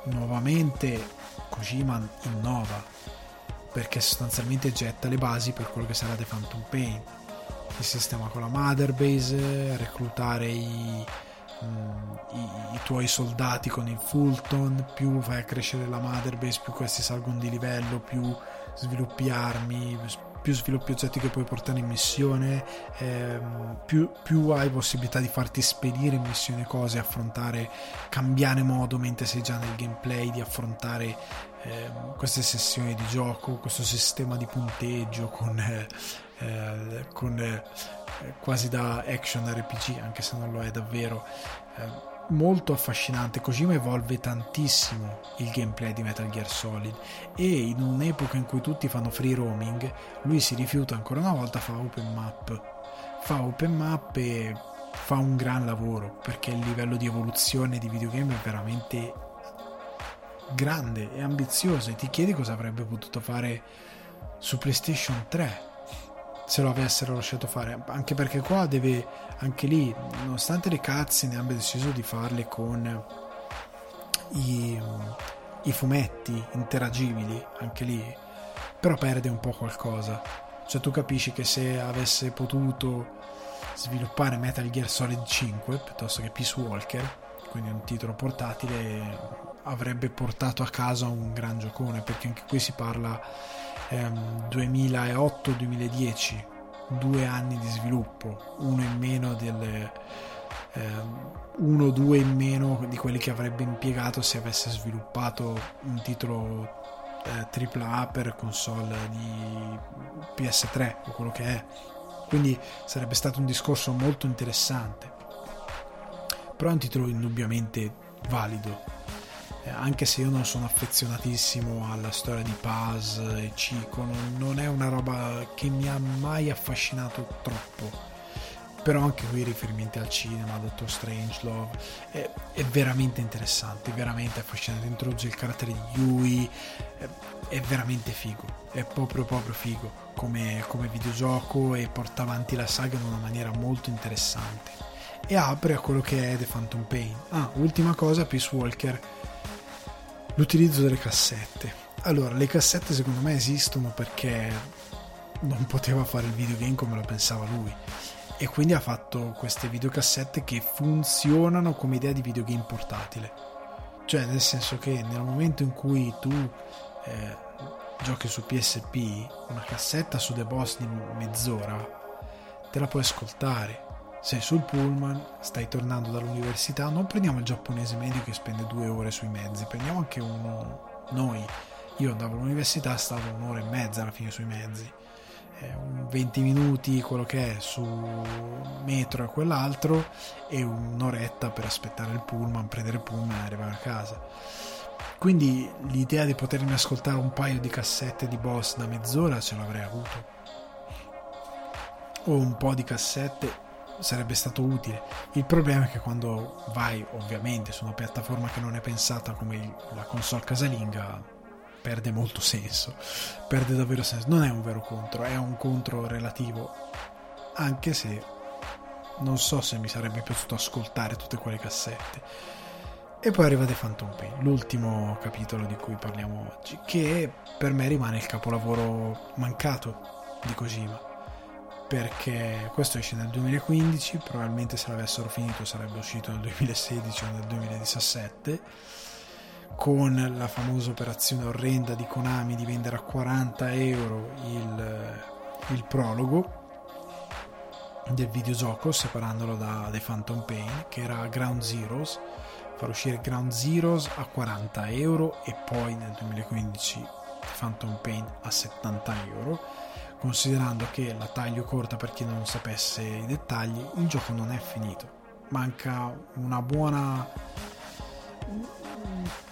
nuovamente Kojima innova. Perché sostanzialmente getta le basi per quello che sarà The Phantom Pain il sistema con la mother base, reclutare i, mm, i, i, tuoi soldati con il Fulton, più fai a crescere la mother base, più questi salgono di livello, più sviluppi armi, più sviluppi oggetti che puoi portare in missione, ehm, più, più, hai possibilità di farti spedire in missione cose, affrontare, cambiare modo mentre sei già nel gameplay, di affrontare ehm, queste sessioni di gioco, questo sistema di punteggio con eh, eh, con eh, quasi da action RPG, anche se non lo è davvero. Eh, molto affascinante. Kojima evolve tantissimo il gameplay di Metal Gear Solid e in un'epoca in cui tutti fanno free roaming, lui si rifiuta ancora una volta, fa open map. Fa open map e fa un gran lavoro perché il livello di evoluzione di videogame è veramente grande e ambizioso e ti chiedi cosa avrebbe potuto fare su PlayStation 3 se lo avessero lasciato fare. Anche perché qua deve anche lì nonostante le cazzi ne abbia deciso di farle con i, i fumetti interagibili anche lì. Però perde un po' qualcosa. Cioè tu capisci che se avesse potuto sviluppare Metal Gear Solid 5 piuttosto che Peace Walker, quindi un titolo portatile, avrebbe portato a casa un gran giocone, perché anche qui si parla ehm, 2008-2010, due anni di sviluppo, uno in meno delle ehm, uno o due in meno di quelli che avrebbe impiegato se avesse sviluppato un titolo eh, AAA per console di PS3 o quello che è. Quindi sarebbe stato un discorso molto interessante. Però è un titolo indubbiamente valido. Eh, anche se io non sono affezionatissimo alla storia di Paz e Cico, non, è una roba che mi ha mai affascinato troppo. Però anche qui riferimenti al cinema, Doctor Strange Love è, è veramente interessante, veramente affascinante, introduce il carattere di Yui, è, è veramente figo, è proprio proprio figo come, come videogioco e porta avanti la saga in una maniera molto interessante. E apre a quello che è The Phantom Pain. Ah, ultima cosa, Peace Walker, l'utilizzo delle cassette. Allora, le cassette secondo me esistono perché non poteva fare il videogame come lo pensava lui e quindi ha fatto queste videocassette che funzionano come idea di videogame portatile. Cioè, nel senso che nel momento in cui tu eh, giochi su PSP, una cassetta su The Boss di mezz'ora te la puoi ascoltare. Sei sul pullman, stai tornando dall'università, non prendiamo il giapponese medio che spende due ore sui mezzi, prendiamo anche uno noi. Io andavo all'università, stavo un'ora e mezza alla fine sui mezzi 20 minuti quello che è su metro e quell'altro e un'oretta per aspettare il pullman, prendere il pullman e arrivare a casa. Quindi l'idea di potermi ascoltare un paio di cassette di boss da mezz'ora ce l'avrei avuto. O un po' di cassette sarebbe stato utile. Il problema è che quando vai ovviamente su una piattaforma che non è pensata come la console casalinga perde molto senso, perde davvero senso. Non è un vero contro, è un contro relativo, anche se non so se mi sarebbe piaciuto ascoltare tutte quelle cassette. E poi arriva The Phantom Pain, l'ultimo capitolo di cui parliamo oggi, che per me rimane il capolavoro mancato di Kojima. Perché questo esce nel 2015, probabilmente se l'avessero finito sarebbe uscito nel 2016 o nel 2017 con la famosa operazione orrenda di Konami di vendere a 40 euro il, il prologo del videogioco separandolo da The Phantom Pain che era Ground Zeroes far uscire Ground Zeroes a 40 euro e poi nel 2015 The Phantom Pain a 70 euro considerando che la taglio corta per chi non sapesse i dettagli il gioco non è finito manca una buona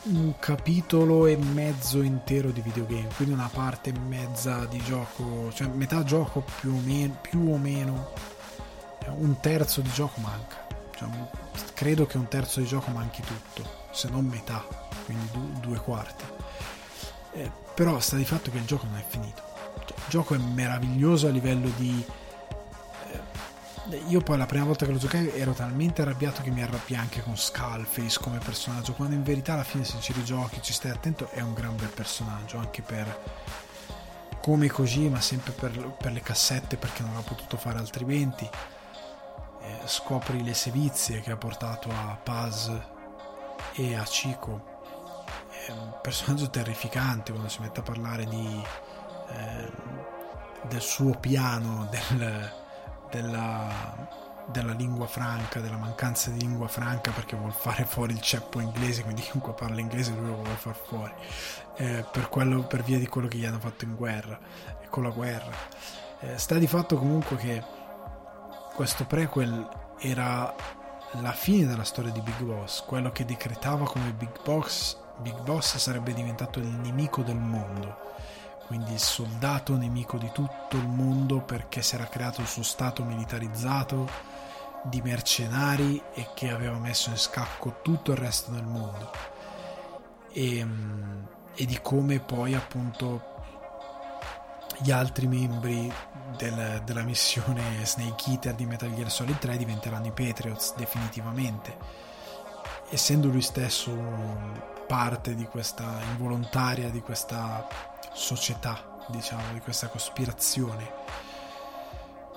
un capitolo e mezzo intero di videogame, quindi una parte e mezza di gioco, cioè metà gioco più o meno, più o meno un terzo di gioco manca. Cioè, credo che un terzo di gioco manchi tutto, se non metà, quindi due, quarti. Eh, però sta di fatto che il gioco non è finito. Il gioco è meraviglioso a livello di io poi la prima volta che lo giocai ero talmente arrabbiato che mi arrabbiai anche con Skullface come personaggio, quando in verità alla fine se ci rigiochi, ci stai attento, è un gran bel personaggio, anche per come Kojima, sempre per, per le cassette perché non ha potuto fare altrimenti. Eh, scopri le sevizie che ha portato a Paz e a Chico. È un personaggio terrificante quando si mette a parlare di, eh, del suo piano, del della, della lingua franca, della mancanza di lingua franca perché vuol fare fuori il ceppo inglese, quindi chiunque parla inglese lui lo vuole far fuori, eh, per, quello, per, via di quello che gli hanno fatto in guerra e con la guerra. Eh, sta di fatto comunque che questo prequel era la fine della storia di Big Boss, quello che decretava come Big Boss, Big Boss sarebbe diventato il nemico del mondo quindi il soldato nemico di tutto il mondo perché si era creato il suo stato militarizzato di mercenari e che aveva messo in scacco tutto il resto del mondo. E, mm, e di come poi appunto gli altri membri del, della missione Snake Eater di Metal Gear Solid 3 diventeranno i Patriots definitivamente. Essendo lui stesso parte di questa involontaria di questa società diciamo, di questa cospirazione,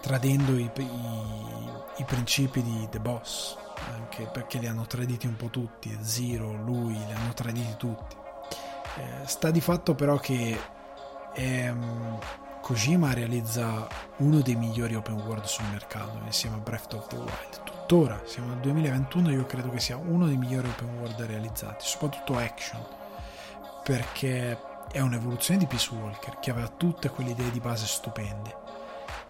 tradendo i, i, i principi di The Boss, anche perché li hanno traditi un po' tutti, Zero, lui, li hanno traditi tutti. Eh, sta di fatto però che ehm, Kojima realizza uno dei migliori open world sul mercato insieme a Breath of the Wild. Tuttora, siamo nel 2021, io credo che sia uno dei migliori open world realizzati, soprattutto action, perché è un'evoluzione di Peace Walker che aveva tutte quelle idee di base stupende,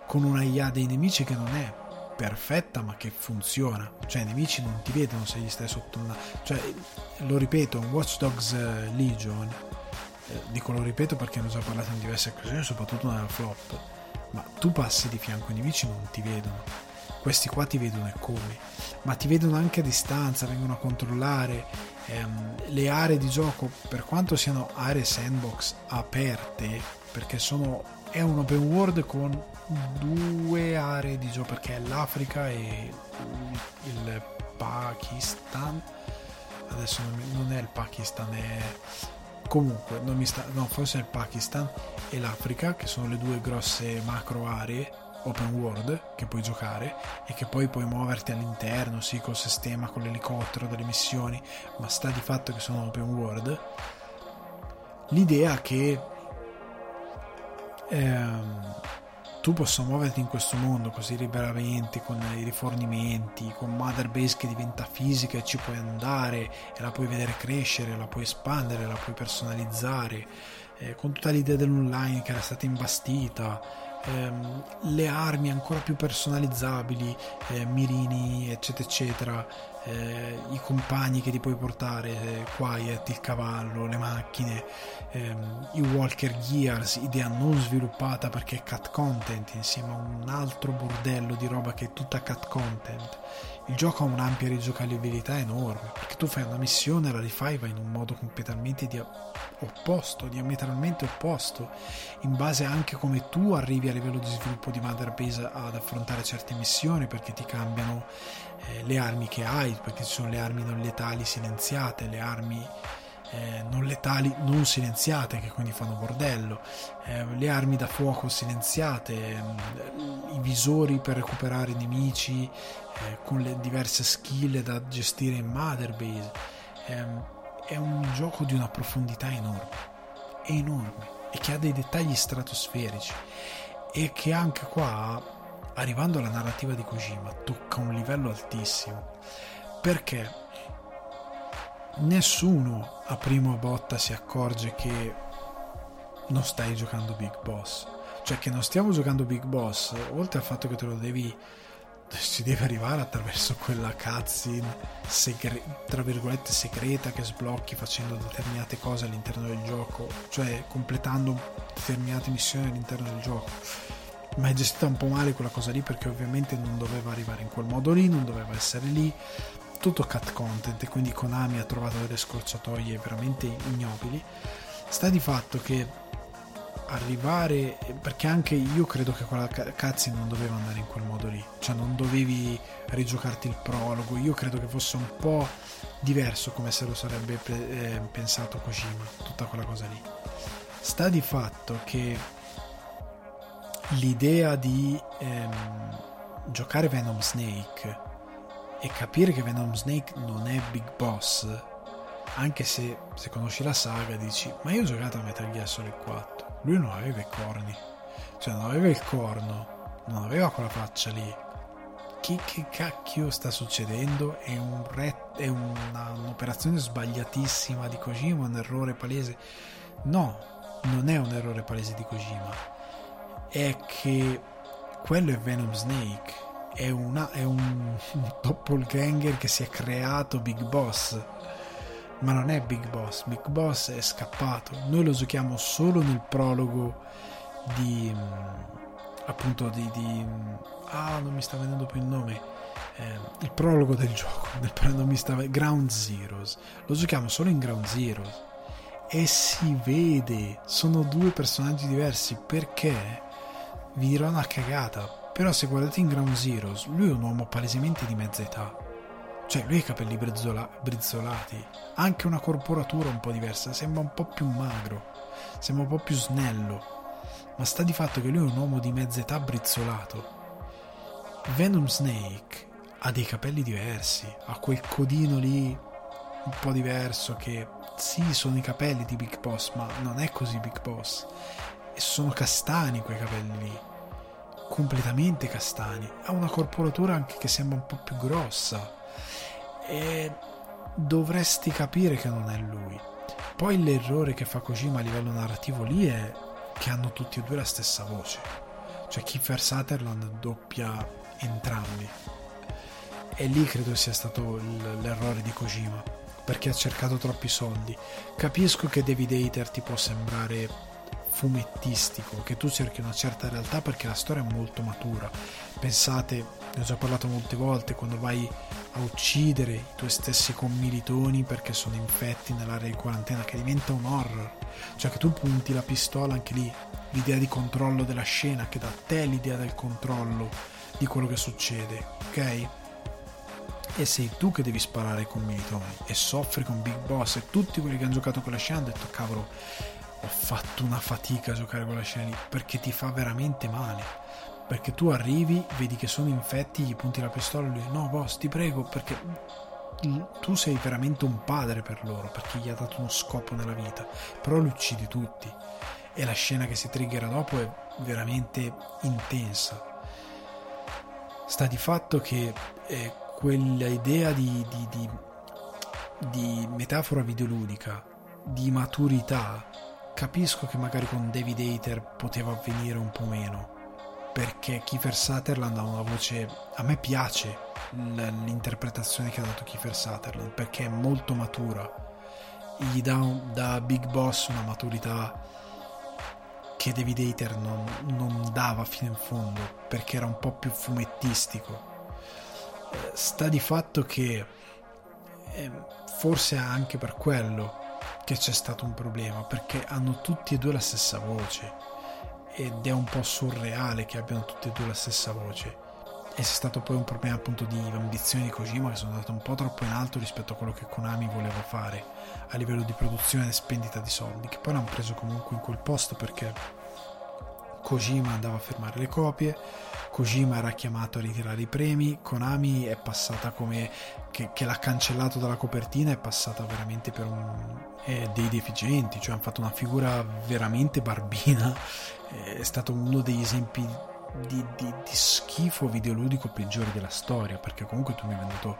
con una IA dei nemici che non è perfetta ma che funziona. Cioè i nemici non ti vedono se gli stai sotto una cioè lo ripeto Watch Dogs eh, Legion eh, dico lo ripeto perché ne ho già parlato in diverse occasioni soprattutto nella flop ma tu passi di fianco ai nemici non ti vedono. Questi qua ti vedono e come? Ma ti vedono anche a distanza vengono a controllare ehm, le aree di gioco per quanto siano aree sandbox aperte perché sono è un open world con due aree di gioco perché è l'Africa e il Pakistan. Adesso non è il Pakistan è comunque non mi sta no forse è il Pakistan e l'Africa che sono le due grosse macro aree open world che puoi giocare e che poi puoi muoverti all'interno sì col sistema con l'elicottero delle missioni ma sta di fatto che sono open world. L'idea che ehm, tu possa muoverti in questo mondo così liberamente con i rifornimenti, con Mother Base che diventa fisica e ci puoi andare e la puoi vedere crescere, la puoi espandere, la puoi personalizzare, eh, con tutta l'idea dell'online che era stata imbastita, ehm, le armi ancora più personalizzabili, eh, mirini, eccetera, eccetera, eh, i compagni che ti puoi portare, eh, Quiet, il cavallo, le macchine, ehm, i Walker Gears, idea non sviluppata perché è cut content insieme a un altro bordello di roba che è tutta cut content il gioco ha un'ampia rigiocabilità enorme perché tu fai una missione la rifai va in un modo completamente di opposto diametralmente opposto in base anche come tu arrivi a livello di sviluppo di Mother Base ad affrontare certe missioni perché ti cambiano eh, le armi che hai perché ci sono le armi non letali silenziate le armi eh, non letali non silenziate che quindi fanno bordello. Eh, le armi da fuoco silenziate ehm, i visori per recuperare i nemici eh, con le diverse skill da gestire in Motherbase ehm, è un gioco di una profondità enorme enorme e che ha dei dettagli stratosferici. E che anche qua arrivando alla narrativa di Kojima tocca un livello altissimo. Perché nessuno a prima botta si accorge che non stai giocando Big Boss. Cioè che non stiamo giocando Big Boss, oltre al fatto che te lo devi si deve arrivare attraverso quella cutscene segre, tra virgolette segreta che sblocchi facendo determinate cose all'interno del gioco, cioè completando determinate missioni all'interno del gioco. Ma è gestita un po' male quella cosa lì perché ovviamente non doveva arrivare in quel modo lì, non doveva essere lì tutto cut content e quindi Konami ha trovato delle scorciatoie veramente ignobili. Sta di fatto che arrivare perché anche io credo che quella cazzi non doveva andare in quel modo lì. Cioè non dovevi rigiocarti il prologo. Io credo che fosse un po' diverso come se lo sarebbe eh, pensato Kojima tutta quella cosa lì. Sta di fatto che l'idea di ehm, giocare Venom Snake e capire che Venom Snake non è Big Boss, anche se se conosci la saga dici ma io ho giocato a Metal Gear Solid 4, lui non aveva i corni, cioè non aveva il corno, non aveva quella faccia lì. Che, che cacchio sta succedendo? È, un re, è una, un'operazione sbagliatissima di Kojima, un errore palese. No, non è un errore palese di Kojima, è che quello è Venom Snake è, una, è un, doppelganger che si è creato Big Boss. Ma non è Big Boss Big Boss è scappato. Noi lo giochiamo solo nel prologo di appunto di, di ah non mi sta venendo più il nome. Eh, il prologo del gioco non mi stava, Ground Zeroes. Lo giochiamo solo in Ground Zeroes. E si vede sono due personaggi diversi. Perché? Vi dirò una cagata però se guardate in Ground Zeroes, lui è un uomo palesemente di mezza età. Cioè, lui ha i capelli brizzola- brizzolati, ha anche una corporatura un po' diversa, sembra un po' più magro, sembra un po' più snello. ma sta di fatto che lui è un uomo di mezza età brizzolato. Venom Snake ha dei capelli diversi, ha quel codino lì un po' diverso che sì, sono i capelli di Big Boss, ma non è così Big Boss. E sono castani quei capelli lì, completamente castani. Ha una corporatura anche che sembra un po' più grossa. E dovresti capire che non è lui. Poi l'errore che fa Kojima a livello narrativo lì è che hanno tutti e due la stessa voce. Cioè Kiefer Sutherland doppia entrambi. E lì credo sia stato l'errore di Kojima, perché ha cercato troppi soldi. Capisco che David Hater ti può sembrare fumettistico, che tu cerchi una certa realtà perché la storia è molto matura. Pensate, ne ho già parlato molte volte, quando vai a uccidere i tuoi stessi commilitoni perché sono infetti nell'area di quarantena, che diventa un horror. Cioè che tu punti la pistola anche lì, l'idea di controllo della scena, che dà a te l'idea del controllo di quello che succede, ok? E sei tu che devi sparare ai commilitoni e soffri con Big Boss e tutti quelli che hanno giocato con la scena hanno detto cavolo ho fatto una fatica a giocare con la scena lì perché ti fa veramente male. Perché tu arrivi vedi che sono infetti gli punti la pistola e lui no boss ti prego perché tu sei veramente un padre per loro perché gli ha dato uno scopo nella vita. Però li uccidi tutti. E la scena che si triggera dopo è veramente intensa. Sta di fatto che eh, quella idea di, di, di, di metafora videoludica, di maturità, capisco che magari con David Hater poteva avvenire un po' meno, perché Kiefer Sutherland ha una voce... A me piace l'interpretazione che ha dato Kiefer Sutherland, perché è molto matura, gli dà da Big Boss una maturità che David Hater non, non dava fino in fondo perché era un po' più fumettistico. Eh, sta di fatto che eh, forse anche per quello che c'è stato un problema perché hanno tutti e due la stessa voce. Ed è un po' surreale che abbiano tutti e due la stessa voce. E c'è stato poi un problema appunto di ambizioni di Kojima che sono andate un po' troppo in alto rispetto a quello che Konami voleva fare a livello di produzione e spendita di soldi che poi l'hanno preso comunque in quel posto perché Kojima andava a fermare le copie Kojima era chiamato a ritirare i premi Konami è passata come che, che l'ha cancellato dalla copertina è passata veramente per un, eh, dei deficienti cioè hanno fatto una figura veramente barbina. È stato uno degli esempi di, di, di schifo videoludico peggiore della storia, perché comunque tu mi hai venduto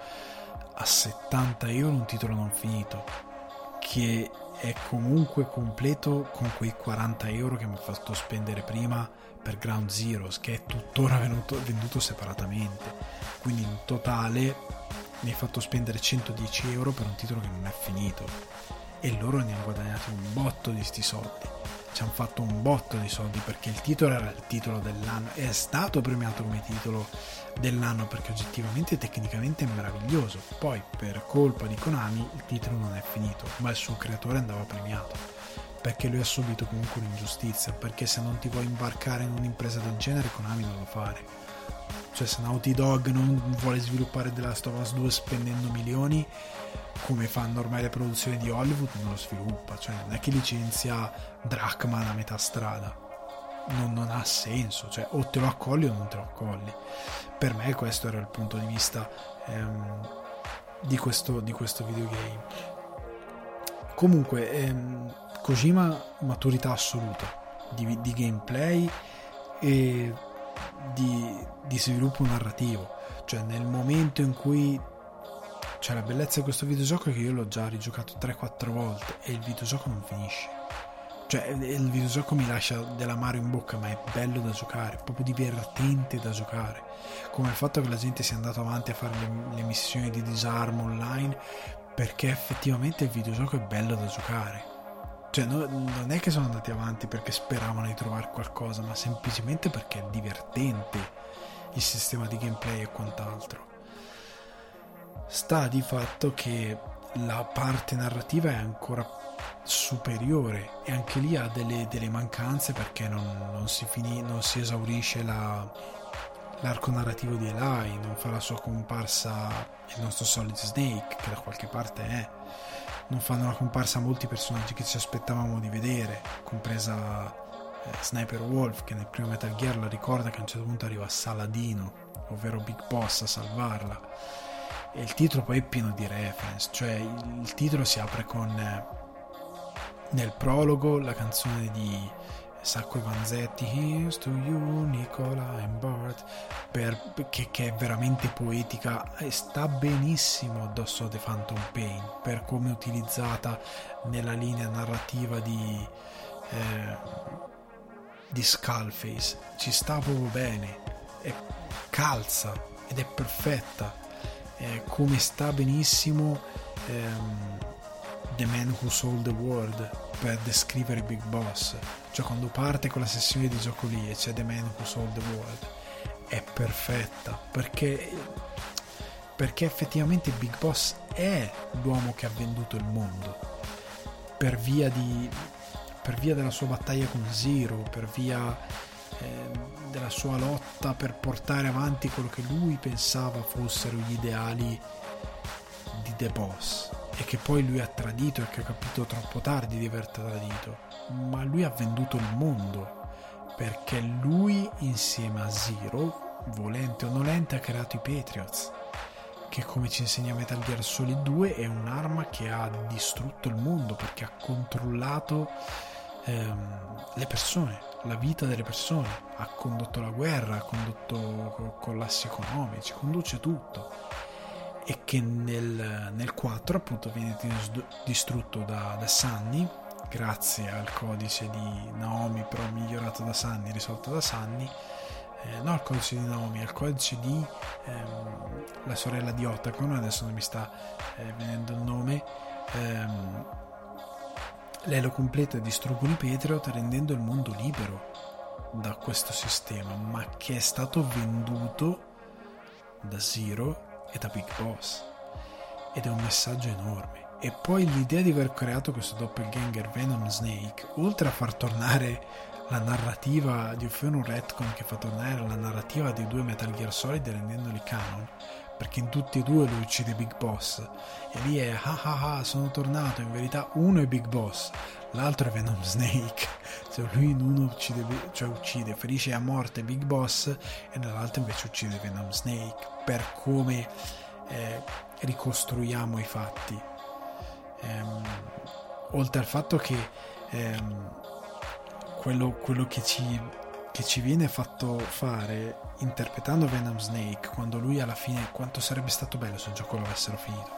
a 70 euro un titolo non finito, che è comunque completo con quei 40 euro che mi ha fatto spendere prima per Ground Zeroes, che è tuttora venuto, venduto separatamente. Quindi in totale mi hai fatto spendere 110 euro per un titolo che non è finito. E loro ne hanno guadagnati un botto di sti soldi ci hanno fatto un botto di soldi perché il titolo era il titolo dell'anno e è stato premiato come titolo dell'anno perché oggettivamente tecnicamente è meraviglioso poi per colpa di Konami il titolo non è finito ma il suo creatore andava premiato perché lui ha subito comunque un'ingiustizia perché se non ti vuoi imbarcare in un'impresa del genere Konami non lo fare cioè se Naughty Dog non vuole sviluppare The Last of Us 2 spendendo milioni come fanno ormai le produzioni di Hollywood non lo sviluppa. Cioè non è che licenzia Drachman a metà strada. Non, non, ha senso. Cioè o te lo accogli o non te lo accogli. Per me questo era il punto di vista ehm, di, questo, di questo videogame. Comunque ehm, Kojima maturità assoluta di, di gameplay e di, di sviluppo narrativo cioè nel momento in cui cioè la bellezza di questo videogioco è che io l'ho già rigiocato 3-4 volte e il videogioco non finisce. Cioè il videogioco mi lascia dell'amaro in bocca, ma è bello da giocare, proprio divertente da giocare. Come il fatto che la gente sia andata avanti a fare le, le missioni di disarmo online, perché effettivamente il videogioco è bello da giocare. Cioè no, non è che sono andati avanti perché speravano di trovare qualcosa, ma semplicemente perché è divertente il sistema di gameplay e quant'altro. Sta di fatto che la parte narrativa è ancora superiore e anche lì ha delle, delle mancanze perché non, non, si finì, non, si esaurisce la, l'arco narrativo di Eli, non fa la sua comparsa il nostro Solid Snake che da qualche parte è, non fanno la comparsa molti personaggi che ci aspettavamo di vedere, compresa eh, Sniper Wolf che nel primo Metal Gear la ricorda che a un certo punto arriva Saladino, ovvero Big Boss, a salvarla. E il titolo poi è pieno di reference, cioè il, titolo si apre con eh, nel prologo la canzone di Sacco e Vanzetti Here's to you Nicola and Bart per, che, che, è veramente poetica e sta benissimo addosso a The Phantom Pain per come utilizzata nella linea narrativa di eh, di Skullface. Ci sta proprio bene è calza ed è perfetta è come sta benissimo ehm, The Man Who Sold the World per descrivere Big Boss cioè quando parte quella sessione di gioco lì e c'è The Man Who Sold the World è perfetta perché perché effettivamente Big Boss è l'uomo che ha venduto il mondo. Per via di per via della sua battaglia con Zero per via eh, della sua lotta per portare avanti quello che lui pensava fossero gli ideali di The Boss e che poi lui ha tradito e che ha capito troppo tardi di aver tradito, ma lui ha venduto il mondo perché lui insieme a Zero, volente o nolente, ha creato i Patriots che come ci insegna Metal Gear Solid 2 è un'arma che ha distrutto il mondo perché ha controllato ehm, le persone, la vita delle persone, ha condotto la guerra, ha condotto collassi economici, conduce tutto e che nel, nel 4 appunto viene distrutto da, da Sunny grazie al codice di Naomi però migliorato da Sunny, risolto da Sunny eh, no il codice di Naomi, il codice di ehm, la sorella di Otacon adesso non mi sta eh, venendo il nome ehm, lei lo completa e distruggono i Patriot rendendo il mondo libero da questo sistema ma che è stato venduto da Zero e da Big Boss. Ed è un messaggio enorme. E poi l'idea di aver creato questo doppelganger Venom Snake, oltre a far tornare la narrativa di offrire un retcon che fa tornare la narrativa dei due Metal Gear Solid rendendoli canon, perché in tutti e due lui uccide Big Boss. E lì è ah ah ah sono tornato in verità uno è Big Boss l'altro è Venom Snake. Cioè lui in uno uccide, cioè uccide ferisce a morte Big Boss e nell'altro invece uccide Venom Snake per come eh, ricostruiamo i fatti. Ehm, oltre al fatto che ehm, quello, quello che ci che ci viene fatto fare interpretando Venom Snake quando lui alla fine quanto sarebbe stato bello se il gioco l'avessero finito.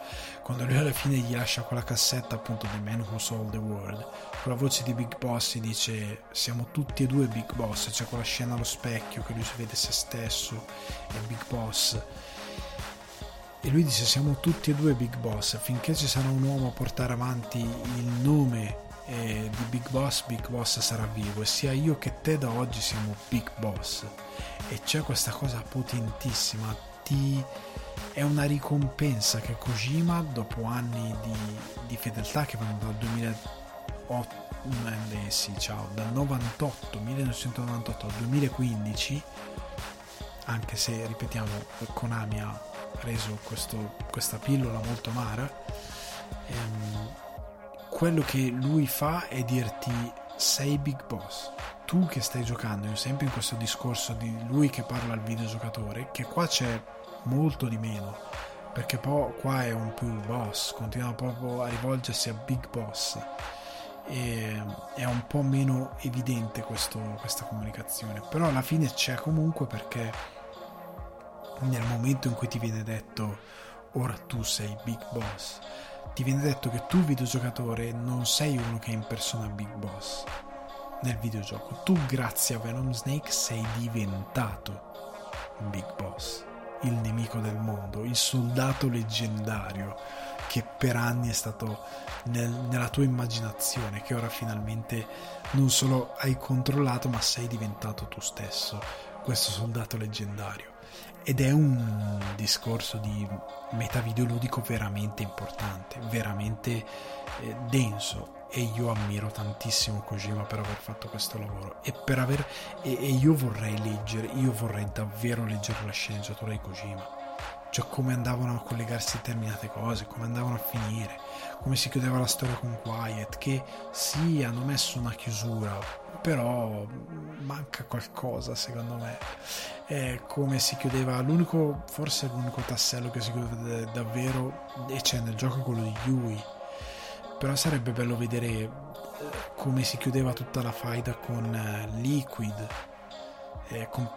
Quando lui alla fine gli lascia quella cassetta appunto The Man Who Sold the World con la voce di Big Boss e dice siamo tutti e due Big Boss. C'è quella scena allo specchio che lui si vede se stesso e Big Boss. E lui dice siamo tutti e due Big Boss. Finché ci sarà un uomo a portare avanti il nome eh, di Big Boss, Big Boss sarà vivo. E sia io che te da oggi siamo Big Boss e c'è questa cosa potentissima, ti... è una ricompensa che Kojima dopo anni di, di fedeltà che vanno dal 2008 eh, sì, ciao, dal 98, 1998 al 2015 anche se ripetiamo Konami ha reso questo, questa pillola molto amara ehm, quello che lui fa è dirti sei big boss. Tu che stai giocando sempre in questo discorso di lui che parla al videogiocatore che qua c'è molto di meno perché poi qua è un più boss continua proprio a rivolgersi a big boss. E è un po' meno evidente questo, questa comunicazione. Però alla fine c'è comunque perché nel momento in cui ti viene detto ora tu sei big boss ti viene detto che tu videogiocatore non sei uno che impersona Big Boss nel videogioco. Tu grazie a Venom Snake sei diventato Big Boss, il nemico del mondo, il soldato leggendario che per anni è stato nel, nella tua immaginazione, che ora finalmente non solo hai controllato, ma sei diventato tu stesso, questo soldato leggendario ed è un discorso di metavideoludico veramente importante, veramente eh, denso. E io ammiro tantissimo Kojima per aver fatto questo lavoro. E per aver e, e io vorrei leggere, io vorrei davvero leggere la sceneggiatura di Kojima. Cioè come andavano a collegarsi determinate cose, come andavano a finire, come si chiudeva la storia con Quiet, che sì, hanno messo una chiusura, però manca qualcosa secondo me. È come si chiudeva l'unico forse l'unico tassello che si chiude davvero e c'è nel gioco quello di Yui. Però sarebbe bello vedere eh, come si chiudeva tutta la faida con eh, Liquid eh, con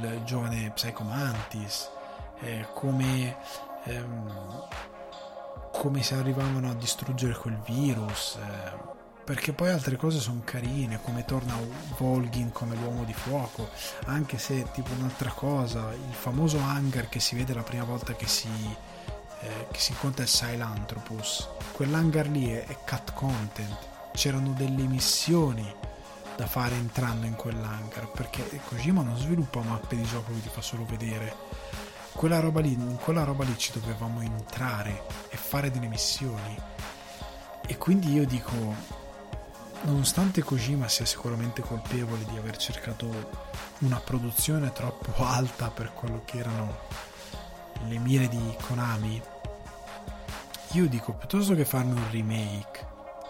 il giovane Psycho Mantis eh, come ehm, come si arrivavano a distruggere quel virus eh, perché poi altre cose sono carine come torna Volgin come l'uomo di fuoco anche se tipo un'altra cosa il famoso hangar che si vede la prima volta che si, eh, che si incontra il Silanthropus quell'hangar lì è, è cut content. C'erano delle missioni da fare entrando in quell'hangar perché Kojima non sviluppa mappe di gioco che ti fa solo vedere. Quella roba lì, in quella roba lì ci dovevamo entrare e fare delle missioni. E quindi io dico Nonostante Kojima sia sicuramente colpevole di aver cercato una produzione troppo alta per quello che erano le mire di Konami, io dico piuttosto che farmi un remake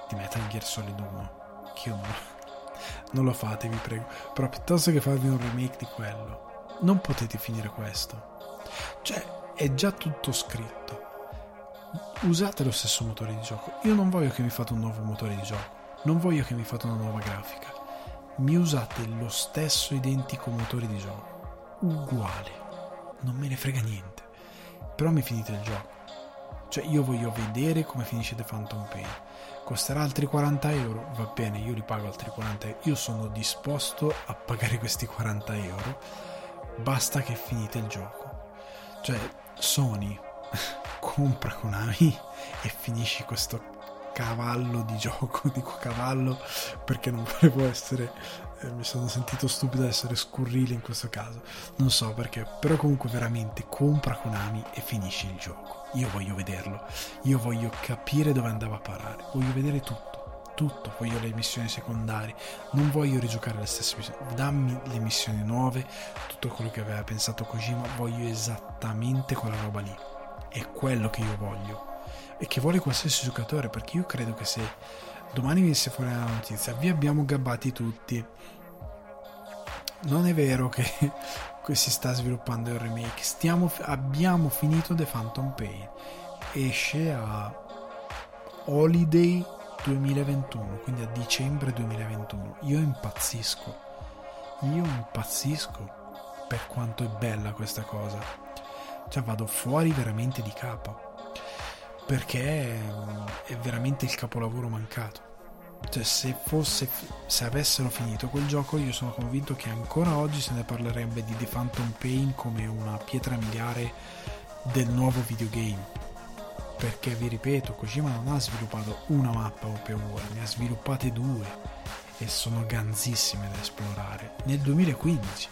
di Metal Gear Solid 1, che io non, non lo fate, vi prego, però piuttosto che farvi un remake di quello, non potete finire questo. Cioè, è già tutto scritto. Usate lo stesso motore di gioco. Io non voglio che mi fate un nuovo motore di gioco non voglio che mi fate una nuova grafica. Mi usate lo stesso identico motore di gioco. Uguale. Non me ne frega niente. Però mi finite il gioco. Cioè io voglio vedere come finisce The Phantom Pain. Costerà altri 40 euro? Va bene, io li pago altri 40 euro. Io sono disposto a pagare questi 40 euro. Basta che finite il gioco. Cioè, Sony compra Konami e finisci questo cavallo di gioco, dico cavallo perché non volevo essere, eh, mi sono sentito stupido ad essere scurrile in questo caso, non so perché, però comunque veramente compra Konami e finisci il gioco, io voglio vederlo, io voglio capire dove andava a parare, voglio vedere tutto, tutto, voglio le missioni secondarie, non voglio rigiocare le stesse missioni, dammi le missioni nuove, tutto quello che aveva pensato Kojima, voglio esattamente quella roba lì, è quello che io voglio e che vuole qualsiasi giocatore perché io credo che se domani venisse fuori la notizia vi abbiamo gabbati tutti. Non è vero che si sta sviluppando il remake. Stiamo, abbiamo finito The Phantom Pain. Esce a Holiday 2021 quindi a dicembre 2021 io impazzisco. Io impazzisco per quanto è bella questa cosa. Cioè vado fuori veramente di capo perché è veramente il capolavoro mancato. Cioè, se, fosse, se avessero finito quel gioco, io sono convinto che ancora oggi se ne parlerebbe di The Phantom Pain come una pietra miliare del nuovo videogame. Perché vi ripeto, Kojima non ha sviluppato una mappa open world, ne ha sviluppate due e sono ganzissime da esplorare nel 2015.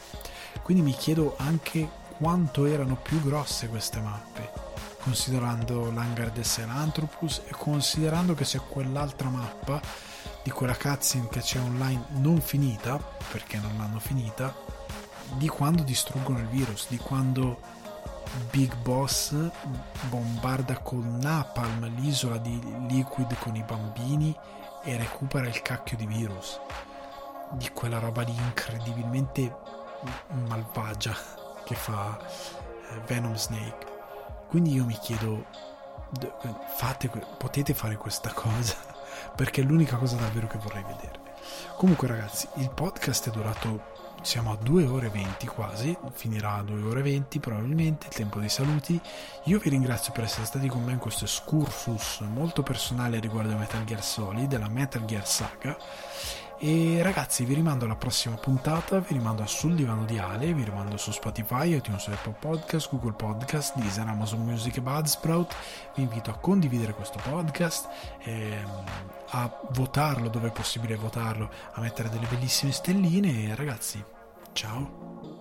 Quindi mi chiedo anche quanto erano più grosse queste mappe considerando l'hangar del Selanthropus e considerando che c'è quell'altra mappa di quella cutscene che c'è online non finita, perché non l'hanno finita, di quando distruggono il virus, di quando Big Boss bombarda con napalm l'isola di Liquid con i bambini e recupera il cacchio di virus. Di quella roba lì incredibilmente malvagia che fa eh, Venom Snake. Quindi io mi chiedo, fate, potete fare questa cosa? Perché è l'unica cosa davvero che vorrei vedere. Comunque ragazzi, il podcast è durato, siamo a 2 ore e 20 quasi, finirà a 2 ore e 20 probabilmente, il tempo dei saluti. Io vi ringrazio per essere stati con me in questo excursus molto personale riguardo Metal Gear Solid, della Metal Gear Saga e ragazzi, vi rimando alla prossima puntata, vi rimando sul divano di Ale, vi rimando su Spotify, iTunes, Apple Podcast, Google Podcast, Deezer, Amazon Music e Budsprout. Vi invito a condividere questo podcast, ehm, a votarlo dove è possibile votarlo, a mettere delle bellissime stelline e ragazzi, ciao!